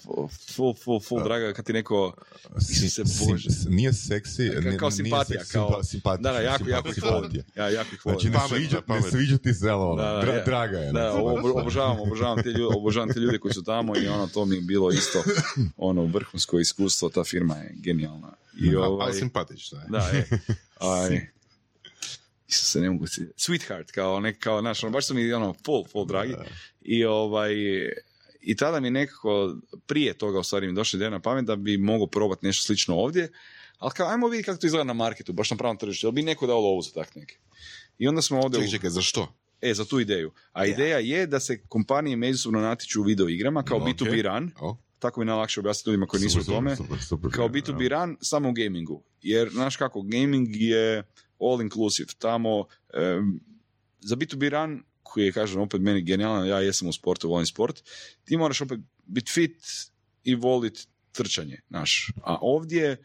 full, full, full draga, kad ti neko, Isuse Sim- Bože. sim- nije seksi, Ka- nije- kao nije simpatija, seksi, kao- simpa- simpatična, da, da, jako, jako ih simpatična. volim, ja jako ih volim. Znači, ne sviđa, ne sviđa ti se, ali ono, Da, da, dra- draga je. Da, ne? ob- obožavam, obožavam te, ljude, obožavam te ljude koji su tamo i ono, to mi je bilo isto ono vrhunsko iskustvo, ta firma je genijalna. I ovaj, Ali simpatično je. da, je. <laughs> Aj, se ne mogu si... Sweetheart, kao nek, kao, znaš, ono, baš su mi ono, full, full dragi. I ovaj, i tada mi nekako, prije toga u stvari mi došla ideja na pamet da bi mogao probati nešto slično ovdje, ali kao, ajmo vidjeti kako to izgleda na marketu, baš na pravom tržištu, jel bi neko dao lovu za tak neke. I onda smo ovdje... Čekaj, čekaj, za što? E, za tu ideju. A ideja je da se kompanije međusobno natječu u video igrama kao Ok. B2B run, tako bi najlakše objasniti ljudima koji nisu u tome, super, super, kao super, B2B run samo u gamingu. Jer, znaš kako, gaming je all inclusive. Tamo, em, za B2B run, koji je, kažem, opet meni genijalan, ja jesam u sportu, volim sport, ti moraš opet biti fit i volit trčanje, znaš. A ovdje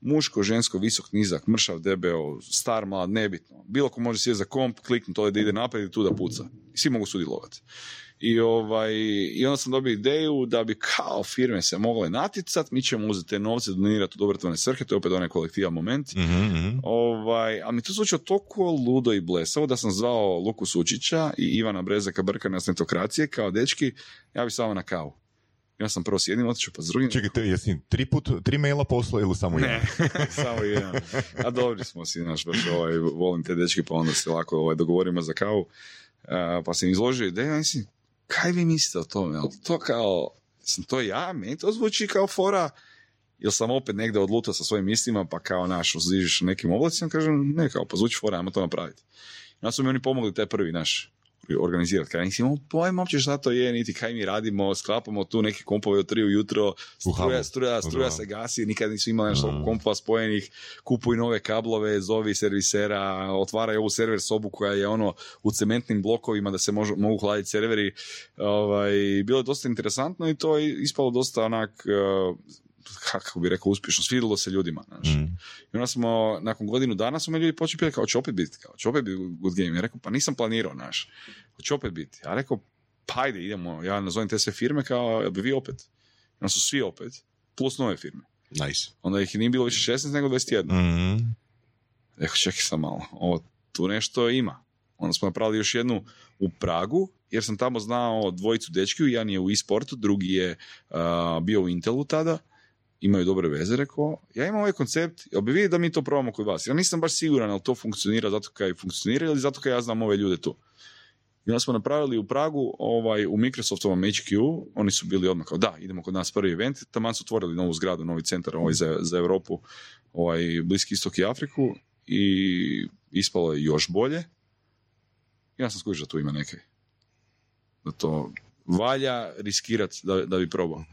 muško, žensko, visok, nizak, mršav, debeo, star, mlad, nebitno. Bilo ko može sjeti za komp, kliknuti ovdje da ide naprijed i tu da puca. I svi mogu sudjelovati. I, ovaj, I onda sam dobio ideju da bi kao firme se mogle natjecati, mi ćemo uzeti te novce, donirati u dobrotvorne svrhe, to je opet onaj kolektivan moment. Mhm, mhm. Ovaj, a mi to zvučao toliko ludo i blesavo da sam zvao Luku Sučića i Ivana Brezaka Brkana s netokracije kao dečki, ja bi samo na kavu. Ja sam prvo s jednim otišao pa s drugim. Čekaj, te, jesi tri, put, tri maila poslao ili samo jedan? Ne, <laughs> samo jedan. A dobri smo si, znaš, baš ovaj, volim te dečki, pa onda se lako ovaj, dogovorimo za kavu. A, pa sam izložio ideju, ja mislim, kaj vi mislite o tome? Jel to kao, sam to ja? Meni to zvuči kao fora, ili sam opet negdje odlutao sa svojim mislima, pa kao naš, uzdižiš nekim oblacima, kažem, ne, kao, pa zvuči fora, ajmo to napraviti. I onda su mi oni pomogli taj prvi naš organizirati. Kaj nisam imao pojma uopće šta to je, niti kaj mi radimo, sklapamo tu neke kompove od tri ujutro, struja, struja, struja se gasi, nikad nisu imali nešto Da. kompova spojenih, kupuj nove kablove, zovi servisera, otvaraj ovu server sobu koja je ono u cementnim blokovima da se možu, mogu hladiti serveri. Ovaj, bilo je dosta interesantno i to je ispalo dosta onak eh, kako bi rekao, uspješno, svidjelo se ljudima. Znaš. Mhm. I onda smo, nakon godinu dana su me ljudi počeli pitati kao, će opet biti, kao, će opet biti good game. Ja rekao, pa nisam planirao, naš. Će opet biti. Ja rekao, pa ajde, idemo, ja nazovem te sve firme kao, jel bi vi opet? I onda su svi opet, plus nove firme. nice. Onda ih nije bilo više 16 nego 21. Mhm. Rekao, čekaj sam malo, ovo tu nešto ima. Onda smo napravili još jednu u Pragu, jer sam tamo znao dvojicu dečkiju, jedan je u e-sportu, drugi je a, bio u Intelu tada, imaju dobre veze, rekao, ja imam ovaj koncept, jel bi da mi to probamo kod vas? Ja nisam baš siguran, ali to funkcionira zato kaj funkcionira ili zato kaj ja znam ove ljude tu. I onda smo napravili u Pragu, ovaj, u Microsoftovom HQ, oni su bili odmah kao da, idemo kod nas prvi event, taman su otvorili novu zgradu, novi centar ovaj, za, za Europu, ovaj, Bliski istok i Afriku i ispalo je još bolje. Ja sam skužio da tu ima neke. Da to valja riskirati da, da bi probao.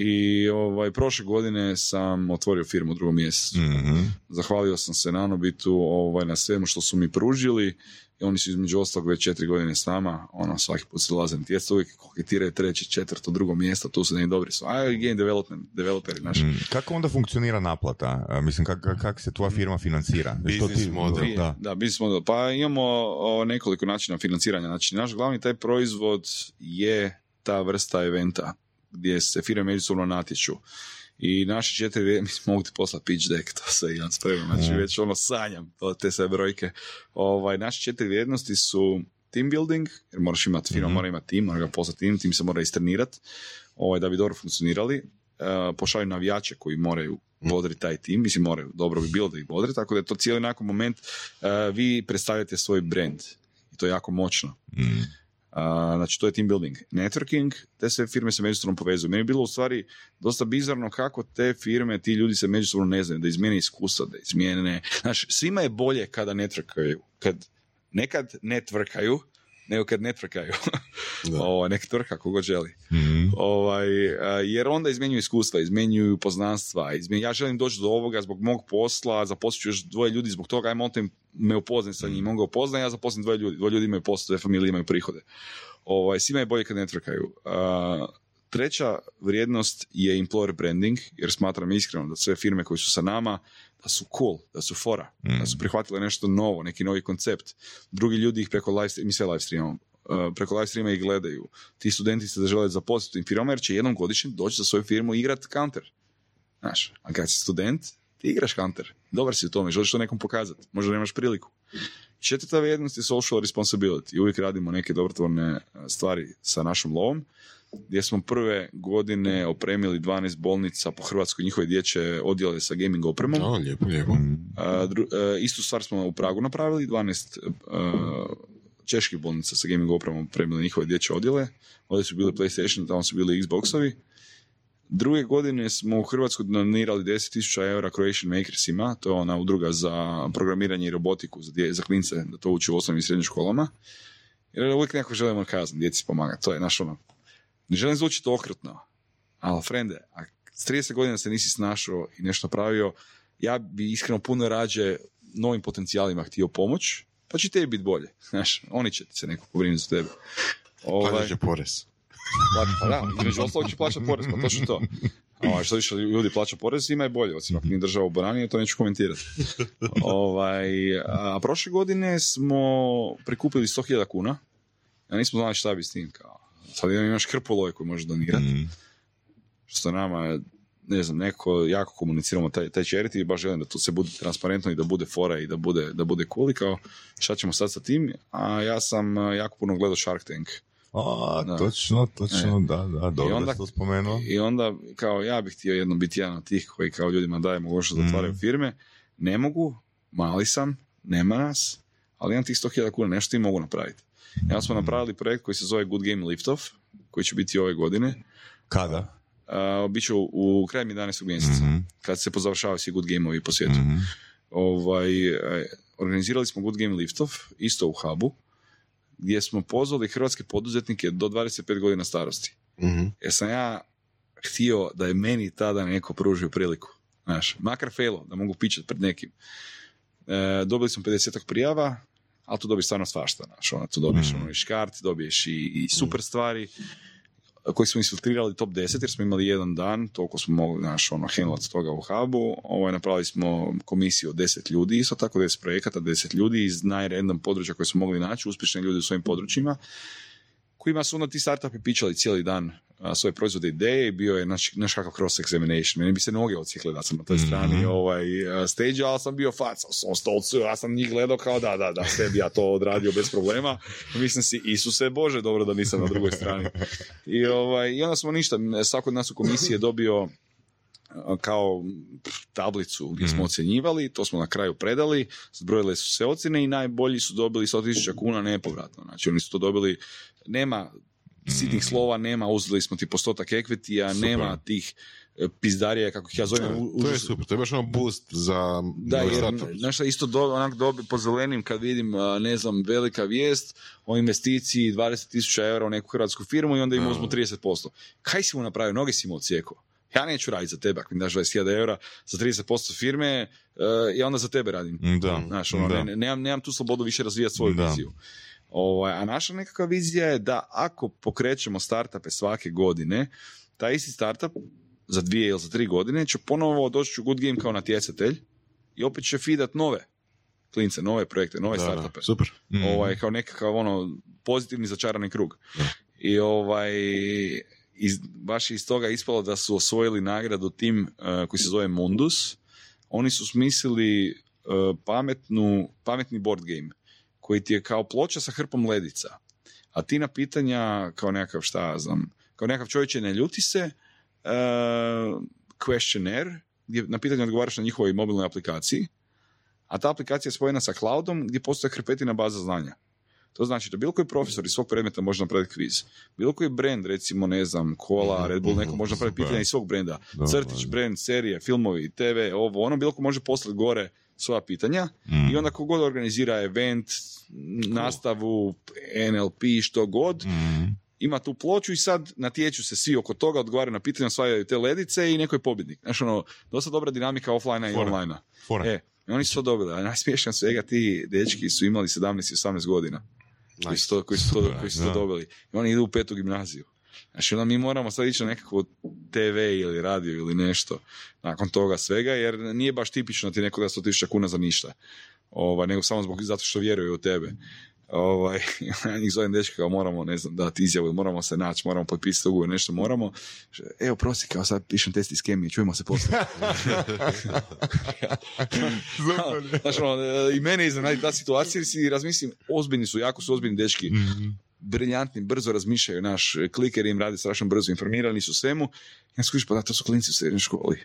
I ovaj, prošle godine sam otvorio firmu u drugom mjesecu. Mhm. Zahvalio sam se Nanobitu ovaj, na svemu što su mi pružili i oni su između ostalog već četiri godine s nama, ono, svaki put se dolaze na tijesto, uvijek koketiraju treće, četvrto, drugo mjesto, tu su neki dobri su, a game development, developeri naši. Mm. Kako onda funkcionira naplata? Mislim, kako kak se tvoja firma financira? Business ti- model. Da. da, business model. Pa imamo o, nekoliko načina financiranja. Znači, naš glavni taj proizvod je ta vrsta eventa gdje se firme međusobno natječu. I naše četiri, mislim, <laughs> mogu ti poslati pitch deck, to se imam spremno, znači Mhm. već ono sanjam te sve brojke. Ovaj, naše četiri vrijednosti su team building, jer moraš imati, firma Mhm. mora imati tim, mora ga poslati tim, tim se mora istrenirati, ovaj, da bi dobro funkcionirali. Uh, pošalju navijače koji moraju bodriti taj tim, mislim moraju, dobro bi bilo da ih bodri, tako da je to cijeli nakon moment, uh, vi predstavljate svoj brand i to je jako moćno. Mm. Znači to je team building. Networking, te sve firme se međusobno povezuju. Meni je bilo u stvari dosta bizarno kako te firme, ti ljudi se međusobno ne znaju, da izmijene iskustva, da izmijene... Znači, svima je bolje kada networkaju. Kad nekad networkaju, nego kad networkaju. Da. <laughs> Ovo, nek tvrka kogo želi. Mhm. Ovaj, jer onda izmjenjuju iskustva, izmjenjuju poznanstva. Izmjenjuju, ja želim doći do ovoga zbog mog posla, zaposlit ću još dvoje ljudi zbog toga, ajmo te me upoznat sa njim, on ga upozna, ja zaposlim dvoje ljudi. Dvoje ljudi imaju posao, dvoje familije imaju prihode. Ovaj, svima je bolje kad networkaju. A, treća vrijednost je employer branding, jer smatram iskreno da sve firme koje su sa nama, da su cool, da su fora, da su prihvatile nešto novo, neki novi koncept. Drugi ljudi ih preko live, mi sve live streamamo, uh, preko live streama ih gledaju. Ti studenti se žele zaposliti u firmama jer će jednom godišnje doći za svoju firmu i igrat counter. Znaš, a kad si student, ti igraš counter. Dobar si u tome, želiš to nekom pokazati. Možda nemaš priliku. Četvrta vrijednost je social responsibility. Uvijek radimo neke dobrotvorne uh, stvari sa našom lovom gdje smo prve godine opremili 12 bolnica po Hrvatskoj njihove dječje odjele sa gaming opremom. O, lijepo, lijepo. A, dru- e, istu stvar smo u Pragu napravili, 12 e, čeških bolnica sa gaming opremom opremili njihove dječje odjele. Ovdje su bili PlayStation, tamo su bili Xboxovi. Druge godine smo u Hrvatsku donirali 10.000 eura Croatian Makersima, to je ona udruga za programiranje i robotiku za, dje, za klince, da to uči u osnovnim i srednjim školama. Jer uvijek neko želimo kazniti, djeci pomagati, to je naš ono. Ne želim zvučiti okrutno, ali frende, a s 30 godina se nisi snašao i nešto napravio, ja bi iskreno puno rađe novim potencijalima htio pomoć, pa će tebi biti bolje. <laughs> Znaš, oni će se neko pobrinuti za tebe. Ovaj, će porez. Pa da, između ostalog će plaćati porez, pa to što to. Ovaj, što više ljudi plaća porez, ima je bolje, osim ako nije država u banani, to neću komentirati. ovaj, a prošle godine smo prikupili 100.000 kuna, ja nismo znali šta bi s tim, kao, sad imaš krpu love koju možeš donirati, Mm. što nama, ne znam, neko jako komuniciramo taj, taj charity i baš želim da to se bude transparentno i da bude fora i da bude, da bude cool i kao šta ćemo sad sa tim, a ja sam a, jako puno gledao Shark Tank. A, Da. točno, točno, da, da, dobro onda- da to spomenuo. I onda, kao ja bih htio jednom biti jedan od tih koji kao ljudima daje mogućnost da Mm. otvaraju firme. Ne mogu, mali sam, nema nas, ali imam tih 100.000 kuna, nešto ti mogu napraviti. Ja smo napravili projekt koji se zove Good Game Liftoff, koji će biti ove godine. Kada? Uh, Biće u, u krajem 11. mjeseca, Mhm. kad se pozavršavaju svi Good Game-ovi po svijetu. Mhm. Ovaj, e, organizirali smo Good Game Liftoff, isto u hubu, gdje smo pozvali hrvatske poduzetnike do 25 godina starosti. Mhm. Jer sam ja htio da je meni tada neko pružio priliku. Znaš, makar failo, da mogu pičat pred nekim. E, dobili smo 50 prijava, ali tu dobiješ stvarno svašta. Znaš, ono, tu dobiješ Mm. ono, i škart, dobiješ i, i super stvari koji smo isfiltrirali top 10 jer smo imali jedan dan, toliko smo mogli naš ono handlat toga u hubu, ovaj, napravili smo komisiju od 10 ljudi, isto tako 10 projekata, 10 ljudi iz najrandom područja koje smo mogli naći, uspješne ljudi u svojim područjima, kojima su onda ti startupi pičali cijeli dan a, svoje proizvode ideje i bio je naš, naš kakav cross examination. Meni bi se noge ocijekle da sam na toj strani ovaj, a, stage, ali sam bio fac u svom stolcu, ja sam njih gledao kao da, da, da, sve bi ja to odradio bez problema. Mislim si, Isuse Bože, dobro da nisam na drugoj strani. I, ovaj, I onda smo ništa, svako od nas u komisiji je dobio kao tablicu gdje smo ocjenjivali, to smo na kraju predali, zbrojile su se ocjene i najbolji su dobili 100.000 kuna nepovratno. Znači oni su to dobili, nema sitnih slova, nema, uzeli smo ti postotak ekvitija, nema tih e, pizdarija, kako ih ja zovem. u- To je super, to je baš ono boost za da, jer, šta, isto do, onak dobi po zelenim kad vidim, ne znam, velika vijest o investiciji 20.000 eura u neku hrvatsku firmu i onda im uzmu 30%. Kaj si mu napravio? Noge si mu ocijekao. Ja neću raditi za tebe ako mi daš 20.000 eura za 30% firme, e, ja onda za tebe radim. Da, Znaš, ono, da. ne- ne- nemam, nemam tu slobodu više razvijati svoju Da. viziju. Ovaj, a naša nekakva vizija je da ako pokrećemo startupe svake godine, taj isti startup za dvije ili za tri godine će ponovo doći u Good Game kao natjecatelj i opet će feedat nove klince, nove projekte, nove Da, da, startupe. super. Mm. Ovaj, kao nekakav ono pozitivni začarani krug. I ovaj iz, baš iz toga ispalo da su osvojili nagradu tim eh, koji se zove Mundus. Oni su smislili eh, pametnu, pametni board game koji ti je kao ploča sa hrpom ledica. A ti na pitanja kao nekakav šta znam, kao nekakav čovječe ne ljuti se, uh, questionnaire, gdje na pitanje odgovaraš na njihovoj mobilnoj aplikaciji, a ta aplikacija je spojena sa cloudom gdje postoje hrpetina baza znanja. To znači da bilo koji profesor iz svog predmeta može napraviti kviz. Bilo koji brand, recimo, ne znam, Cola, Red Bull, neko može napraviti super. pitanja iz svog brenda. Da, Crtić, brand, serije, filmovi, TV, ovo, ono, bilo ko može poslati gore svoja pitanja Mm. i onda kogod organizira event, nastavu, NLP, što god, Mm. ima tu ploču i sad natječu se svi oko toga, odgovaraju na pitanja, osvajaju te ledice i neko je pobjednik. Znaš, ono, dosta dobra dinamika offline i online. E, oni su to dobili, a najsmiješnije od svega ti dečki su imali 17 i 18 godina koji su to, koji su to, koji su to dobili. I oni idu u petu gimnaziju. Znači onda mi moramo sad ići na nekakvo TV ili radio ili nešto nakon toga svega, jer nije baš tipično ti neko da 100.000 kuna za ništa. Ovaj, nego samo zbog zato što vjeruju u tebe. Ovaj, <laughs> ja njih zovem dečka kao moramo, ne znam, dati izjavu, moramo se naći, moramo potpisati ugovor, nešto moramo. Evo, prosi, kao sad pišem test iz kemije, čujemo se poslije. <laughs> <laughs> Znaš, ono, e, i mene iznenadi ta situacija jer si razmislim, ozbiljni su, jako su ozbiljni dečki, Mhm. briljantni, brzo razmišljaju, naš kliker im radi strašno brzo, informirani su svemu. Ja skužiš, pa da, to su klinci u srednjoj školi.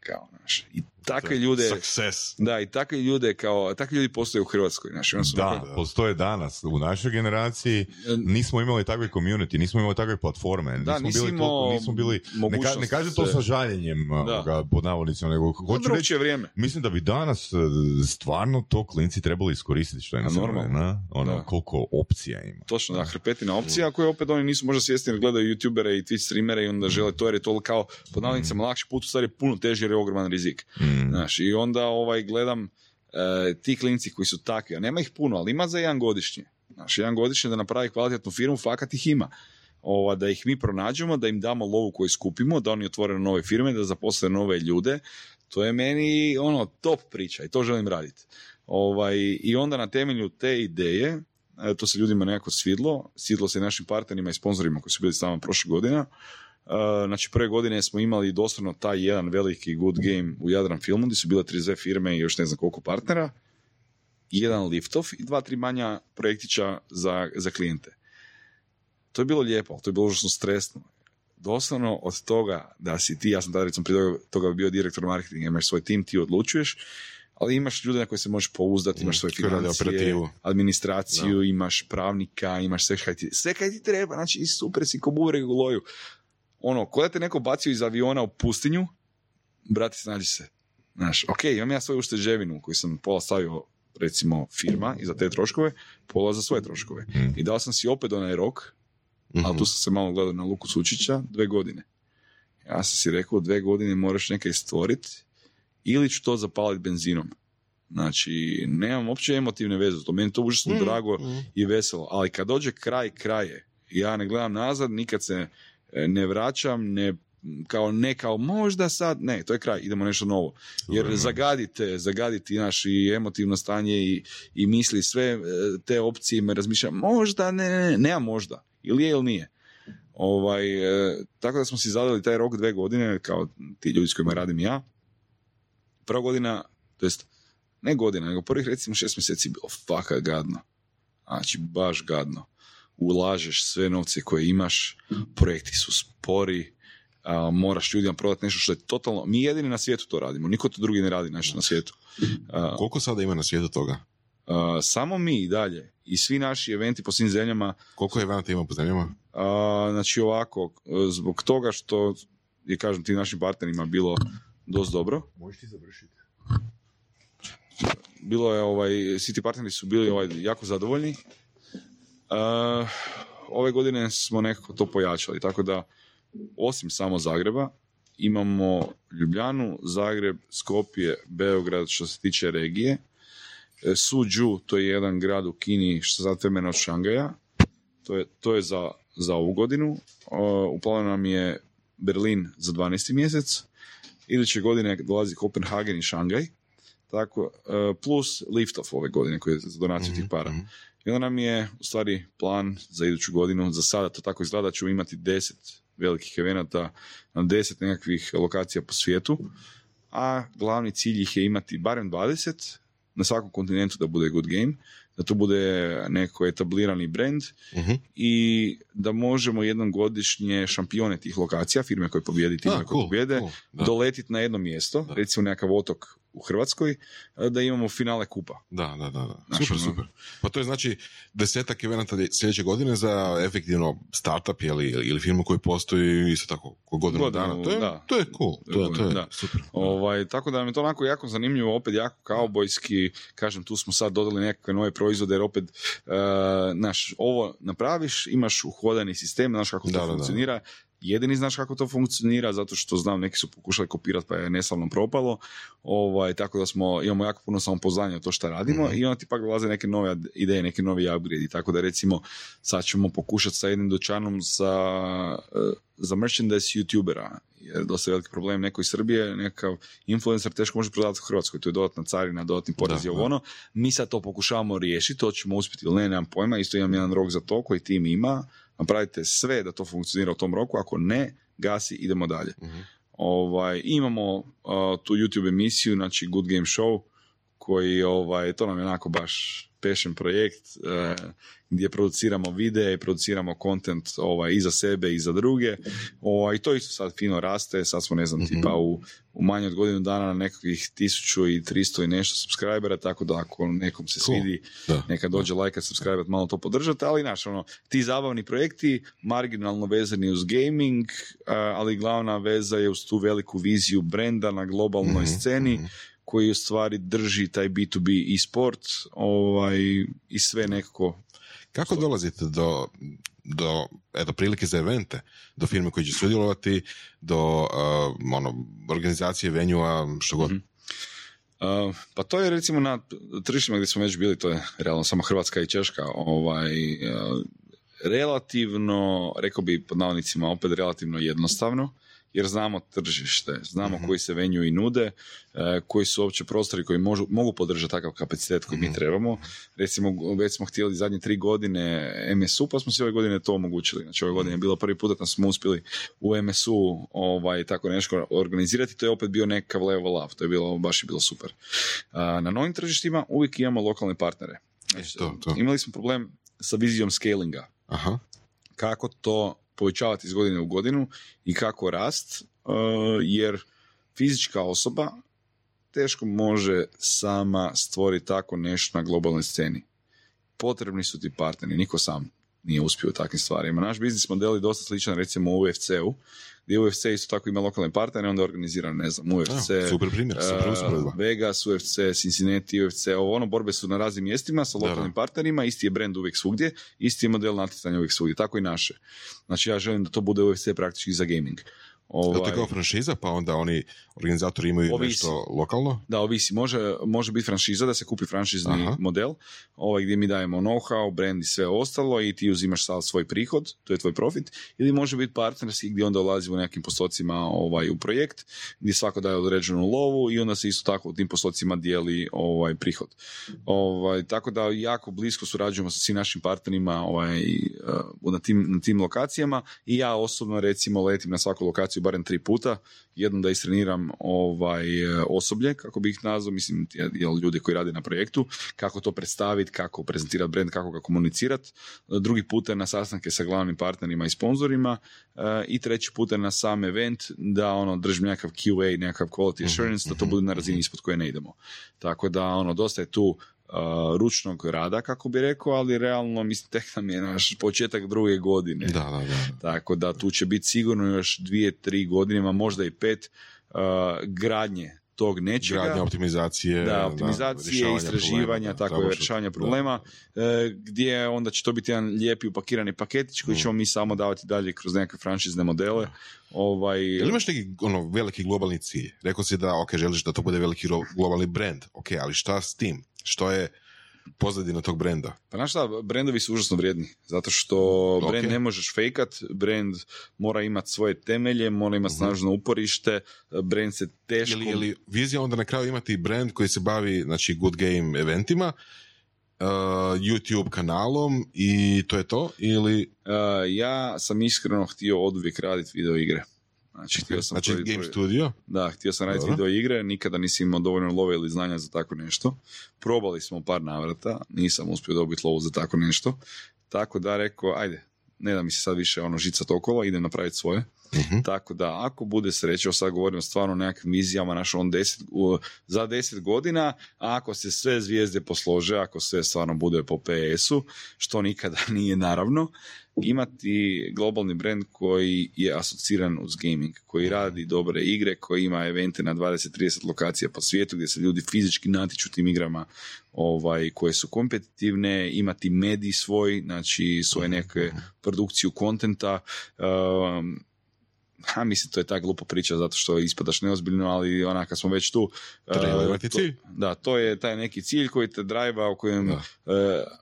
Kao, znaš, i takve ljude, Success. da, i takve ljude, kao, takvi ljudi postoje u Hrvatskoj, znaš, i oni su Da, postoje danas. U našoj generaciji nismo imali takve community, nismo imali takve platforme, Da, nismo bili toliko, nismo bili, ne, ka- ne kažem to sa žaljenjem Da. ovoga, pod navodnicima, nego hoću reći, vrijeme. mislim da bi danas e, stvarno to klinci trebali iskoristiti, što im A se normalno. na, ono, Da. koliko opcija ima. Točno, da, hrpetina opcija koje opet oni nisu možda svjesni jer gledaju youtubere i twitch streamere i onda žele to jer je to kao pod navodnicama lakši put, u stvari je puno teži jer je ogroman rizik. Mm. Znaš, i onda ovaj, gledam e, ti klinci koji su takvi, a nema ih puno, ali ima za jedan godišnje. Znaš, jedan godišnje da napravi kvalitetnu firmu, fakat ih ima. Ova, da ih mi pronađemo, da im damo lovu koju skupimo, da oni otvore nove firme, da zaposle nove ljude, to je meni ono top priča i to želim raditi. Ovaj, I onda na temelju te ideje, e, to se ljudima nekako svidlo, svidlo se i našim partnerima i sponzorima koji su bili s nama prošle godina, znači prve godine smo imali doslovno taj jedan veliki good game u Jadran filmu gdje su bile 32 firme i još ne znam koliko partnera jedan liftov i dva, tri manja projektića za, za klijente. To je bilo lijepo, to je bilo užasno stresno. Doslovno od toga da si ti, ja sam tada recimo prije toga- toga bio direktor marketinga, imaš svoj tim, ti odlučuješ, ali imaš ljude na koje se možeš pouzdati, imaš svoje koji rade financije, administraciju, imaš pravnika, imaš sve kaj ti, sve kaj ti treba, znači i super si ko bubreg u loju. Ono, ko da te neko bacio iz aviona u pustinju, brati, snađi se. Znaš, ok, imam ja svoju ušteđevinu koju sam pola stavio recimo firma i za te troškove, pola za svoje troškove. I dao sam si opet onaj rok, ali tu sam se malo gledao na Luku Sučića, dve godine. Ja sam si rekao, dve godine moraš nekaj stvoriti ili ću to zapaliti benzinom. Znači, nemam uopće emotivne veze, to meni je to užasno drago i veselo, ali kad dođe kraj, kraj je. Ja ne gledam nazad, nikad se ne vraćam, ne kao ne kao možda sad, ne, to je kraj, idemo nešto novo. Jer zagadite, zagaditi naš i emotivno stanje i, i misli sve e, te opcije me razmišljam, možda, ne, ne, ne, nema možda, ili je ili nije. Ovaj, e, tako da smo si zadali taj rok dve godine, kao ti ljudi s kojima radim ja. Prva godina, to jest, ne godina, nego prvih recimo šest mjeseci je bilo fakat gadno. Znači, baš gadno. Ulažeš sve novce koje imaš, projekti su spori, a, moraš ljudima prodati nešto što je totalno, mi jedini na svijetu to radimo, niko to drugi ne radi nešto na svijetu. A, Koliko sada ima na svijetu toga? a, samo mi i dalje i svi naši eventi po svim zemljama, Koliko eventa ima po zemljama? a, znači ovako, zbog toga što je, kažem, tim našim partnerima bilo dosta dobro, Možeš ti završiti? bilo je ovaj, svi ti partneri su bili ovaj, jako zadovoljni. Uh, ove godine smo nekako to pojačali, tako da osim samo Zagreba imamo Ljubljanu, Zagreb, Skopje, Beograd što se tiče regije, E, Suđu, to je jedan grad u Kini što je zatvemeno od Šangaja, to je, to je za, za ovu godinu. Uh, u planu nam je Berlin za 12. mjesec, iduće godine dolazi Kopenhagen i Šangaj, tako, e, plus Liftov ove godine koji je za donaciju tih para. I onda nam je u stvari plan za iduću godinu, za sada to tako izgleda, da ćemo imati 10 velikih evenata na 10 nekakvih lokacija po svijetu, a glavni cilj ih je imati barem 20 na svakom kontinentu da bude good game, da to bude neko etablirani brand Mhm. i da možemo jednom godišnje šampione tih lokacija, firme koje pobijedi, time A, koje cool, pobjede, cool, da. doletiti na jedno mjesto, recimo nekakav otok u Hrvatskoj, da imamo finale kupa. Da, da, da. da. Znaš, Super, ono- super. Pa to je znači desetak eventa sljedeće godine za efektivno startup ili, ili firmu koji postoji isto tako ko godinu, Godinu, dana. To je, da. to je cool. To, je- to je Da. super. Ovaj, tako da nam je to onako jako zanimljivo, opet jako kaubojski, kažem, tu smo sad dodali nekakve nove proizvode, jer opet, uh, naš, ovo napraviš, imaš uhodani sistem, znaš kako to da. funkcionira, jedini znaš kako to funkcionira, zato što znam, neki su pokušali kopirati pa je neslavno propalo, ovaj, tako da smo, imamo jako puno samopoznanja u to što radimo Mhm. i onda ti pak dolaze neke nove ideje, neki novi upgrade, tako da recimo sad ćemo pokušati sa jednim dućanom za, eh, za merchandise youtubera, jer dosta veliki problem, neko iz Srbije, nekakav influencer teško može prodavati u Hrvatskoj, to je dodatna carina, dodatni porez i ovo ono. Mi sad to pokušavamo riješiti, to ćemo uspjeti ili ne, nemam pojma, isto imam jedan rok za to koji tim ima, napravite sve da to funkcionira u tom roku, ako ne, gasi, idemo dalje. Mhm. Ovaj, imamo uh, tu YouTube emisiju, znači Good Game Show, koji, ovaj, to nam je onako baš passion projekt, eh, gdje produciramo videe i produciramo content ovaj, i za sebe i za druge. Ovaj, I to isto sad fino raste, sad smo ne znam, tipa u, u manje od godinu dana na nekakvih 1300 i nešto subscribera, tako da ako nekom se Cool. svidi, Da. neka dođe lajka, subscribe, malo to podržati, ali znaš, ono, ti zabavni projekti, marginalno vezani uz gaming, a, ali glavna veza je uz tu veliku viziju brenda na globalnoj Mhm, sceni, mhm. Koji u stvari drži taj B2B e-sport ovaj, i sve nekako Kako dolazite do, do eto, prilike za evente, do firme koji će sudjelovati, do uh, ono, organizacije venjua, što god? Mhm. Uh, pa to je recimo na tržištima gdje smo već bili, to je realno samo Hrvatska i Češka, ovaj, uh, relativno, rekao bi pod navodnicima opet relativno jednostavno, jer znamo tržište, znamo koji se venju i nude, e, koji su uopće prostori koji možu, mogu podržati takav kapacitet koji mi trebamo. Recimo, već smo htjeli zadnje tri godine MSU, pa smo si ove godine to omogućili. Znači, ove godine je bilo prvi put da smo uspjeli u MSU ovaj, tako nešto organizirati, to je opet bio nekakav level up, to je bilo, baš je bilo super. A, na novim tržištima uvijek imamo lokalne partnere. Znači, to, to. Imali smo problem sa vizijom scalinga Aha. kako to povećavati iz godine u godinu i kako rast, uh, jer fizička osoba teško može sama stvoriti tako nešto na globalnoj sceni. Potrebni su ti partneri, niko sam nije uspio u takvim stvarima. Naš biznis model je dosta sličan recimo u UFC-u, gdje UFC isto tako ima lokalne partnere, onda organizira, ne znam, UFC, Evo, super primjer, super uh, usporedba. Vegas, UFC, Cincinnati, UFC, ovo ono, borbe su na raznim mjestima sa lokalnim da. partnerima, isti je brand uvijek svugdje, isti je model natjecanja uvijek svugdje, tako i naše. Znači ja želim da to bude UFC praktički za gaming. Je li to Ovaj, kao franšiza, pa onda oni organizatori imaju Ovisi. nešto lokalno? da, ovisi. Može, može biti franšiza, da se kupi franšizni Aha. model, ovaj, gdje mi dajemo know-how, brand i sve ostalo i ti uzimaš sad svoj prihod, to je tvoj profit, ili može biti partnerski gdje onda ulazimo u nekim postocima ovaj, u projekt, gdje svako daje određenu lovu i onda se isto tako u tim postocima dijeli ovaj, prihod. Ovaj, tako da jako blisko surađujemo sa svim našim partnerima ovaj, uh, na, tim, na tim lokacijama i ja osobno recimo letim na svaku lokaciju edukaciju barem tri puta. Jednom da istreniram ovaj, osoblje, kako bih ih nazvao, mislim, jel, ljudi koji rade na projektu, kako to predstaviti, kako prezentirati brand, kako ga komunicirati. Drugi put je na sastanke sa glavnim partnerima i sponzorima e, i treći put je na sam event da ono držim nekakav QA, nekakav quality assurance, da to bude na razini ispod koje ne idemo. Tako da ono, dosta je tu uh, ručnog rada, kako bi rekao, ali realno mislim tek nam je naš početak druge godine. Da, da, da. Tako da tu će biti sigurno još dvije, tri godine, ima možda i pet uh, gradnje tog nečega. Gradnja optimizacije. Da, optimizacije, rješavanja istraživanja, problema, da, tako je, rješavanja da, problema, da. e, gdje onda će to biti jedan lijepi upakirani paketić koji Mm. ćemo mi samo davati dalje kroz neke franšizne modele. Ovaj, Jel imaš neki ono, veliki globalni cilj? Rekao si da, ok, želiš da to bude veliki globalni brand. Ok, ali šta s tim? Što je pozadina tog brenda? Pa znaš šta, brendovi su užasno vrijedni, zato što Ok. brand ne možeš fejkat, brand mora imati svoje temelje, mora imati snažno uporište, brand se teško... Ili, ili vizija onda na kraju imati brand koji se bavi znači, good game eventima, uh, YouTube kanalom i to je to? Ili, Uh, ja sam iskreno htio oduvijek raditi video igre. Znači, htio sam znači prvi- Game prvi- Studio? Da, htio sam raditi Dobro. video igre, nikada nisam imao dovoljno love ili znanja za tako nešto. Probali smo par navrata, nisam uspio dobiti lovu za tako nešto. Tako da rekao, ajde, ne da mi se sad više ono žica okolo, idem napraviti svoje. Mhm. Tako da, ako bude sreće, sad govorimo stvarno o nekakvim vizijama, naš on deset, u- za deset godina, a ako se sve zvijezde poslože, ako sve stvarno bude po PS-u, što nikada <laughs> nije naravno, imati globalni brand koji je asociran uz gaming, koji radi dobre igre, koji ima evente na 20-30 lokacija po svijetu gdje se ljudi fizički natječu tim igrama ovaj, koje su kompetitivne, imati medij svoj, znači svoje neke produkciju kontenta, um, ha, mislim, to je ta glupa priča zato što ispadaš neozbiljno, ali ona kad smo već tu... Treba uh, imati to- cilj. Da, to je taj neki cilj koji te drajva, o kojem, Da. uh,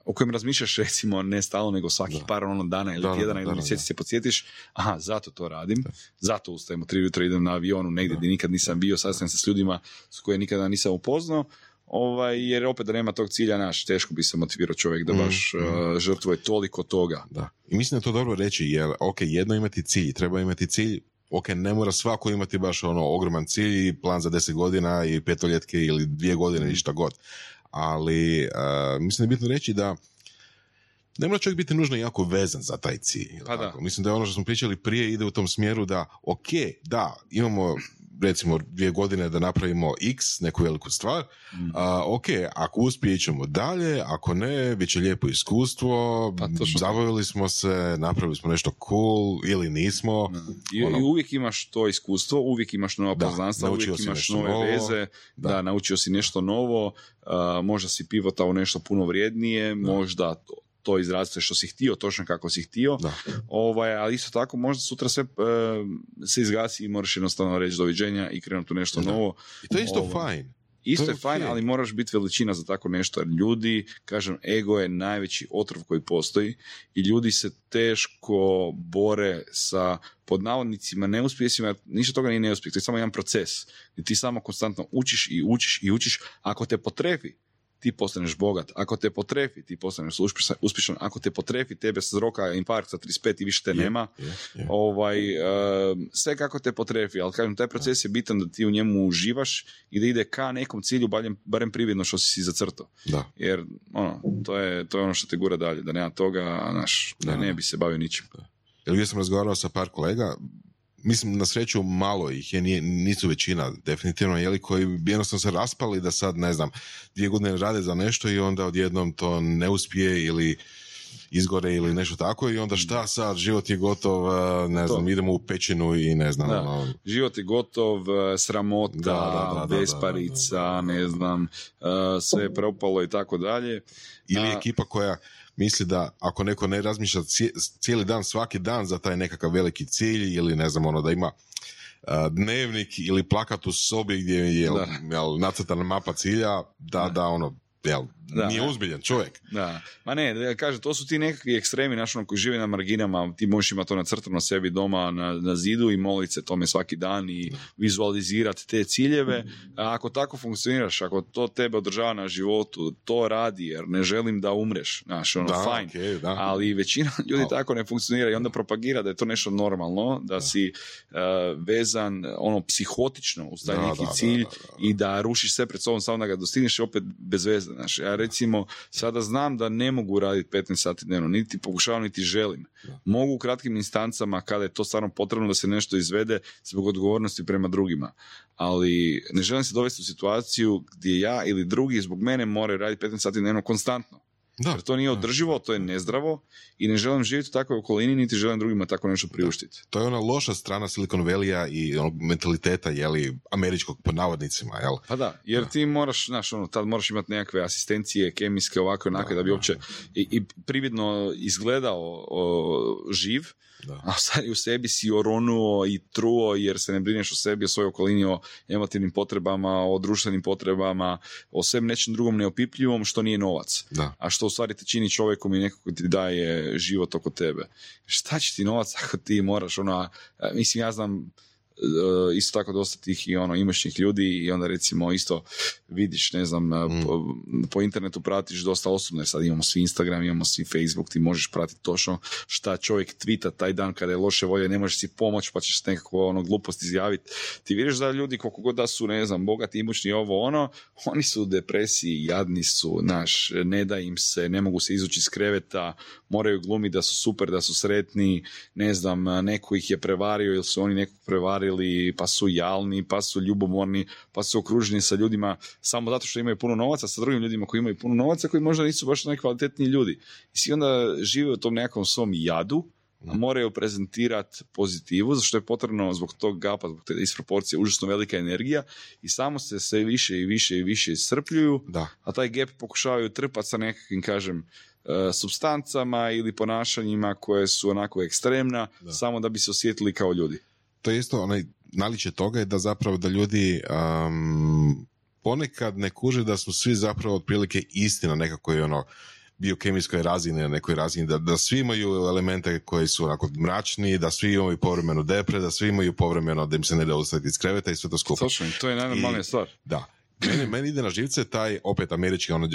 o kojem razmišljaš recimo ne stalno, nego svakih Da. par ono dana ili Da, da, tjedana da, ili da, mjeseci da. se podsjetiš, aha, zato to radim, zato ustajem u tri ujutro, idem na avionu negdje gdje nikad nisam bio, sastajem se s ljudima s koje nikada nisam upoznao, ovaj, jer opet da nema tog cilja naš, teško bi se motivirao čovjek da Mm, baš uh, žrtvuje toliko toga. Da. I mislim da je to dobro reći, jer ok, jedno imati cilj, treba imati cilj, ok, ne mora svako imati baš ono ogroman cilj i plan za deset godina i petoljetke ili dvije godine i šta god. Ali uh, mislim da je bitno reći da ne mora čovjek biti nužno jako vezan za taj cilj. Pa da. Mislim da je ono što smo pričali prije ide u tom smjeru da, ok, da, imamo recimo dvije godine da napravimo x, neku veliku stvar, Mm. a, ok, ako uspije ićemo dalje, ako ne, bit će lijepo iskustvo, Pa, zabavili smo se, napravili smo nešto cool ili nismo. I, Ono- I uvijek imaš to iskustvo, uvijek imaš nova Da, poznanstva, uvijek si imaš nove novo. veze, da. Da. naučio si nešto novo, a, možda si pivotao nešto puno vrijednije, možda to, to izrazite što si htio, točno kako si htio, Da. ovaj, ali isto tako možda sutra sve e, se izgasi i moraš jednostavno reći doviđenja i krenuti u nešto Da. novo. I to je isto Ovo. fajn. Isto To je je fajn, ali moraš biti veličina za tako nešto, jer ljudi, kažem, ego je najveći otrov koji postoji i ljudi se teško bore sa pod navodnicima neuspjesima, jer ništa toga nije neuspjeh, to je samo jedan proces. I ti samo konstantno učiš i učiš i učiš. Ako te potrefi, ti postaneš bogat. Ako te potrefi, ti postaneš uspješan. Ako te potrefi, tebe se zroka infarkt sa 35 i više te nema Je, je. ovaj, e, sve kako te potrefi, ali kažem, taj proces je bitan da ti u njemu uživaš i da ide ka nekom cilju, barem, barem prividno što si si zacrtao. Da. Jer, ono, to je, to je ono što te gura dalje, da nema toga, naš, da, Da. ne bi se bavio ničim. Jer ja sam razgovarao sa par kolega, mislim na sreću malo ih je, nije, nisu većina definitivno, jeli, koji bi jednostavno se raspali da sad, ne znam, dvije godine rade za nešto i onda odjednom to ne uspije ili izgore ili nešto tako i onda šta sad, život je gotov, eh, ne To. znam, idemo u pećinu i ne znam, Da. ono, Život je gotov, e, sramota, Da, da, besparica, da, da, da. ne znam, e, sve je propalo i tako dalje. ili ekipa koja misli da ako neko ne razmišlja cije- cijeli dan, svaki dan za taj nekakav veliki cilj ili ne znam, ono da ima dnevnik ili plakat u sobi gdje je jel, nacrtana mapa cilja, da, da, ono, jel, Da. nije uzbiljan čovjek. Da, ma ne, da, kaže, to su ti nekakvi ekstremi, znaš, ono, koji žive na marginama, ti možeš imati to nacrtano sebi doma na, na zidu i moliti se tome svaki dan i vizualizirati te ciljeve. A ako tako funkcioniraš, ako to tebe održava na životu, to radi, jer ne želim da umreš, znaš, ono, Da, fajn. okej, da. Ali većina <laughs> ljudi tako ne funkcionira i onda propagira da je to nešto normalno, da, si uh, vezan, ono, psihotično uz taj Da, neki da, da, cilj da, da. i da rušiš sve pred sobom samo da ga dostigneš i opet bez veze. Znaš, ja recimo sada znam da ne mogu raditi 15 sati dnevno, niti pokušavam, niti želim. Mogu u kratkim instancama kada je to stvarno potrebno da se nešto izvede zbog odgovornosti prema drugima. Ali ne želim se dovesti u situaciju gdje ja ili drugi zbog mene moraju raditi 15 sati dnevno konstantno. Da. Jer to nije održivo, to je nezdravo i ne želim živjeti u takvoj okolini, niti želim drugima tako nešto priuštiti. To je ona loša strana Silicon Valley-a i onog mentaliteta, jeli, američkog pod navodnicima, jel? Pa da, jer ti moraš, znaš, ono, tad moraš imati nekakve asistencije, kemijske, ovakve, onakve, da, bi uopće i, i prividno izgledao o, živ, Da. a sad u sebi si oronuo i truo jer se ne brineš o sebi, o svojoj okolini, o emotivnim potrebama, o društvenim potrebama, o svem nečem drugom neopipljivom što nije novac. Da. A što u stvari te čini čovjekom i nekako ko ti daje život oko tebe. Šta će ti novac ako ti moraš, ono, a, mislim, ja znam isto tako dosta tih i ono imašnih ljudi i onda recimo isto vidiš, ne znam, Mm. po, po internetu pratiš dosta osobno, jer sad imamo svi Instagram, imamo svi Facebook, ti možeš pratiti točno šta čovjek tvita taj dan kada je loše volje, ne možeš si pomoć pa ćeš nekako ono glupost izjaviti. Ti vidiš da ljudi koliko god da su, ne znam, bogati, imućni, ovo ono, oni su u depresiji, jadni su, naš, ne da im se, ne mogu se izući iz kreveta, moraju glumiti da su super, da su sretni, ne znam, neko ih je prevario ili su oni nekog prevarili, pa su jalni, pa su ljubomorni, pa su okruženi sa ljudima samo zato što imaju puno novaca, sa drugim ljudima koji imaju puno novaca, koji možda nisu baš najkvalitetniji ljudi. I svi onda žive u tom nekom svom jadu, a moraju prezentirati pozitivu, zašto je potrebno zbog tog gapa, zbog te disproporcije, užasno velika energija i samo se sve više i više i više iscrpljuju, Da. a taj gap pokušavaju trpati sa nekakvim, kažem, e, substancama ili ponašanjima koje su onako ekstremna, samo da bi se osjetili kao ljudi. To je isto onaj naličje toga je da zapravo da ljudi um, ponekad ne kuže da smo svi zapravo otprilike isti na nekakvoj ono biokemijskoj razini, na nekoj razini, da, da svi imaju elemente koji su onako mračni, da svi imaju povremeno depre, da svi imaju povremeno da im se ne da ustati iz kreveta i sve to skupa. Točno, to je najnormalnija stvar. Da. Meni, meni ide na živce taj opet američki ono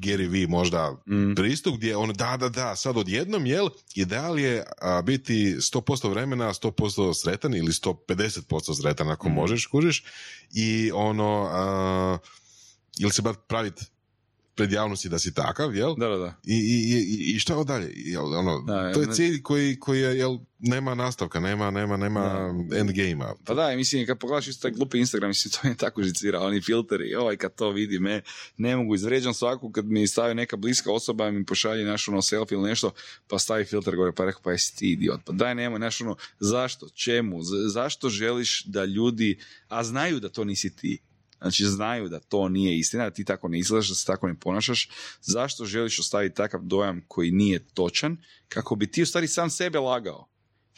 Gary V možda Mm. pristup gdje on da da da sad odjednom jel ideal je a, biti 100% vremena 100% sretan ili 150% sretan ako Mm. možeš kužiš i ono a, ili se bar praviti pred javnosti da si takav jel? Da, da, da. i, i, i, i šta dalje jel, ono, Da, to je cilj koji, koji je jel nema nastavka nema nema nema endgame-a. Pa da, mislim, kad pogledaš isto taj glupi Instagram, mislim, to je tako žicira, oni filteri, ovaj, kad to vidi me, ne mogu, izvrijeđam svaku, kad mi stavi neka bliska osoba, mi pošalje naš ono selfie ili nešto, pa stavi filter gore, pa rekao, pa jesi ti idiot, pa daj nemoj, znaš ono, zašto, čemu, zašto želiš da ljudi, a znaju da to nisi ti, Znači znaju da to nije istina, da ti tako ne izgledaš, da se tako ne ponašaš. Zašto želiš ostaviti takav dojam koji nije točan, kako bi ti u stvari sam sebe lagao?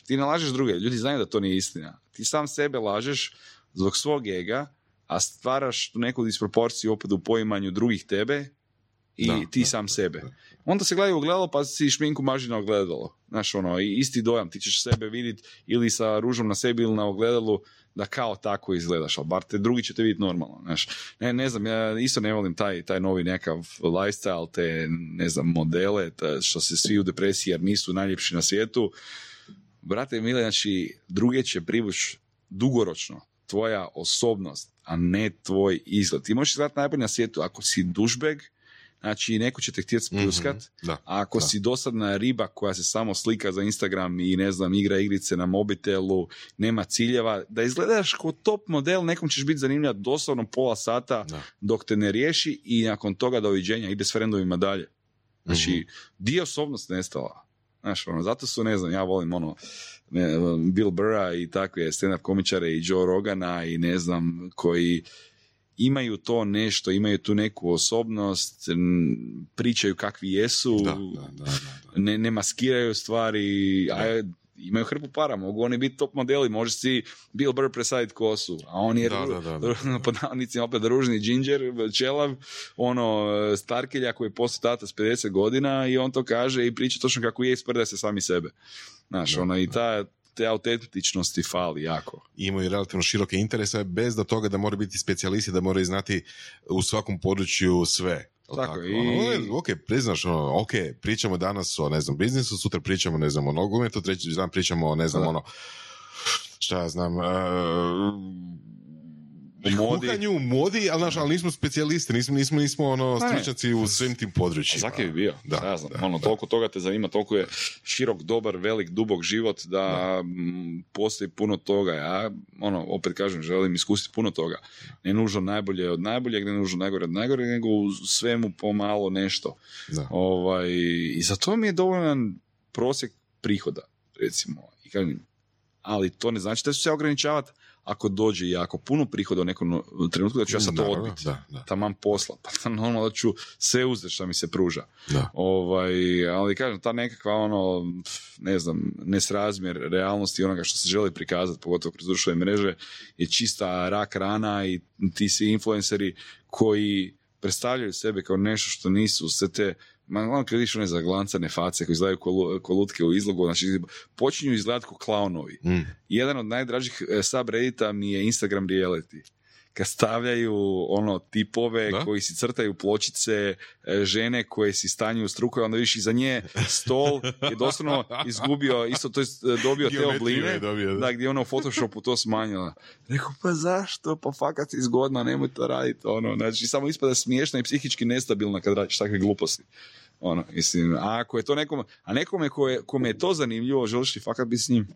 Ti ne lažeš druge, ljudi znaju da to nije istina. Ti sam sebe lažeš zbog svog ega, a stvaraš tu neku disproporciju opet u poimanju drugih tebe i Da, ti da, sam sebe. da. Onda se gledaju u gledalo pa si šminku maži na ogledalo. Znaš, ono, i isti dojam, ti ćeš sebe vidjeti ili sa ružom na sebi ili na ogledalu da kao tako izgledaš, ali bar te drugi će te vidjeti normalno, znaš. Ne, ne znam, ja isto ne volim taj, taj novi nekav lifestyle, te, ne znam, modele, ta- što se svi u depresiji jer nisu najljepši na svijetu. Brate mile, znači, druge će privući dugoročno tvoja osobnost, a ne tvoj izgled. Ti možeš izgledati najbolje na svijetu ako si dušbeg, znači neko će te htjeti spljuskat, Mhm, da. a ako Da. si dosadna riba koja se samo slika za Instagram i ne znam, igra igrice na mobitelu, nema ciljeva, da izgledaš kao top model, nekom ćeš biti zanimljiva doslovno pola sata Da. dok te ne riješi i nakon toga doviđenja ide s frendovima dalje. Znači, Mhm. dio osobnost nestala. Znaš, ono, zato su, ne znam, ja volim ono, ne, Bill Burra i takve stand-up komičare i Joe Rogana i ne znam, koji imaju to nešto, imaju tu neku osobnost, pričaju kakvi jesu, Da, da, da, da, da. ne, ne maskiraju stvari, a imaju hrpu para, mogu oni biti top modeli, može si Bill Burr presaditi kosu, a on je Da, ru- da, da, da. <laughs> pod navodnicima opet ružni džinđer, čelav, ono, starkelja koji je postao tata s 50 godina i on to kaže i priča točno kako je, sprda se sami sebe. Znaš, Da, ono, i ta, te autentičnosti fali jako. Imaju relativno široke interese, bez do toga da moraju biti specijalisti, da moraju znati u svakom području sve. Jel Tako, i- Ono, ok, priznaš, ono, ok, pričamo danas o, ne znam, biznisu, sutra pričamo, ne znam, o nogometu, treći dan pričamo o, ne znam, Da. ono, šta ja znam, O uh, modi. kuhanju, modi, ali, znaš, ali nismo specijalisti, nismo, nismo, nismo ono, Pa stručnjaci u svim tim područjima. Zaki bi bio, Da, da, ja znam. da, ono, da. toliko toga te zanima, toliko je širok, dobar, velik, dubok život da mm, postoji puno toga. Ja, ono, opet kažem, želim iskusiti puno toga. Ne nužno najbolje od najboljeg, ne nužno najgore od najgore, nego u svemu pomalo nešto. Da. Ovaj, I za to mi je dovoljan prosjek prihoda, recimo. I kažem, ali to ne znači da ću se ograničavati ako dođe jako puno prihoda u nekom trenutku da ću ja sad to odbiti. Da, da, Taman posla, pa normalno da ću sve uzeti što mi se pruža. da. Ovaj, ali kažem, ta nekakva ono, ne znam, nesrazmjer realnosti onoga što se želi prikazati, pogotovo kroz društvene mreže, je čista rak rana i ti svi influenceri koji predstavljaju sebe kao nešto što nisu sve te Ma ono kad vidiš one zaglancane face koji izgledaju ko, lu- ko lutke u izlogu, znači počinju izgledati kao klaunovi. Mm. Jedan od najdražih e, subreddita mi je Instagram reality. Kad stavljaju ono tipove Da? koji si crtaju pločice, e, žene koje si stanju strukove, onda vidiš iza nje stol je doslovno izgubio, isto to je dobio te obline, dobio, da. da, gdje je ono u Photoshopu to smanjila. Rekao, pa zašto? Pa fakat si zgodna, nemoj to raditi. Ono, znači, samo ispada smiješna i psihički nestabilna kad radiš takve gluposti. Ono, mislim, a ako je to nekom, a nekome kome je to zanimljivo, želiš li fakat biti s njim?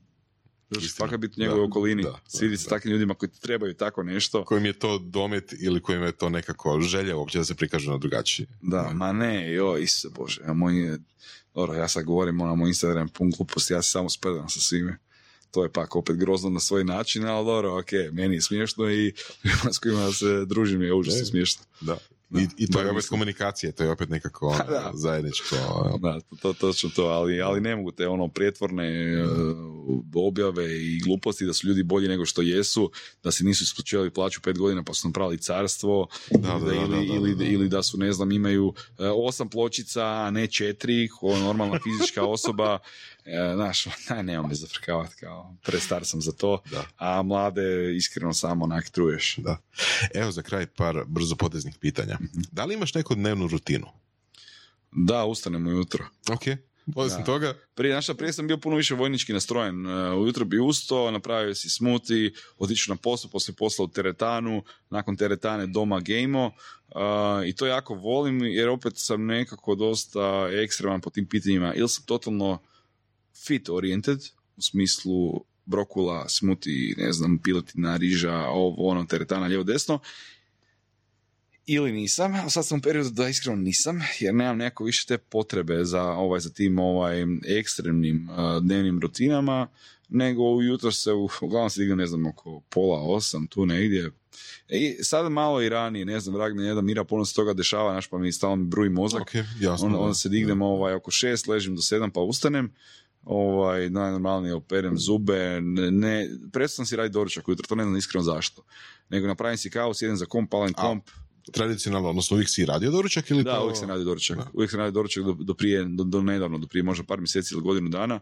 Istina. fakat biti u njegovoj okolini, svidjeti s takvim ljudima koji trebaju tako nešto. Kojim je to domet ili kojim je to nekako želja uopće da se prikažu na drugačije. Da, ma ne, jo, Isuse Bože, a moj dobro, ja sad govorim, ono, moj Instagram pun gluposti, ja se samo spredam sa svime. To je pak opet grozno na svoj način, ali dobro, ok, meni je smiješno i <laughs> s kojima se družim je užasno Ne. smiješno. Da. Da, I, I to bar je opet mislim. komunikacija, to je opet nekako <laughs> ono, Da. zajedničko. Da, to, to, točno to, ali, ali ne mogu te ono pretvorne e, objave i gluposti da su ljudi bolji nego što jesu, da se nisu isplaćivali plaću pet godina pa su napravili carstvo, Da, da, da, da, da, da. ili da su, ne znam, imaju e, osam pločica, a ne četiri, ko normalna fizička <laughs> osoba. E, znaš, <laughs> ne, nemam me zafrkavati, kao prestar sam za to, Da. a mlade iskreno samo onak truješ. Da. Evo za kraj par brzo poteznih pitanja. Mhm. Da li imaš neku dnevnu rutinu? Da, ustanem ujutro. Ok. Osim toga, Prije, znaš prije sam bio puno više vojnički nastrojen. E, Ujutro bi ustao, napravio si smuti, otišao na posao, poslije posla u teretanu, nakon teretane doma gejmo. e, I to jako volim jer opet sam nekako dosta ekstreman po tim pitanjima. Ili sam totalno fit oriented, u smislu brokula, smuti, ne znam, piletina, riža, ovo, ono, teretana, lijevo, desno. Ili nisam, a sad sam u periodu da iskreno nisam, jer nemam nekako više te potrebe za, ovaj, za tim ovaj, ekstremnim uh, dnevnim rutinama, nego ujutro se, u- uglavnom se dignem, ne znam, oko pola osam, tu negdje. I sad malo i ranije, ne znam, vrag ne jedan mira, puno se toga dešava, naš pa mi stalno bruji mozak. ok, jasno. Onda, da. onda se dignem ovaj, oko šest, ležim do sedam pa ustanem, ovaj, najnormalnije operem zube, ne, ne prestam si raditi doručak ujutro, to ne znam iskreno zašto. Nego napravim si kavu, sjedem za komp, palim A, komp, Tradicionalno, odnosno uvijek si radio doručak ili da, to... uvijek sam radio doručak. Da. Uvijek sam radio doručak do, do prije, do, do nedavno, do prije možda par mjeseci ili godinu dana.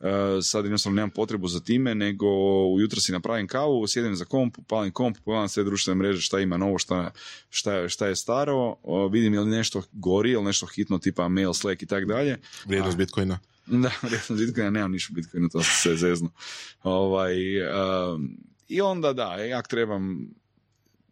E, sad jednostavno nemam potrebu za time, nego ujutro si napravim kavu, sjedem za komp, palim komp, pogledam sve društvene mreže, šta ima novo, šta, šta, je- šta je staro, o, vidim je li nešto gori, ili nešto hitno tipa mail, slack i tak dalje. Vrijednost Bitcoina. Da, <laughs> vrijednost Bitcoina, nemam ništa Bitcoina, to sam se zeznu. Ovaj, um, I onda da, jak trebam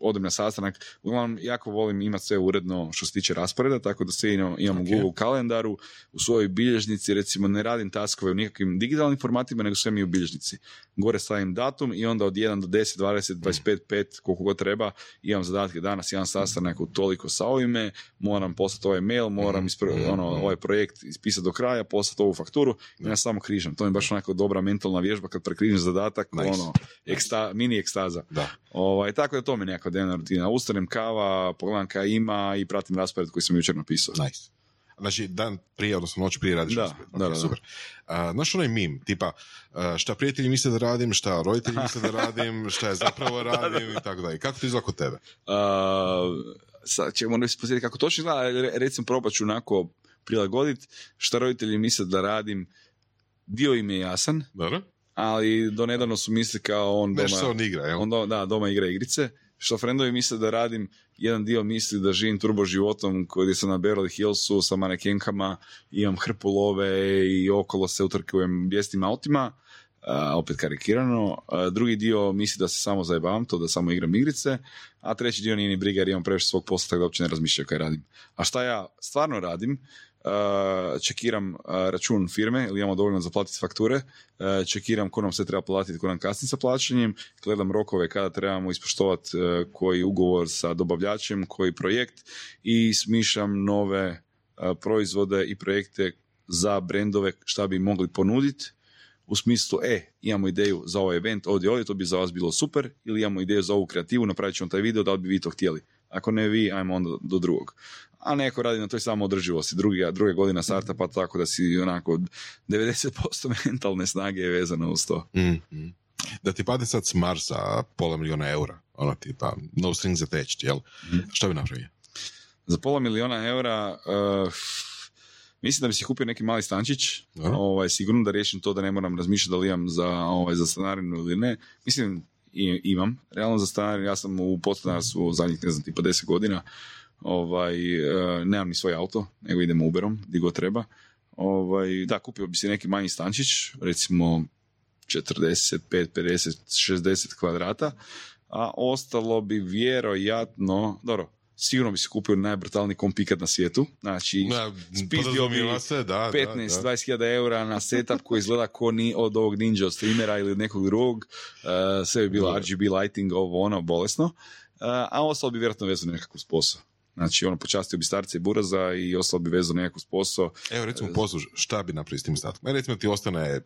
odem na sastanak, uglavnom jako volim imati sve uredno što se tiče rasporeda, tako da sve imam, imam Ok. u Google kalendaru, u svojoj bilježnici, recimo ne radim taskove u nikakvim digitalnim formatima, nego sve mi u bilježnici. Gore stavim datum i onda od 1 do 10, 20, 25, 5, koliko god treba, imam zadatke danas, imam sastanak u toliko sa ovime, moram poslati ovaj mail, moram ispro, Mhm. ono, ovaj projekt ispisati do kraja, poslati ovu fakturu i ja samo križam. To mi je baš onako dobra mentalna vježba kad prekrižim zadatak, Nice. ono, eksta, mini ekstaza. Da. Ovaj, tako da to mi je nekakva dnevna rutina. Ustanem kava, pogledam kaj ima i pratim raspored koji sam jučer napisao. Nice. Znači, dan prije, odnosno noć prije radiš Da, uspjet. Ok, da, da, super. A, znaš onaj mim, tipa, šta prijatelji misle da radim, šta roditelji misle da radim, <laughs> šta je zapravo radim i tako dalje. Kako to izgleda kod tebe? Uh, sad ćemo ne posjetiti kako točno izgleda, recimo probat ću onako prilagoditi šta roditelji misle da radim. Dio im je jasan, Dobro? ali do nedavno su mislili kao on Nešto doma, on igra, jel? on do- da, doma igra igrice. Što frendovi misle da radim, jedan dio misli da živim turbo životom koji sam na Beverly Hillsu sa manekenkama, imam hrpu love i okolo se utrkujem bijestim autima, a, opet karikirano. A, drugi dio misli da se samo zajebavam, to da samo igram igrice, a treći dio nije ni briga jer imam previše svog posla tako da uopće ne razmišljam kaj radim. A šta ja stvarno radim, čekiram uh, račun firme ili imamo dovoljno za platiti fakture, uh, čekiram ko nam sve treba platiti, ko nam kasni sa plaćanjem, gledam rokove kada trebamo ispoštovati koji ugovor sa dobavljačem, koji projekt i smišljam nove proizvode i projekte za brendove šta bi mogli ponuditi u smislu, e, imamo ideju za ovaj event, ovdje, ovdje, to bi za vas bilo super, ili imamo ideju za ovu kreativu, napravit ćemo taj video, da li bi vi to htjeli. Ako ne vi, ajmo onda do drugog. A neko radi na toj samo održivosti. Druga, druga godina startupa, tako da si onako 90% <laughs> mentalne snage je vezano uz to. Mm, mm. Da ti padne sad s Marsa pola milijuna eura, ono tipa, no strings attached, jel? Mhm. Šta bi napravio? Za pola miliona eura uh, mislim da bi si kupio neki mali stančić, ovaj, sigurno da riješim to da ne moram razmišljati da li imam za, ovaj, za stanarinu ili ne. Mislim, imam. Realno za stanarinu, ja sam u podstanarstvu zadnjih, ne znam, tipa 10 godina. Ovaj, uh, nemam ni svoj auto, nego idem Uberom, di god treba. Ovaj, da, kupio bi si neki manji stančić, recimo 45, 50, 60 kvadrata, a ostalo bi vjerojatno, dobro, sigurno bi se kupio najbrutalniji kompikat na svijetu, znači Na, spizdio bi podrazumijeva se, da, 15, da, da. 20 hiljada eura na setup koji izgleda ko ni od ovog Ninja od streamera ili od nekog drugog, Uh, sve bi bilo Da. RGB lighting, ovo ono, bolesno, Uh, a ostalo bi vjerojatno vezano nekako s posao. Znači, ono, počastio bi starce i buraza i ostalo bi vezano nekako s posao. Evo recimo posluž, šta bi napravio s tim statkom? E, recimo ti ostane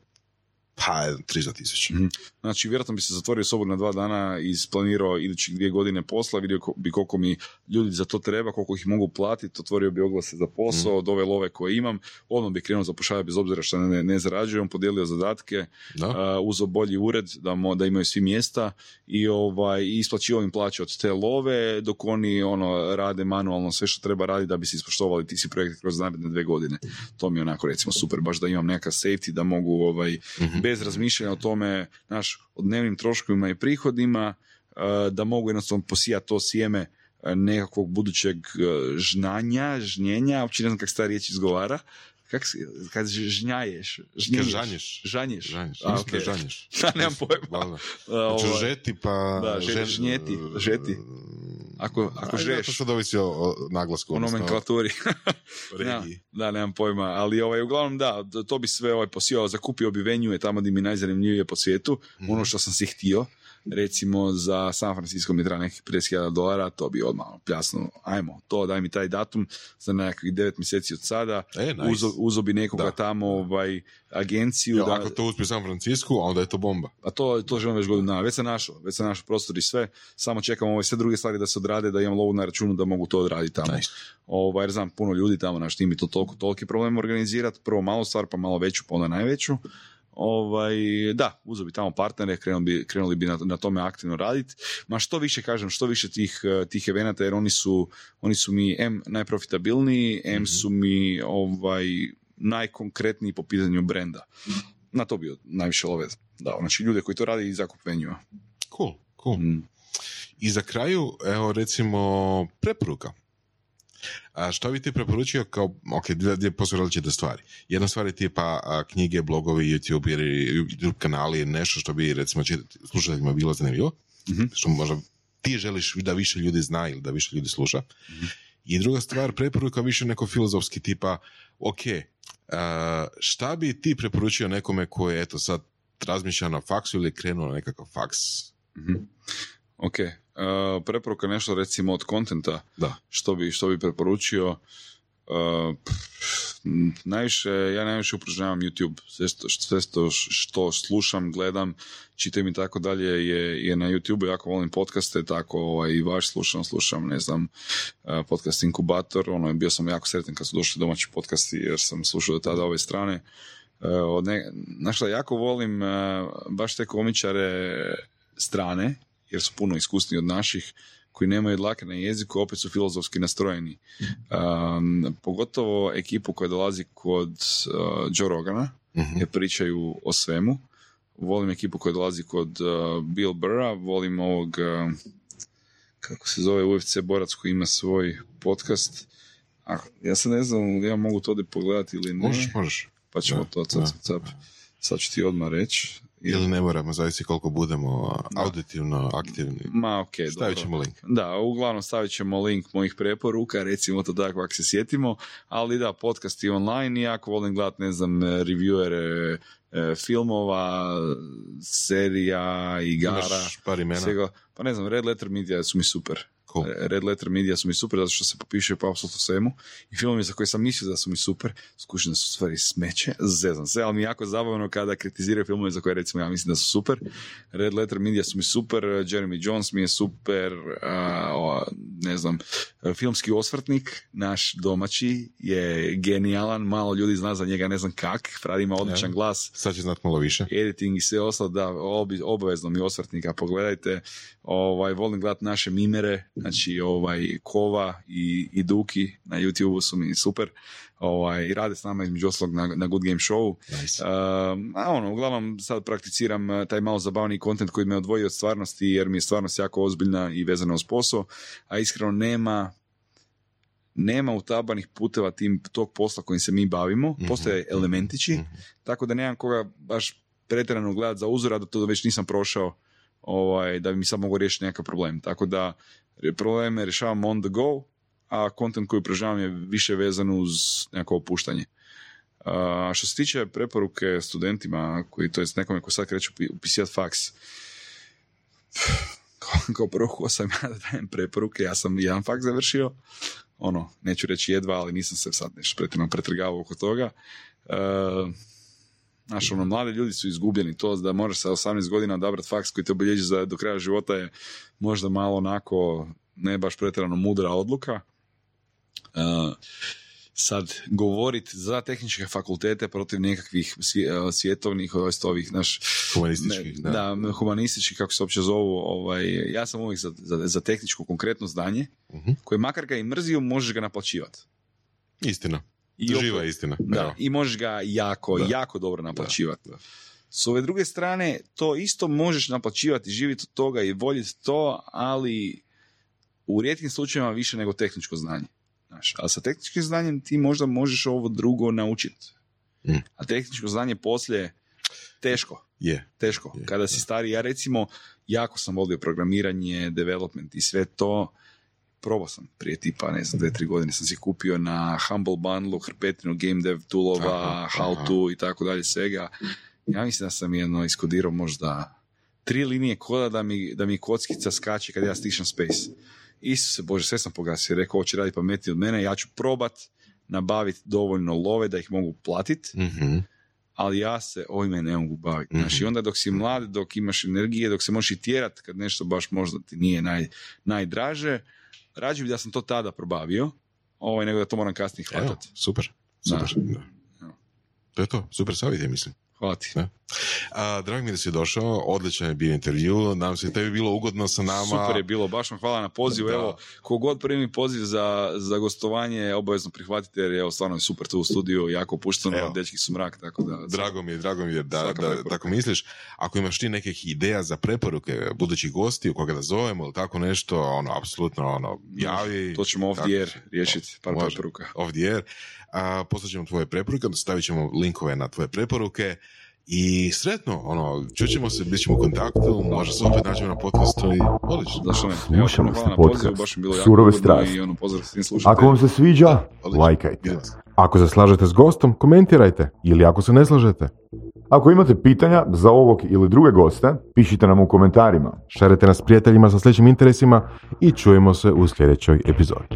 pa 300 tisuća. Mhm. Znači, vjerojatno bi se zatvorio sobu na dva dana i isplanirao idućih dvije godine posla, vidio bi koliko mi ljudi za to treba, koliko ih mogu platiti, otvorio bi oglase za posao, od ove love koje imam, odmah bi krenuo zapošljavati bez obzira što ne, ne zarađujem, podijelio zadatke, Da? uh, uzeo bolji ured da, mo, da imaju svi mjesta i ovaj isplaćivao im plaće od te love dok oni ono rade manualno sve što treba raditi da bi se ispoštovali ti si projekti kroz naredne dve godine. To mi je onako recimo super, baš da imam nekakav safety da mogu ovaj Mhm. Bez razmišljanja o tome, naš, o dnevnim troškovima i prihodima, uh, da mogu jednostavno posijati to sjeme uh, nekakvog budućeg uh, žnanja, žnjenja, uopće ne znam kako se ta riječ izgovara, kak se, kad žnjaješ, žnjeniš, žanješ. žanješ, Žanješ. A, Mislim da ok. žanješ. <laughs> Da, nemam pojma. Znači, žeti pa... Da, žeti, žnjeti, žeti. Ako- ako žeš. To sad ovisi o, o naglasku. o nomenklaturi. <laughs> da, da, nemam pojma, ali ovaj, uglavnom da, to- bi sve ovaj posijao, zakupio bi venue tamo gdje mi je najzanimljivije po svijetu, Mhm. ono što sam si htio, recimo za San Francisco mi treba nekih 50.000 dolara, to bi odmah pljasno, ajmo, to daj mi taj datum za nekakvih 9 mjeseci od sada, E, nice. uzo, uzo bi nekoga Da. tamo ovaj, agenciju, Jel, da, ako to uspije San Francisku, onda je to bomba. a to, to želim već godinu. Već sam našao, već sam našao prostor i sve. Samo čekam ove sve druge stvari da se odrade, da imam lovu na računu da mogu to odraditi tamo. Nice. Ovaj, jer znam puno ljudi tamo, naš tim i to toliko, toliki problem organizirati. Prvo malu stvar, pa malo veću, pa onda najveću. Ovaj, da, uzeo bi tamo partnere, krenuli bi, krenuli bi na, na tome aktivno raditi. Ma što više kažem, što više tih, eh, tih evenata, jer oni su, oni su mi M najprofitabilniji, M su mi ovaj, najkonkretniji po pitanju brenda. Na to bi najviše love dao. Znači ljude koji to rade i zakup venue. Cool, cool. Mm. I za kraju, evo recimo, preporuka. A što bi ti preporučio kao, ok, dvije, posve različite stvari. Jedna stvar je tipa a, knjige, blogovi, YouTube, ili YouTube kanali, nešto što bi recimo čit- slušateljima bilo zanimljivo, Mhm. što možda ti želiš da više ljudi zna ili da više ljudi sluša. I druga stvar, preporuka više neko filozofski tipa, ok, a, šta bi ti preporučio nekome koji je eto sad razmišlja na faksu ili krenuo na nekakav faks? Mhm. Ok, uh, preporuka nešto recimo od kontenta, Da. što bi, što bi preporučio, uh, najviše, ja najviše upražnjavam YouTube. Sve što, sve što, što slušam, gledam, čitam i tako dalje je, je na YouTube. Jako volim podcaste, tako ovaj, i vaš slušam, slušam, ne znam, eh, podcast Inkubator. Ono, bio sam jako sretan kad su došli domaći podcasti jer sam slušao do tada ove strane. Eh, Od ne, znaš šta, jako volim eh, baš te komičare strane, jer su puno iskusniji od naših, koji nemaju dlake na jeziku, opet su filozofski nastrojeni. Um, pogotovo ekipu koja dolazi kod uh, Joe Rogana, Mhm. jer pričaju o svemu. Volim ekipu koja dolazi kod uh, Bill Burra, volim ovog, uh, kako se zove UFC borac koji ima svoj podcast. A, ja se ne znam, ja mogu to ovdje pogledati ili ne, Možeš, možeš. pa ćemo Da, to cap, da, cap, cap. Sad ću ti odmah reći. Ili ne moramo, zavisi koliko budemo auditivno aktivni. Ma, ok, Stavit dobro. ćemo link. Da, uglavnom stavit ćemo link mojih preporuka, recimo to tako ako se sjetimo, ali da, podcast je online i jako volim gledati, ne znam, reviewere e, filmova, serija, igara, Imaš par imena. svega. Pa ne znam, Red Letter Media su mi super. Cool. Red Letter Media su mi super zato što se popiše po apsolutno svemu i filmovi za koje sam mislio da su mi super, skušene su stvari smeće, zezam se, ali mi je jako zabavno kada kritiziraju filmove za koje recimo ja mislim da su super. Red Letter Media su mi super, Jeremy Jones mi je super, a, o, ne znam, filmski osvrtnik, naš domaći, je genijalan, malo ljudi zna za njega, ne znam kak, Frad ima odličan Evo. glas, Sad će znat malo više. editing i sve ostalo, da, obi- obavezno mi osvrtnika, pogledajte, ovaj, volim gledati naše mimere, znači ovaj, Kova i, i Duki na YouTube su mi super, ovaj, i rade s nama između ostalog na, na Good Game Show. Nice. Um, a ono, uglavnom sad prakticiram uh, taj malo zabavniji kontent koji me odvoji od stvarnosti jer mi je stvarnost jako ozbiljna i vezana uz posao, a iskreno nema nema utabanih puteva tim tog posla kojim se mi bavimo, Mhm, postoje elementići, mhm. tako da nemam koga baš pretjerano gledati za uzor, a da to već nisam prošao ovaj, da mi sad mogu riješiti nekakav problem. Tako da probleme rješavam on the go, a kontent koji upražavam je više vezan uz neko opuštanje. A što se tiče preporuke studentima, koji, to jest nekome ko sad kreće upi- upisivati faks, kao, prvo ko sam ja da dajem preporuke, ja sam jedan faks završio, ono, neću reći jedva, ali nisam se sad nešto pretrgavao oko toga. E, Znaš, ono, mladi ljudi su izgubljeni. To da moraš sa 18 godina odabrati faks koji te obilježi za, do kraja života je možda malo onako ne baš pretjerano mudra odluka. Uh, sad, govorit za tehničke fakultete protiv nekakvih uh, svjetovnih, odnosno ovih, naš, Humanističkih, ne, da. da, humanistički, kako se uopće zovu, ovaj, ja sam uvijek za, za, za tehničko konkretno znanje, Mhm. koje makar ga i mrzio, možeš ga naplaćivati. Istina. I Živa opet- istina. da, i možeš ga jako, Da. jako dobro naplaćivati. Da. S ove druge strane, to isto možeš naplaćivati, živjeti od toga i voljeti to, ali u rijetkim slučajevima više nego tehničko znanje. Znaš, a sa tehničkim znanjem ti možda možeš ovo drugo naučiti. Mm. A tehničko znanje poslije teško, Je. teško. Je, Kada si stari, ja recimo, jako sam volio programiranje, development i sve to. Probao sam prije tipa, ne znam, dve, tri godine sam si kupio na Humble Bundle hrpetinu game dev toolova, how to i tako dalje svega. Ja mislim da sam jedno iskodirao možda tri linije koda da mi, da mi kockica skače kad ja stišem space. Isuse Bože, sve sam pogasio. Rekao, ovo će raditi pametnije od mene, ja ću probat nabaviti dovoljno love da ih mogu platiti Mhm. ali ja se ovime ne mogu baviti. Znaš, i Mhm. onda dok si mlad, dok imaš energije, dok se možeš i tjerat kad nešto baš možda ti nije naj, najdraže, rađe bi da sam to tada probavio, ovaj, nego da to moram kasnije Evo, hvatati. super. Super. Da. Evo. To je to. Super savjet, ja mislim. Hvala ti. Da. A, drago mi da si došao, odličan je bio intervju, nam se tebi bilo ugodno sa nama. Super je bilo, baš vam hvala na pozivu. Da. Evo, kogod primi poziv za, za gostovanje, obavezno prihvatite jer je stvarno je super tu u studiju, jako pušteno, Evo. dečki su mrak, tako da... Drago mi je, drago mi je da, da tako misliš. Ako imaš ti nekih ideja za preporuke budućih gosti, u koga da zovemo ili tako nešto, ono, apsolutno, ono, javi. To ćemo ovdje jer riješiti par preporuka. ovdje jer. A, poslat ćemo tvoje preporuke, stavit ćemo linkove na tvoje preporuke i sretno, ono, čućemo se, bit ćemo u kontaktu, možda se opet nađemo na podcastu i odlično. Zašto ne? Evo, Slušali hvala ste na podcast baš bilo jako Surove strasti. I ono, pozdrav svim slušateljima. Ako vam se sviđa, lajkajte. Ako se slažete s gostom, komentirajte. Ili ako se ne slažete. Ako imate pitanja za ovog ili druge goste, pišite nam u komentarima. Šarite nas s prijateljima sa sličnim interesima i čujemo se u sljedećoj epizodi.